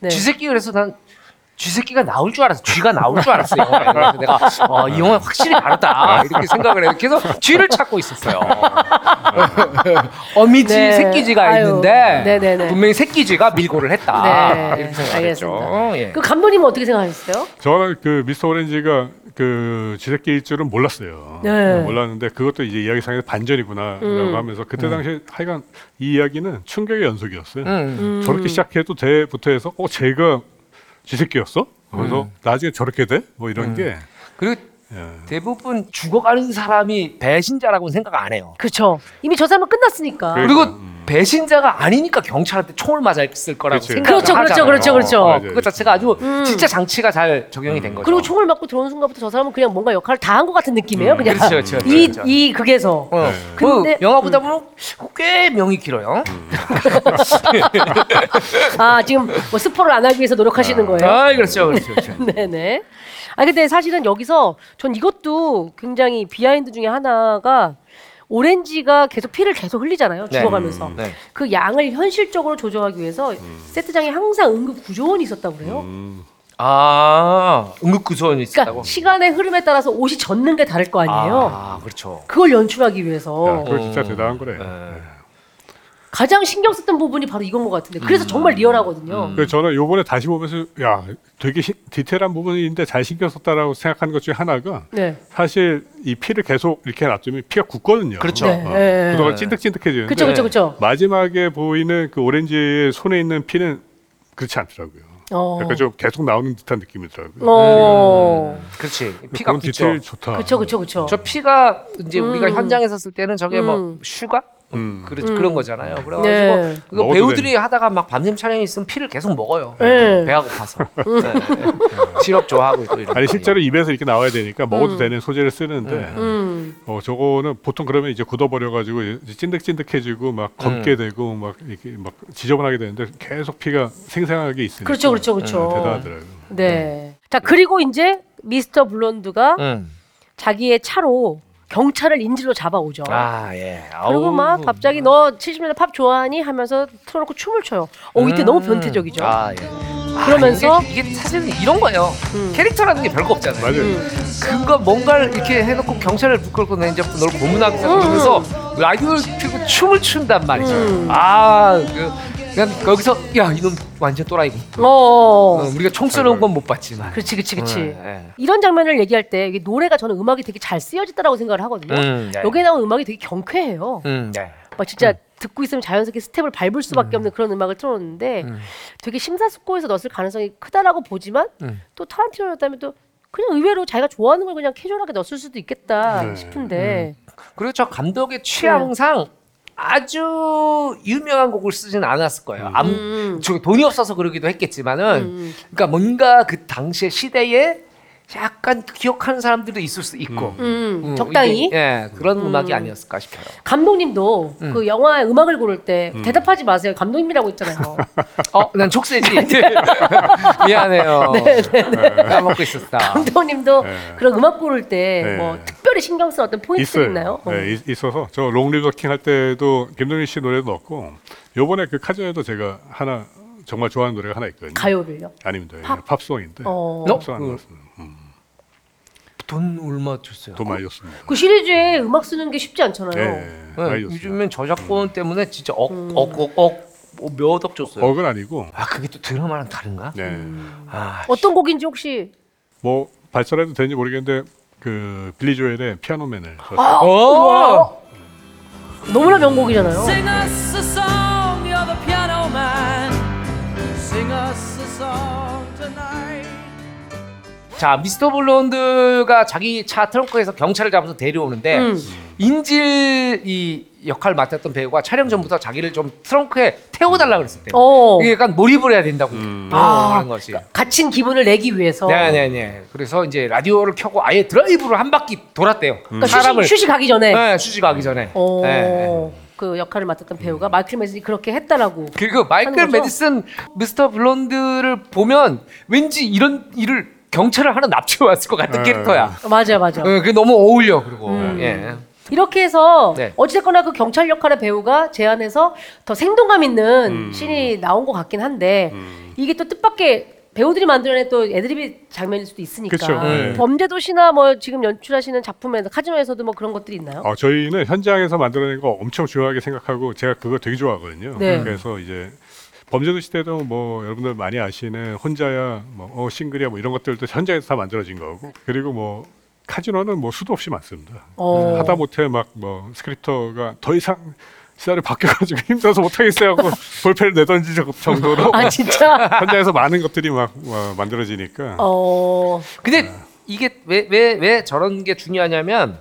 네. 쥐새끼 그래서 난 쥐새끼가 나올 줄 알았어. 쥐가 나올 줄 알았어. 영화에. 그래서 내가 어, 이 영화 확실히 다르다 이렇게 생각을 해요. 계속 쥐를 찾고 있었어요. 어미쥐 네. 새끼쥐가 아유. 있는데 네네네. 분명히 새끼쥐가 밀고를 했다. 네, 이렇게 생각했죠. 알겠습니다. 예. 그 감독님은 어떻게 생각하셨어요? 저는 그 미스터 오렌지가 그 쥐새끼일 줄은 몰랐어요. 네. 몰랐는데 그것도 이제 이야기상에서 반전이구나라고 음. 하면서 그때 당시 에 하여간 이 이야기는 충격의 연속이었어요. 음. 저렇게 시작해도 돼부터 해서 어 제가 쥐새끼였어? 그래서 나중에 저렇게 돼? 뭐 이런 게 그리고 예. 대부분 죽어가는 사람이 배신자라고는 생각 안 해요. 그렇죠. 이미 저 사람은 끝났으니까. 그래. 그리고 음. 배신자가 아니니까 경찰한테 총을 맞았을 거라고 그치. 생각을 그렇죠, 그렇죠, 하잖아요. 그렇죠, 그렇죠. 어. 그거 자체가 아주 음. 진짜 장치가 잘 적용이 된 거죠. 그리고 총을 맞고 들어오는 순간부터 저 사람은 그냥 뭔가 역할을 다 한 것 같은 느낌이에요. 그냥 그렇죠, 그렇죠, 이, 그렇죠. 이 극에서. 어. 네. 근데- 그 영화 보다 보면 꽤 명이 길어요. 아 지금 뭐 스포를 안 하기 위해서 노력하시는 거예요? 아, 그렇죠, 그렇죠. 그렇죠. 네네. 아 근데 사실은 여기서 전 이것도 굉장히 behind 중에 하나가 오렌지가 계속 피를 계속 흘리잖아요. 네. 죽어가면서. 음, 네. 그 양을 현실적으로 조정하기 위해서 세트장에 항상 응급 구조원이 있었다고 그래요. 음, 아, 응급구조원이 그러니까 있다고. 시간의 흐름에 따라서 옷이 젖는 게 다를 거 아니에요. 아, 그렇죠. 그걸 연출하기 위해서 야, 그거 진짜 어. 대단한 거래. 네. 가장 신경 썼던 부분이 바로 이건 것 같은데 그래서 정말 리얼하거든요. 음. 그래서 저는 요번에 다시 보면서 야 되게 시- 디테일한 부분인데 잘 신경 썼다라고 생각하는 것 중에 하나가 네. 사실 이 피를 계속 이렇게 놔두면 피가 굳거든요. 그렇죠. 네. 어, 네. 그동안 찐득찐득해지는데 그쵸 그쵸 그쵸. 마지막에 보이는 그 오렌지의 손에 있는 피는 그렇지 않더라고요. 어. 약간 좀 계속 나오는 듯한 느낌이더라고요. 어. 그렇지. 피가 그런 굳죠. 디테일 좋다. 그쵸 그쵸 그쵸. 저 피가 이제 우리가 음. 현장에서 쓸 때는 저게 뭐 음. sugar? 음. 그래, 음. 그런 거잖아요. 그래가지고 네. 그거 먹어도 배우들이 하다가 막 밤샘 촬영이 있으면 피를 계속 먹어요. 네. 배가 고파서. 네. 시럽 좋아하고 또 이런. 아니 실제로 입에서 이렇게 나와야 되니까 먹어도 음. 되는 소재를 쓰는데 음. 어 저거는 보통 그러면 이제 굳어버려 가지고 찐득찐득해지고 막 검게 되고 막 이렇게 막 지저분하게 되는데 계속 피가 생생하게 있으니까 그렇죠 그렇죠 그렇죠. 대단하더라고요. 네. 자 그리고 이제 미스터 블론드가 음. 자기의 차로 경찰을 인질로 잡아오죠. 아 예. 그리고 아우. 막 갑자기 너 70년대 팝 좋아하니 하면서 틀어놓고 춤을 춰요. 어 이때 음. 너무 변태적이죠. 아 예. 그러면서- 아, 이게, 이게 사실은 이런 거예요. 음. 캐릭터라는 게 별거 없잖아요. 맞아요. 음. 그거 뭔가를 이렇게 해놓고 경찰을 부끄럽고 내 이제 널 고문하고 그러면서 라디오를 켜고 춤을 춘단 말이죠. 음. 아, 그, 그냥 거기서 야 이놈 완전 또라이고. 어. 어, 우리가 총 쏘는 건 못 봤지만. 그렇지 그렇지 그렇지. 음, 예. 이런 장면을 얘기할 때 이게 노래가 저는 음악이 되게 잘 쓰여졌다라고 생각을 하거든요. 음, 네. 여기에 나온 음악이 되게 경쾌해요. 음, 네. 막 진짜 듣고 있으면 자연스럽게 스텝을 밟을 수밖에 없는 그런 음악을 틀어놓는데 음. 되게 심사숙고해서 넣었을 가능성이 크다라고 보지만 음. 또 타란티노였다면 또 그냥 의외로 자기가 좋아하는 걸 그냥 캐주얼하게 넣었을 수도 있겠다 네. 싶은데 그리고 저 감독의 취향상 아주 유명한 곡을 쓰진 않았을 거예요. 암, 음. 저 돈이 없어서 그러기도 했겠지만은, 음. 그러니까 뭔가 그 당시의 시대에 약간 기억하는 사람들도 있을 수 있고 음, 음, 적당히. 이게, 예 그런 음. 악이 아니었을까 싶어요. 감독님도 그 영화의 음악을 고를 때 대답하지 마세요. 감독님이라고 있잖아요. 어, 난 촉새지. 미안해요. 까먹고 있었다. 감독님도 네. 그런 음악 고를 때 네. 뭐 특별히 신경 쓴 어떤 포인트 있어요. 있나요? 어. 네, 있- 있어서 저 롱리버킹 할 때도 김동민 씨 노래도 넣었고 요번에 그 카즈에도 제가 하나 정말 좋아하는 노래가 하나 있거든요. 가요를요. 아닙니다. 예, 팝? 팝송인데 어. 팝송 안. 음, 돈 얼마 줬어요? 돈 많이 줬습니다. 그 시리즈에 음악 쓰는 게 쉽지 않잖아요. 예, 네, 많이 줬습니다. 요즘엔 저작권 때문에 진짜 억억억억몇억 줬어요. 억은 아니고 아 그게 또 드라마랑 다른가? 네. 아 어떤 곡인지 혹시 뭐 발설해도 되는지 모르겠는데 그 빌리 조엘의 피아노맨을 썼어요. 어! 너무나 명곡이잖아요. Sing us a song, you're the piano man. Sing us a song tonight. 자 미스터 블론드가 자기 차 트렁크에서 경찰을 잡아서 데려오는데 음. 인질 이 역할을 맡았던 배우가 촬영 전부터 자기를 좀 트렁크에 태워달라 그랬을 때 어. 이게 약간 몰입을 해야 된다고 음. 아, 하는 것이. 갇힌 기분을 내기 위해서. 네네네. 그래서 이제 라디오를 켜고 아예 드라이브를 한 바퀴 돌았대요. 그러니까 사람을 휴식, 휴식하기 전에. 네, 수식하기 전에. 어, 네. 그 역할을 맡았던 배우가 마이클 메슨이 그렇게 했다라고. 그리고 마이클 하는 거죠? 메디슨 미스터 블론드를 보면 왠지 이런 일을 경찰을 하나 납치해 왔을 것 같은 네. 캐릭터야. 어, 맞아요, 맞아요. 어, 그게 너무 어울려 그리고 음. 예. 이렇게 해서 네. 어찌됐거나 그 경찰 역할의 배우가 제안해서 더 생동감 있는 음. 씬이 나온 것 같긴 한데 음. 이게 또 뜻밖의 배우들이 만들어낸 또 애드립 장면일 수도 있으니까 그쵸, 네. 범죄도시나 뭐 지금 연출하시는 작품에서 카지노에서도 뭐 그런 것들이 있나요? 어, 저희는 현장에서 만들어낸 거 엄청 중요하게 생각하고 제가 그거 되게 좋아하거든요. 네. 그래서 이제 범죄도시 때도 뭐 여러분들 많이 아시는 혼자야 뭐 어, 싱글이야 뭐 이런 것들도 현장에서 다 만들어진 거고 그리고 뭐 카지노는 뭐 수도 없이 많습니다. 어. 하다 못해 막 뭐 스크립터가 더 이상 시나리오 바뀌어가지고 힘들어서 못하겠어요 하고 볼펜을 내던질 정도로 아 진짜. 현장에서 많은 것들이 막 와, 만들어지니까 어. 근데 이게 왜 왜 왜 저런 게 중요하냐면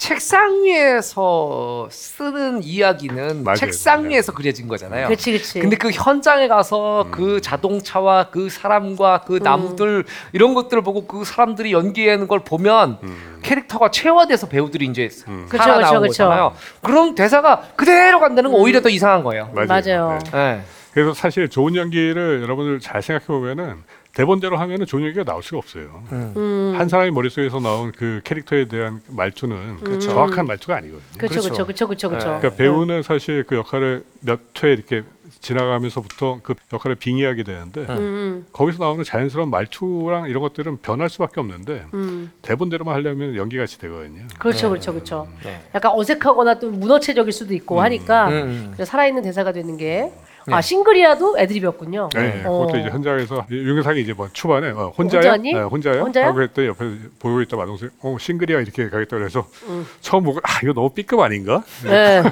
책상 위에서 쓰는 이야기는 맞아요. 책상 네. 위에서 그려진 거잖아요. 그렇지 그렇지. 근데 그 현장에 가서 그 자동차와 그 사람과 그 나무들 이런 것들을 보고 그 사람들이 연기하는 걸 보면 캐릭터가 체화돼서 배우들이 이제 음. 그쵸, 살아나온 그쵸, 그쵸. 거잖아요. 그런 대사가 그대로 간다는 건 오히려 더 이상한 거예요. 맞아요. 맞아요. 네. 네. 그래서 사실 좋은 연기를 여러분들 잘 생각해 보면은 대본대로 하면은 좋은 연기가 나올 수가 없어요. 음. 한 사람의 머릿속에서 나온 그 캐릭터에 대한 말투는 정확한 말투가 아니거든요. 그렇죠 그렇죠 그렇죠 그렇죠 그렇죠. 그러니까 배우는 사실 그 역할을 몇 회 이렇게 지나가면서부터 그 역할을 빙의하게 되는데 음, 거기서 나오는 자연스러운 말투랑 이런 것들은 변할 수밖에 없는데 음. 대본대로만 하려면 연기같이 되거든요. 그렇죠 그렇죠 그렇죠. 네. 약간 어색하거나 또 문어체적일 수도 있고 하니까 음, 음. 그래서 살아있는 대사가 되는 게. 아 네. 싱글이라도 애드립이었군요. 네, 어. 그것도 이제 현장에서 윤경상이 이제 뭐 초반에 어, 혼자야, 혼자니? 네, 혼자야, 혼자야? 하고 했더니 옆에 보고 있다 마동생, 어 싱글이야 이렇게 가겠다 그래서 음. 처음 보고 아 이거 너무 B급 아닌가? 네.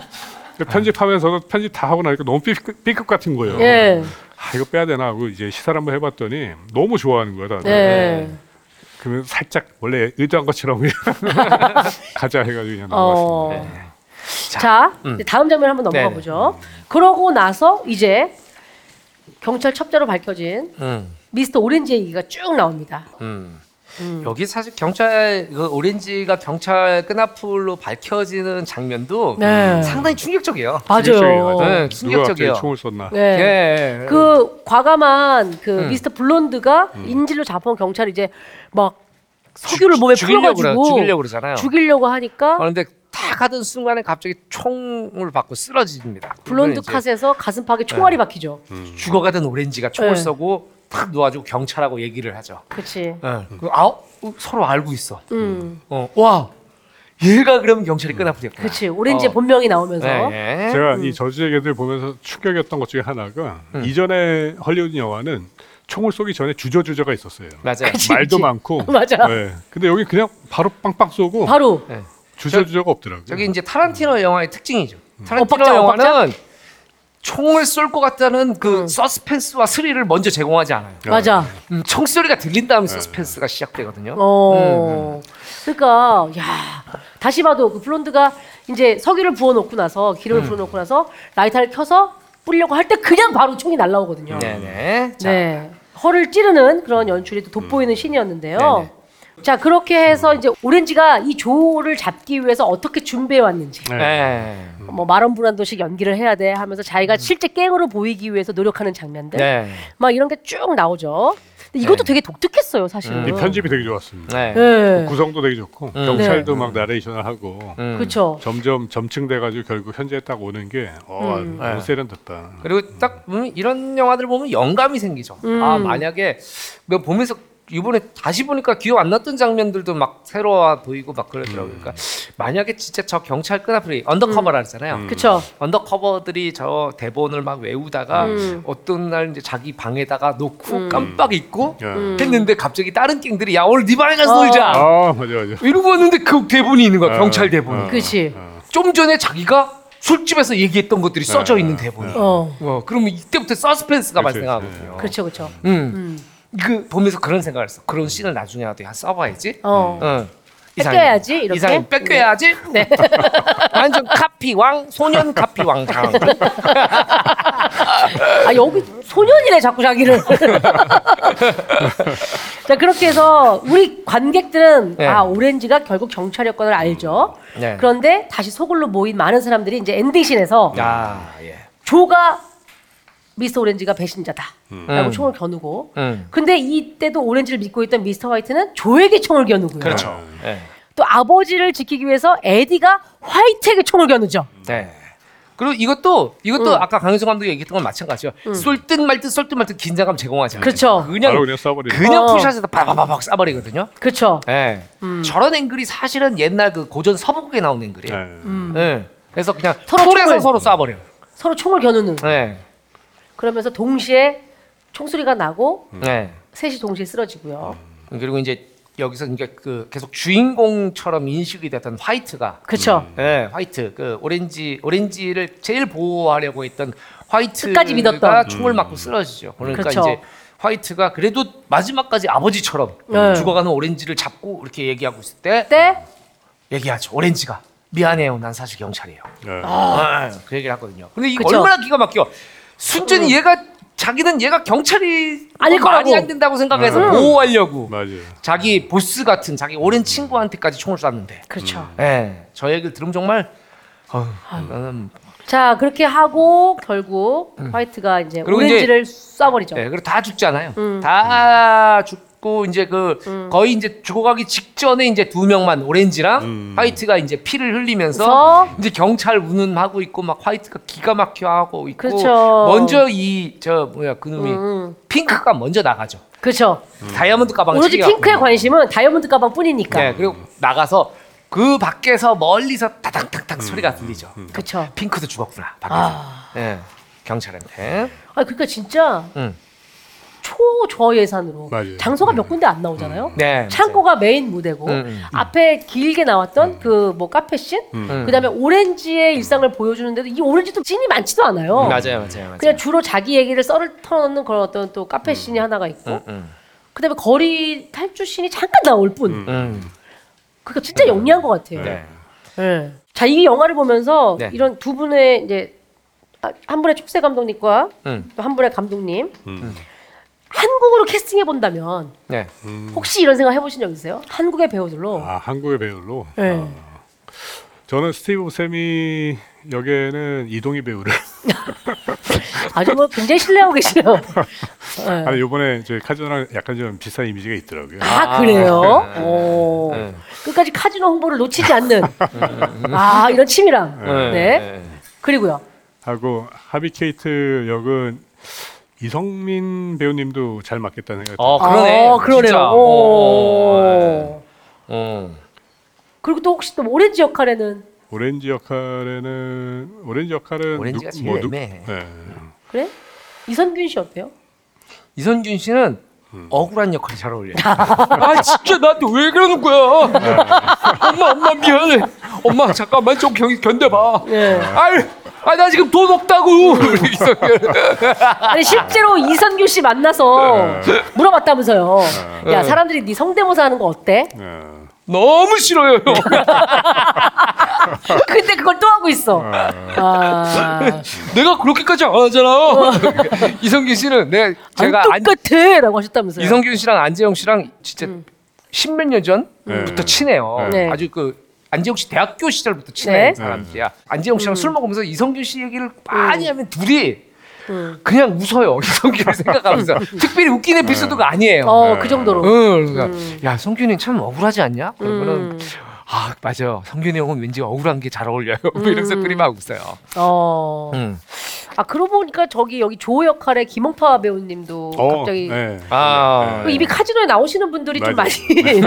편집하면서도 편집 다 하고 나니까 너무 B급, B급 같은 거예요. 예. 아 이거 빼야 되나 하고 이제 시사를 한번 해봤더니 너무 좋아하는 거야 다들. 네. 그러면 살짝 원래 의도한 것처럼 가자 해가지고 그냥 어. 나왔습니다. 자, 음. 이제 다음 장면 한번 넘어가 네네. 보죠. 그러고 나서 이제 경찰 첩자로 밝혀진 음. 미스터 오렌지 얘기가 쭉 나옵니다. 음. 음. 여기 사실 경찰 그 오렌지가 경찰 끈앞으로 밝혀지는 장면도 네. 상당히 충격적이에요. 맞아요. 네, 누가 충격적이에요. 총을 쐈나? 네. 예. 그 과감한 그 음. 미스터 블론드가 인질로 잡아온 경찰이 이제 막 석유를 몸에 죽이려고 그래, 풀어가지고 죽이려고 그러잖아요. 죽이려고 하니까 그런데 딱 하던 순간에 갑자기 총을 받고 쓰러집니다. 블론드 그러면 이제 컷에서 가슴팍에 총알이 박히죠. 죽어가던 오렌지가 총을 네. 쏘고 탁 놓아주고 경찰하고 얘기를 하죠. 그렇지. 예. 그 아, 어, 서로 알고 있어. 음. 어, 와, 얘가 그러면 경찰이 끈앞이었구나. 그렇지. 오렌지의 어. 본명이 나오면서 네, 예. 제가 이 저주의견들 보면서 충격이었던 것 중에 하나가 음. 이전에 헐리우드 영화는 총을 쏘기 전에 주저주저가 있었어요. 맞아요. 그치, 말도 그치. 많고. 맞아. 네. 근데 여기 그냥 바로 빵빵 쏘고 바로 네. 주저주저가 없더라고요. 저기 이제 타란티노 영화의 특징이죠. 타란티노 엇박자, 영화는 총을 쏠 것 같다는 그 서스펜스와 스릴을 먼저 제공하지 않아요. 맞아. 음, 총소리가 들린 다음에 네. 서스펜스가 시작되거든요. 어. 그러니까 야 다시 봐도 그 블론드가 이제 석유를 부어놓고 나서 기름을 부어놓고 나서 라이터를 켜서 뿌리려고 할 때 그냥 바로 총이 날라오거든요. 네네. 자, 네. 허를 찌르는 그런 연출이 또 돋보이는 신이었는데요. 네네. 자 그렇게 해서 이제 오렌지가 이 조를 잡기 위해서 어떻게 준비해 왔는지 네. 네. 뭐 마론 브란도식 연기를 해야 돼 하면서 자기가 실제 깽으로 보이기 위해서 노력하는 장면들 네. 막 이런 게 쭉 나오죠. 근데 이것도 네. 되게 독특했어요 사실. 음. 이 편집이 되게 좋았습니다. 네. 네. 구성도 되게 좋고 음. 경찰도 막 나레이션을 하고 음. 그렇죠. 점점 점층돼가지고 결국 현재 딱 오는 게 어, 음. 너무 네. 세련됐다. 그리고 딱 보면 이런 영화들 보면 영감이 생기죠. 음. 아 만약에 뭐 보면서 이번에 다시 보니까 기억 안 났던 장면들도 막 새로워 보이고 막 그러더라고요. 그러니까 만약에 진짜 저 경찰 끄나풀 undercover라 그랬잖아요. 음. 그렇죠. undercover들이 저 대본을 막 외우다가 음. 어떤 날 이제 자기 방에다가 놓고 음. 깜빡 잊고 야. 음. 했는데 갑자기 다른 갱들이 야 오늘 네 방에 가서 어. 놀자 아 맞아 맞아. 이러고 왔는데 그 대본이 있는 거야 어, 경찰 대본이. 어, 그치. 어. 좀 전에 자기가 술집에서 얘기했던 것들이 써져 있는 대본이. 어. 어. 그러면 이때부터 서스펜스가 그치, 발생하거든요. 그렇죠, 그렇죠. 음. 음. 그 보면서 그런 생각을 했어. 그런 씬을 나중에 라도 한 써봐야지. 어. 응. 뺏겨야지, 이렇게? 이상이 뺏겨야지. 네. 완전 카피왕 소년 카피왕장. 아 여기 소년이네 자꾸 자기를. 자 그렇게 해서 우리 관객들은 네. 아 오렌지가 결국 경찰이었건을 알죠. 네. 그런데 다시 소굴로 모인 많은 사람들이 이제 엔딩신에서 야 예. 조가 미스터 오렌지가 배신자다라고 음. 총을 겨누고. 음. 근데 이때도 오렌지를 믿고 있던 미스터 화이트는 조에게 총을 겨누고요. 그렇죠. 네. 또 아버지를 지키기 위해서 에디가 화이트에게 총을 겨누죠. 네. 그리고 이것도 이것도 음. 아까 강효정 감독이 얘기했던 건 마찬가지죠. 쏠듯 말듯 쏠듯 말듯 긴장감 제공하지 않아요. 그렇죠. 그냥 바로 그냥 써버리네. 그냥 어. 풀샷에서 바바바박 쏴버리거든요. 그렇죠. 예. 음. 저런 앵글이 사실은 옛날 그 고전 서부극에 나온 앵글이에요. 네. 음. 예. 그래서 그냥 서로 풀에서 총을- 서로 쏴버려. 서로 총을 겨누는. 예. 그러면서 동시에 총소리가 나고 예. 셋이 동시에 쓰러지고요. 그리고 이제 여기서 이제 그 계속 주인공처럼 인식이 됐던 화이트가 그렇죠. 예, 화이트 그 오렌지 오렌지를 제일 보호하려고 했던 화이트가 끝까지 믿었던. 총을 맞고 쓰러지죠. 그러니까 그렇죠. 이제 화이트가 그래도 마지막까지 아버지처럼 네. 죽어가는 오렌지를 잡고 이렇게 얘기하고 있을 때 그때 얘기하죠. 오렌지가 미안해요. 난 사실 경찰이에요. 네. 아, 그 얘기를 하거든요. 근데 이거 그쵸. 얼마나 기가 막혀. 순전히 얘가 자기는 얘가 경찰이 아닐 뭐 말이 거라고. 안 된다고 생각해서 음. 보호하려고 맞아요. 자기 보스 같은 자기 오랜 친구한테까지 총을 쐈는데. 그렇죠. 예, 저 얘기를 들으면 정말 어휴, 나는 자 그렇게 하고 결국 화이트가 이제 음. 그리고 오렌지를 쏴버리죠. 예, 그리고 다 죽잖아요. 음. 다죽 고 이제 그 거의 이제 죽어가기 직전에 이제 두 명만 오렌지랑 음. 화이트가 이제 피를 흘리면서 그래서 이제 경찰 운운하고 있고 막 화이트가 기가 막혀 하고 있고 그렇죠. 먼저 이 저 뭐야 그놈이 음, 핑크가 먼저 나가죠. 그렇죠. 다이아몬드 가방을 오로지. 핑크의 관심은 다이아몬드 가방뿐이니까. 네, 그리고 나가서 그 밖에서 멀리서 타닥타닥 소리가 들리죠. 그렇죠. 핑크도 죽었구나 밖에서. 아, 예, 경찰한테. 아 그러니까 진짜 음. 초저 예산으로 맞아요. 장소가 몇 군데 안 나오잖아요. 네. 창고가 메인 무대고 음, 음, 앞에 길게 나왔던 그 뭐 카페 씬, 음. 그다음에 오렌지의 일상을 보여주는데도 이 오렌지도 씬이 많지도 않아요. 음, 맞아요, 맞아요, 맞아요. 그냥 주로 자기 얘기를 썰을 털어놓는 그런 어떤 또 카페 씬이 하나가 있고, 음, 음, 그다음에 거리 탈주 씬이 잠깐 나올 뿐. 음. 그러니까 진짜 영리한 것 같아요. 네. 네. 자, 이 영화를 보면서 네. 이런 두 분의 이제 아, 한 분의 촉새 감독님과 음. 또 한 분의 감독님 음. 한국으로 캐스팅해 본다면 네. 음. 혹시 이런 생각 해보신 적 있으세요? 한국의 배우들로. 아 한국의 배우로. 네. 아, 저는 스티브 쌤이 역에는 이동희 배우를. 아주 뭐 굉장히 신뢰하고 계시네요. 네. 아니 이번에 저희 카즈노랑 약간 좀 비슷한 이미지가 있더라고요. 아 그래요? 네. 오. 네. 끝까지 카지노 홍보를 놓치지 않는 아 이런 치밀함. 네. 네. 그리고요. 하고 하비 케이트 역은 이성민 배우님도 잘 맞겠다는 생각이 어, 들어요. 그러네. 어, 그러네요. 진짜. 오. 어, 어. 그리고 또 혹시 또 오렌지 역할에는 오렌지 역할에는 오렌지 역할은 오렌지가 누- 제일 뭐 누- 애매해. 네. 그래? 이선균 씨 어때요? 이선균 씨는 억울한 역할이 잘 어울려요. 아 진짜 나한테 왜 그러는 거야? 엄마 엄마 미안해. 엄마 잠깐만 좀 견, 견뎌봐. 네. 아 나 지금 돈 없다고. 이선균. 아니 실제로 이선균 씨 만나서 물어봤다면서요. 야 사람들이 네 성대모사 하는 거 어때? 네. 너무 싫어요. 형. 근데 그걸 또 하고 있어. 아, 내가 그렇게까지 안 하잖아. 이성균 씨는 내 제가 안 안, 똑같아라고 하셨다면서요. 이성균 씨랑 안재영 씨랑 진짜 십몇 년 전부터 네. 친해요. 네. 아주 그 안재영 씨 대학교 시절부터 친해 네. 사람들이야. 안재영 씨랑 술 먹으면서 이성균 씨 얘기를 많이 음. 하면 둘이 음. 그냥 웃어요. 이성균을 생각하면서 특별히 웃긴 에피소드가 아니에요. 어, 그 정도로. 응, 그러니까 음. 야 성균이 참 억울하지 않냐? 그러면은 음. 아 맞아요. 성균이 형은 왠지 억울한 게 잘 어울려요. 뭐 이러면서 음. 둘이 막 웃어요. 어. 음. 아 그러고 보니까 저기 여기 조 역할의 김홍파 배우님도 어, 갑자기 네. 아. 그 이미 카지노에 나오시는 분들이 좀 많이.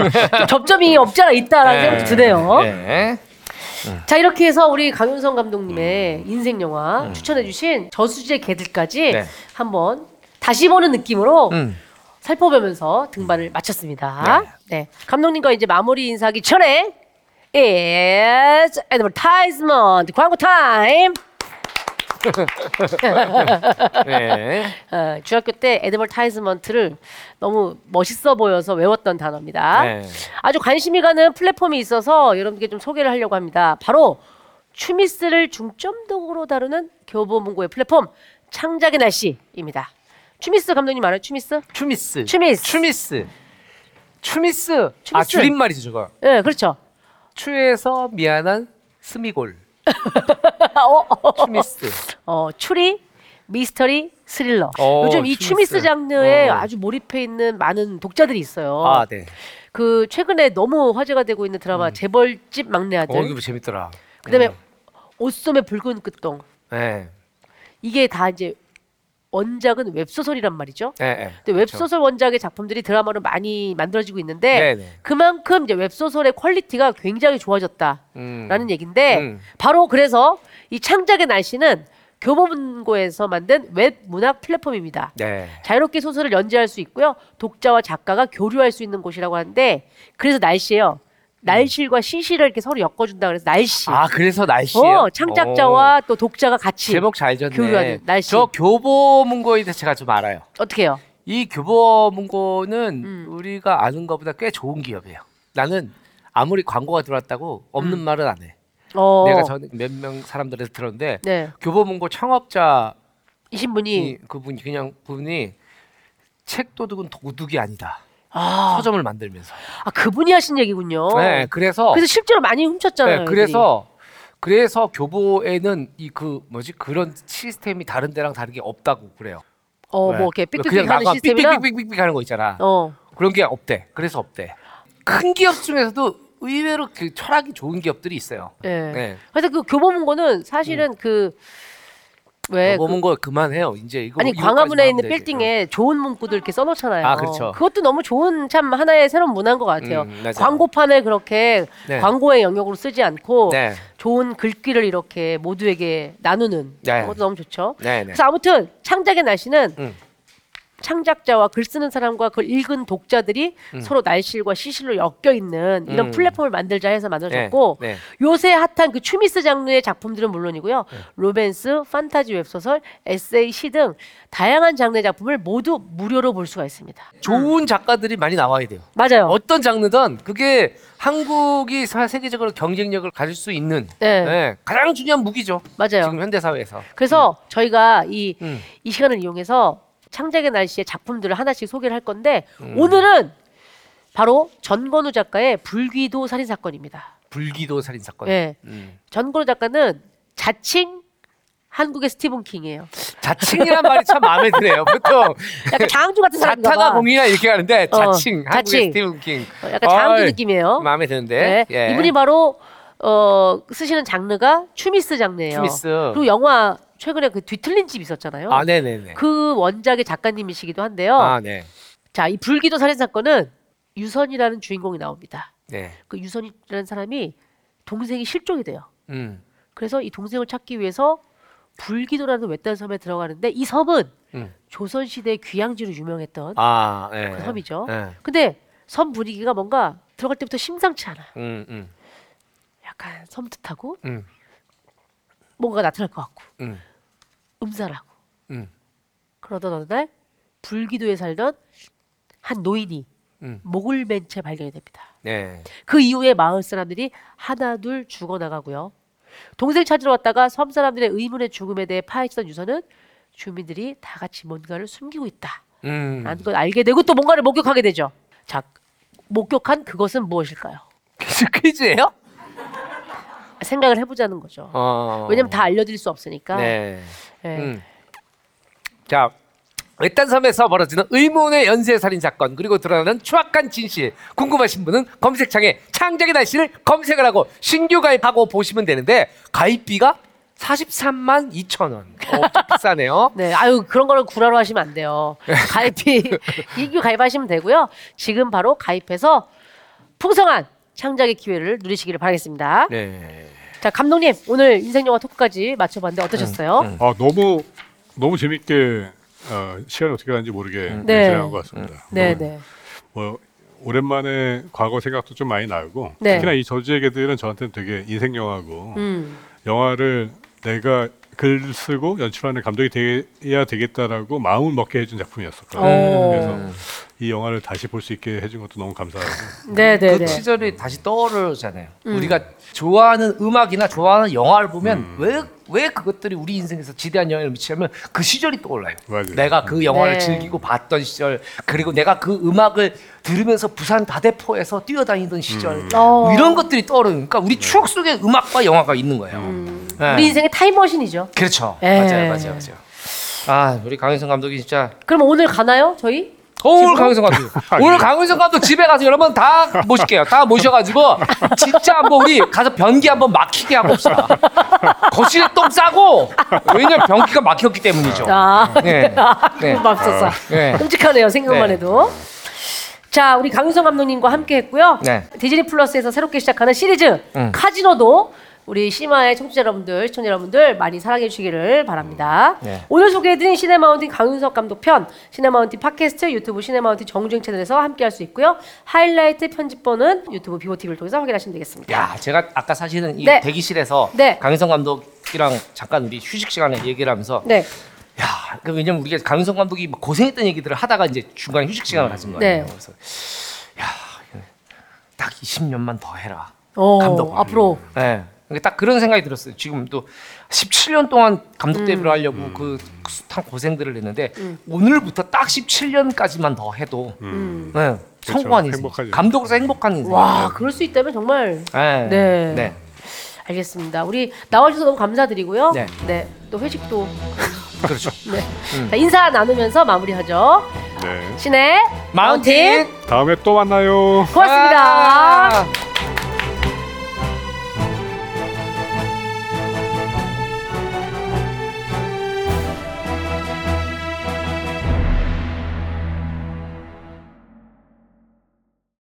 좀 접점이 없지 않아 있다라는 네. 생각이 드네요. 네. 자 이렇게 해서 우리 강윤성 감독님의 인생 영화 추천해주신 저수지의 개들까지 네. 한번 다시 보는 느낌으로 음. 살펴보면서 등반을 마쳤습니다. 네. 감독님과 이제 마무리 인사하기 전에 It's advertisement 광고 타임. 네. 어, 중학교 때 advertisement를 너무 멋있어 보여서 외웠던 단어입니다. 네. 아주 관심이 가는 플랫폼이 있어서 여러분께 좀 소개를 하려고 합니다. 바로 추미스를 중점적으로 다루는 교보문고의 플랫폼 창작의 날씨입니다. 추미스 감독님 알아요? 추미스? 추미스. 추미스. 추미스. 추미스. 아. 줄임말이죠 저거. 네, 그렇죠. 추에서 미안한 스미골. 어, 추미스. 어, 추리, 미스터리, 스릴러. 어, 요즘 이 추미스. 추미스 장르에 어. 아주 몰입해 있는 많은 독자들이 있어요. 아 네. 그 최근에 너무 화제가 되고 있는 드라마 재벌집 막내 아들. 어 이거 재밌더라. 그다음에 음. 옷소매 붉은 끝동. 네. 이게 다 이제 원작은 웹소설이란 말이죠. 네. 네. 근데 웹소설 원작의 작품들이 드라마로 많이 만들어지고 있는데 네, 네. 그만큼 이제 웹소설의 퀄리티가 굉장히 좋아졌다라는 음. 얘긴데 음. 바로 그래서 이 창작의 날씨는 교보문고에서 만든 웹 문학 플랫폼입니다. 네. 자유롭게 소설을 연재할 수 있고요. 독자와 작가가 교류할 수 있는 곳이라고 하는데 그래서 날씨예요. 날실과 씨실을 이렇게 서로 엮어준다 그래서 날씨. 아 그래서 날씨요. 어, 창작자와 또 독자가 같이 제목 잘 졌네. 교류하는 날씨. 저 교보문고에 대해서 제가 좀 알아요. 어떻게 해요? 이 교보문고는 음. 우리가 아는 것보다 꽤 좋은 기업이에요. 나는 아무리 광고가 들어왔다고 없는 말은 안 해. 어, 내가 전 몇 명 사람들에서 들었는데 네. 교보문고 창업자 이신 분이 이 그분이 그냥 분이 책 도둑은 도둑이 아니다. 아, 서점을 만들면서. 아 그분이 하신 얘기군요. 네, 그래서 그래서 실제로 많이 훔쳤잖아요. 네, 그래서 그래서 교보에는 이 그 뭐지 그런 시스템이 다른 데랑 다르게 없다고 그래요. 어뭐 네. 이렇게 삑삑삑 그냥 하는 나가 시스템이랑 삑삑삑삑 하는 거 있잖아. 어 그런 게 없대. 그래서 없대. 큰 기업 중에서도 의외로 그 철학이 좋은 기업들이 있어요. 예. 네. 그래서 그 교보문고는 사실은 그 왜? 먹은 거 그만해요. 이제 이거 아니 광화문에 있는 되지. 빌딩에 좋은 문구들 이렇게 써놓잖아요. 아, 그렇죠. 그것도 너무 좋은 참 하나의 새로운 문화인 것 같아요. 음, 맞아요. 광고판을 그렇게 네. 광고의 영역으로 쓰지 않고 네. 좋은 글귀를 이렇게 모두에게 나누는 네. 그것도 너무 좋죠. 네, 네. 그래서 아무튼 창작의 날씨는 음. 창작자와 글 쓰는 사람과 그걸 읽은 독자들이 서로 날실과 시실로 엮여 있는 이런 음. 플랫폼을 만들자 해서 만들어졌고 네, 네. 요새 핫한 그 추미스 장르의 작품들은 물론이고요. 로맨스, 판타지 웹소설, 에세이, 시 등 다양한 장르의 작품을 모두 무료로 볼 수가 있습니다. 좋은 작가들이 많이 나와야 돼요. 맞아요. 어떤 장르든 그게 한국이 사- 세계적으로 경쟁력을 가질 수 있는 네. 네, 가장 중요한 무기죠. 맞아요. 지금 현대 사회에서. 그래서 저희가 이, 음. 이 시간을 이용해서 창작의 날씨의 작품들을 하나씩 소개를 할 건데 음. 오늘은 바로 전건우 작가의 불귀도 살인 사건입니다. 불기도 살인 사건. 네. 음. 전건우 작가는 자칭 한국의 스티븐 킹이에요. 자칭이란 말이 참 마음에 드네요. 보통 약간 장주 같은 사람인가 자타가 봐. 공이나 이렇게 하는데 어, 자칭 한국의 자칭. 스티븐 킹. 어, 약간 장주 어이, 느낌이에요. 마음에 드는데. 네. 예. 이분이 바로 어, 쓰시는 장르가 추미스 장르예요. 추미스. 그리고 영화 최근에 그 뒤틀린 집 있었잖아요. 아, 네, 네, 네. 그 원작의 작가님이시기도 한데요. 아, 네. 자, 이 불기도 살인 사건은 유선이라는 주인공이 나옵니다. 네. 그 유선이라는 사람이 동생이 실종이 돼요. 음. 그래서 이 동생을 찾기 위해서 불기도라는 외딴 섬에 들어가는데 이 섬은 음. 조선 시대 귀향지로 유명했던 아, 네. 그 섬이죠. 네. 근데 섬 분위기가 뭔가 들어갈 때부터 심상치 않아요. 음, 음. 약간 섬뜩하고 음. 뭔가 나타날 것 같고 음. 음산하고 음. 그러던 어느 날 불기도에 살던 한 노인이 음. 목을 맨 채 발견이 됩니다. 네. 그 이후에 마을 사람들이 하나 둘 죽어나가고요. 동생 찾으러 왔다가 섬 사람들의 의문의 죽음에 대해 파헤치던 유서는 주민들이 다 같이 뭔가를 숨기고 있다. 음. 라는 걸 알게 되고 또 뭔가를 목격하게 되죠. 자, 목격한 그것은 무엇일까요? 퀴즈예요? 생각을 해보자는 거죠. 어. 왜냐면 다 알려드릴 수 없으니까. 네. 예. 음. 자, 외딴 섬에서 벌어지는 의문의 연쇄 살인 사건 그리고 드러나는 추악한 진실 궁금하신 분은 검색창에 창작의 날씨를 검색을 하고 신규 가입하고 보시면 되는데 가입비가 43만 2천 원. 어, 좀 비싸네요. 네, 아유 그런 거를 구라로 하시면 안 돼요. 가입이 이규 가입하시면 되고요. 지금 바로 가입해서 풍성한 창작의 기회를 누리시기를 바라겠습니다. 네. 자 감독님 오늘 인생 영화 토크까지 맞춰봤는데 어떠셨어요? 음, 아 너무 너무 재밌게 어, 시간이 어떻게 가는지 모르게 네. 진행한 것 같습니다. 네, 네. 뭐 오랜만에 과거 생각도 좀 많이 나고 네. 특히나 이 저주의 개들은 저한테는 되게 인생 영화고 음, 영화를 내가 글 쓰고 연출하는 감독이 돼야 되겠다라고 마음을 먹게 해준 작품이었었거든요. 오. 그래서 이 영화를 다시 볼 수 있게 해준 것도 너무 감사하고 네, 네, 그 네. 시절이 다시 떠오르잖아요. 우리가 좋아하는 음악이나 좋아하는 영화를 보면 왜 왜 그것들이 우리 인생에서 지대한 영향을 미치냐면 그 시절이 떠올라요. 맞아요. 내가 그 영화를 네. 즐기고 봤던 시절 그리고 내가 그 음악을 들으면서 부산 다대포에서 뛰어다니던 시절 어. 뭐 이런 것들이 떠오르니까 우리 추억 속에 음악과 영화가 있는 거예요. 네. 우리 인생의 타임머신이죠. 그렇죠. 예. 맞아요, 맞아요, 맞아요. 아 우리 강윤성 감독이 진짜 그럼 오늘 가나요 저희? 오늘 강윤성 감독 오늘 강윤성 감독 집에 가서 여러분 다 모실게요. 다 모셔가지고 진짜 한번 우리 가서 변기 한번 막히게 한번 봅시다. 거실에 똥 싸고 왜냐면 변기가 막혔기 때문이죠. 아, 네. 네. 맙소사. 네. 끔찍하네요 생각만 네. 해도. 자, 우리 강윤성 감독님과 함께 했고요. 네. 디즈니 플러스에서 새롭게 시작하는 시리즈 음. 카지노도 우리 시마의 청취자 여러분들, 시청자 여러분들 많이 사랑해 주시기를 바랍니다. 네. 오늘 소개해드린 시네마운틴 강윤성 감독 편, 시네마운틴 팟캐스트, 유튜브 시네마운틴 정주행 채널에서 함께할 수 있고요. 하이라이트 편집본은 유튜브 비보TV를 통해서 확인하시면 되겠습니다. 야, 제가 아까 사실은 이 네. 대기실에서 네. 강윤성 감독이랑 잠깐 우리 휴식 시간에 얘기를 하면서 네, 야, 그 왜냐면 우리가 강윤성 감독이 막 고생했던 얘기들을 하다가 이제 중간에 휴식 시간을 가진 거예요. 네. 그래서 야, 딱 20년만 더 해라. 어, 감독. 앞으로 네. 딱 그런 생각이 들었어요. 지금 또 17년 동안 감독 데뷔를 하려고 그 숱한 고생들을 했는데 오늘부터 딱 17년까지만 더 해도 음. 네, 성공한 인생. 행복하죠. 감독으로서 행복한 인생. 와, 그럴 수 있다면 정말 네. 네. 네. 알겠습니다. 우리 나와주셔서 너무 감사드리고요. 네. 네, 또 회식도 그렇죠. 네. 자, 인사 나누면서 마무리하죠. 네. 신의 마운틴. 다음에 또 만나요. 고맙습니다. 아.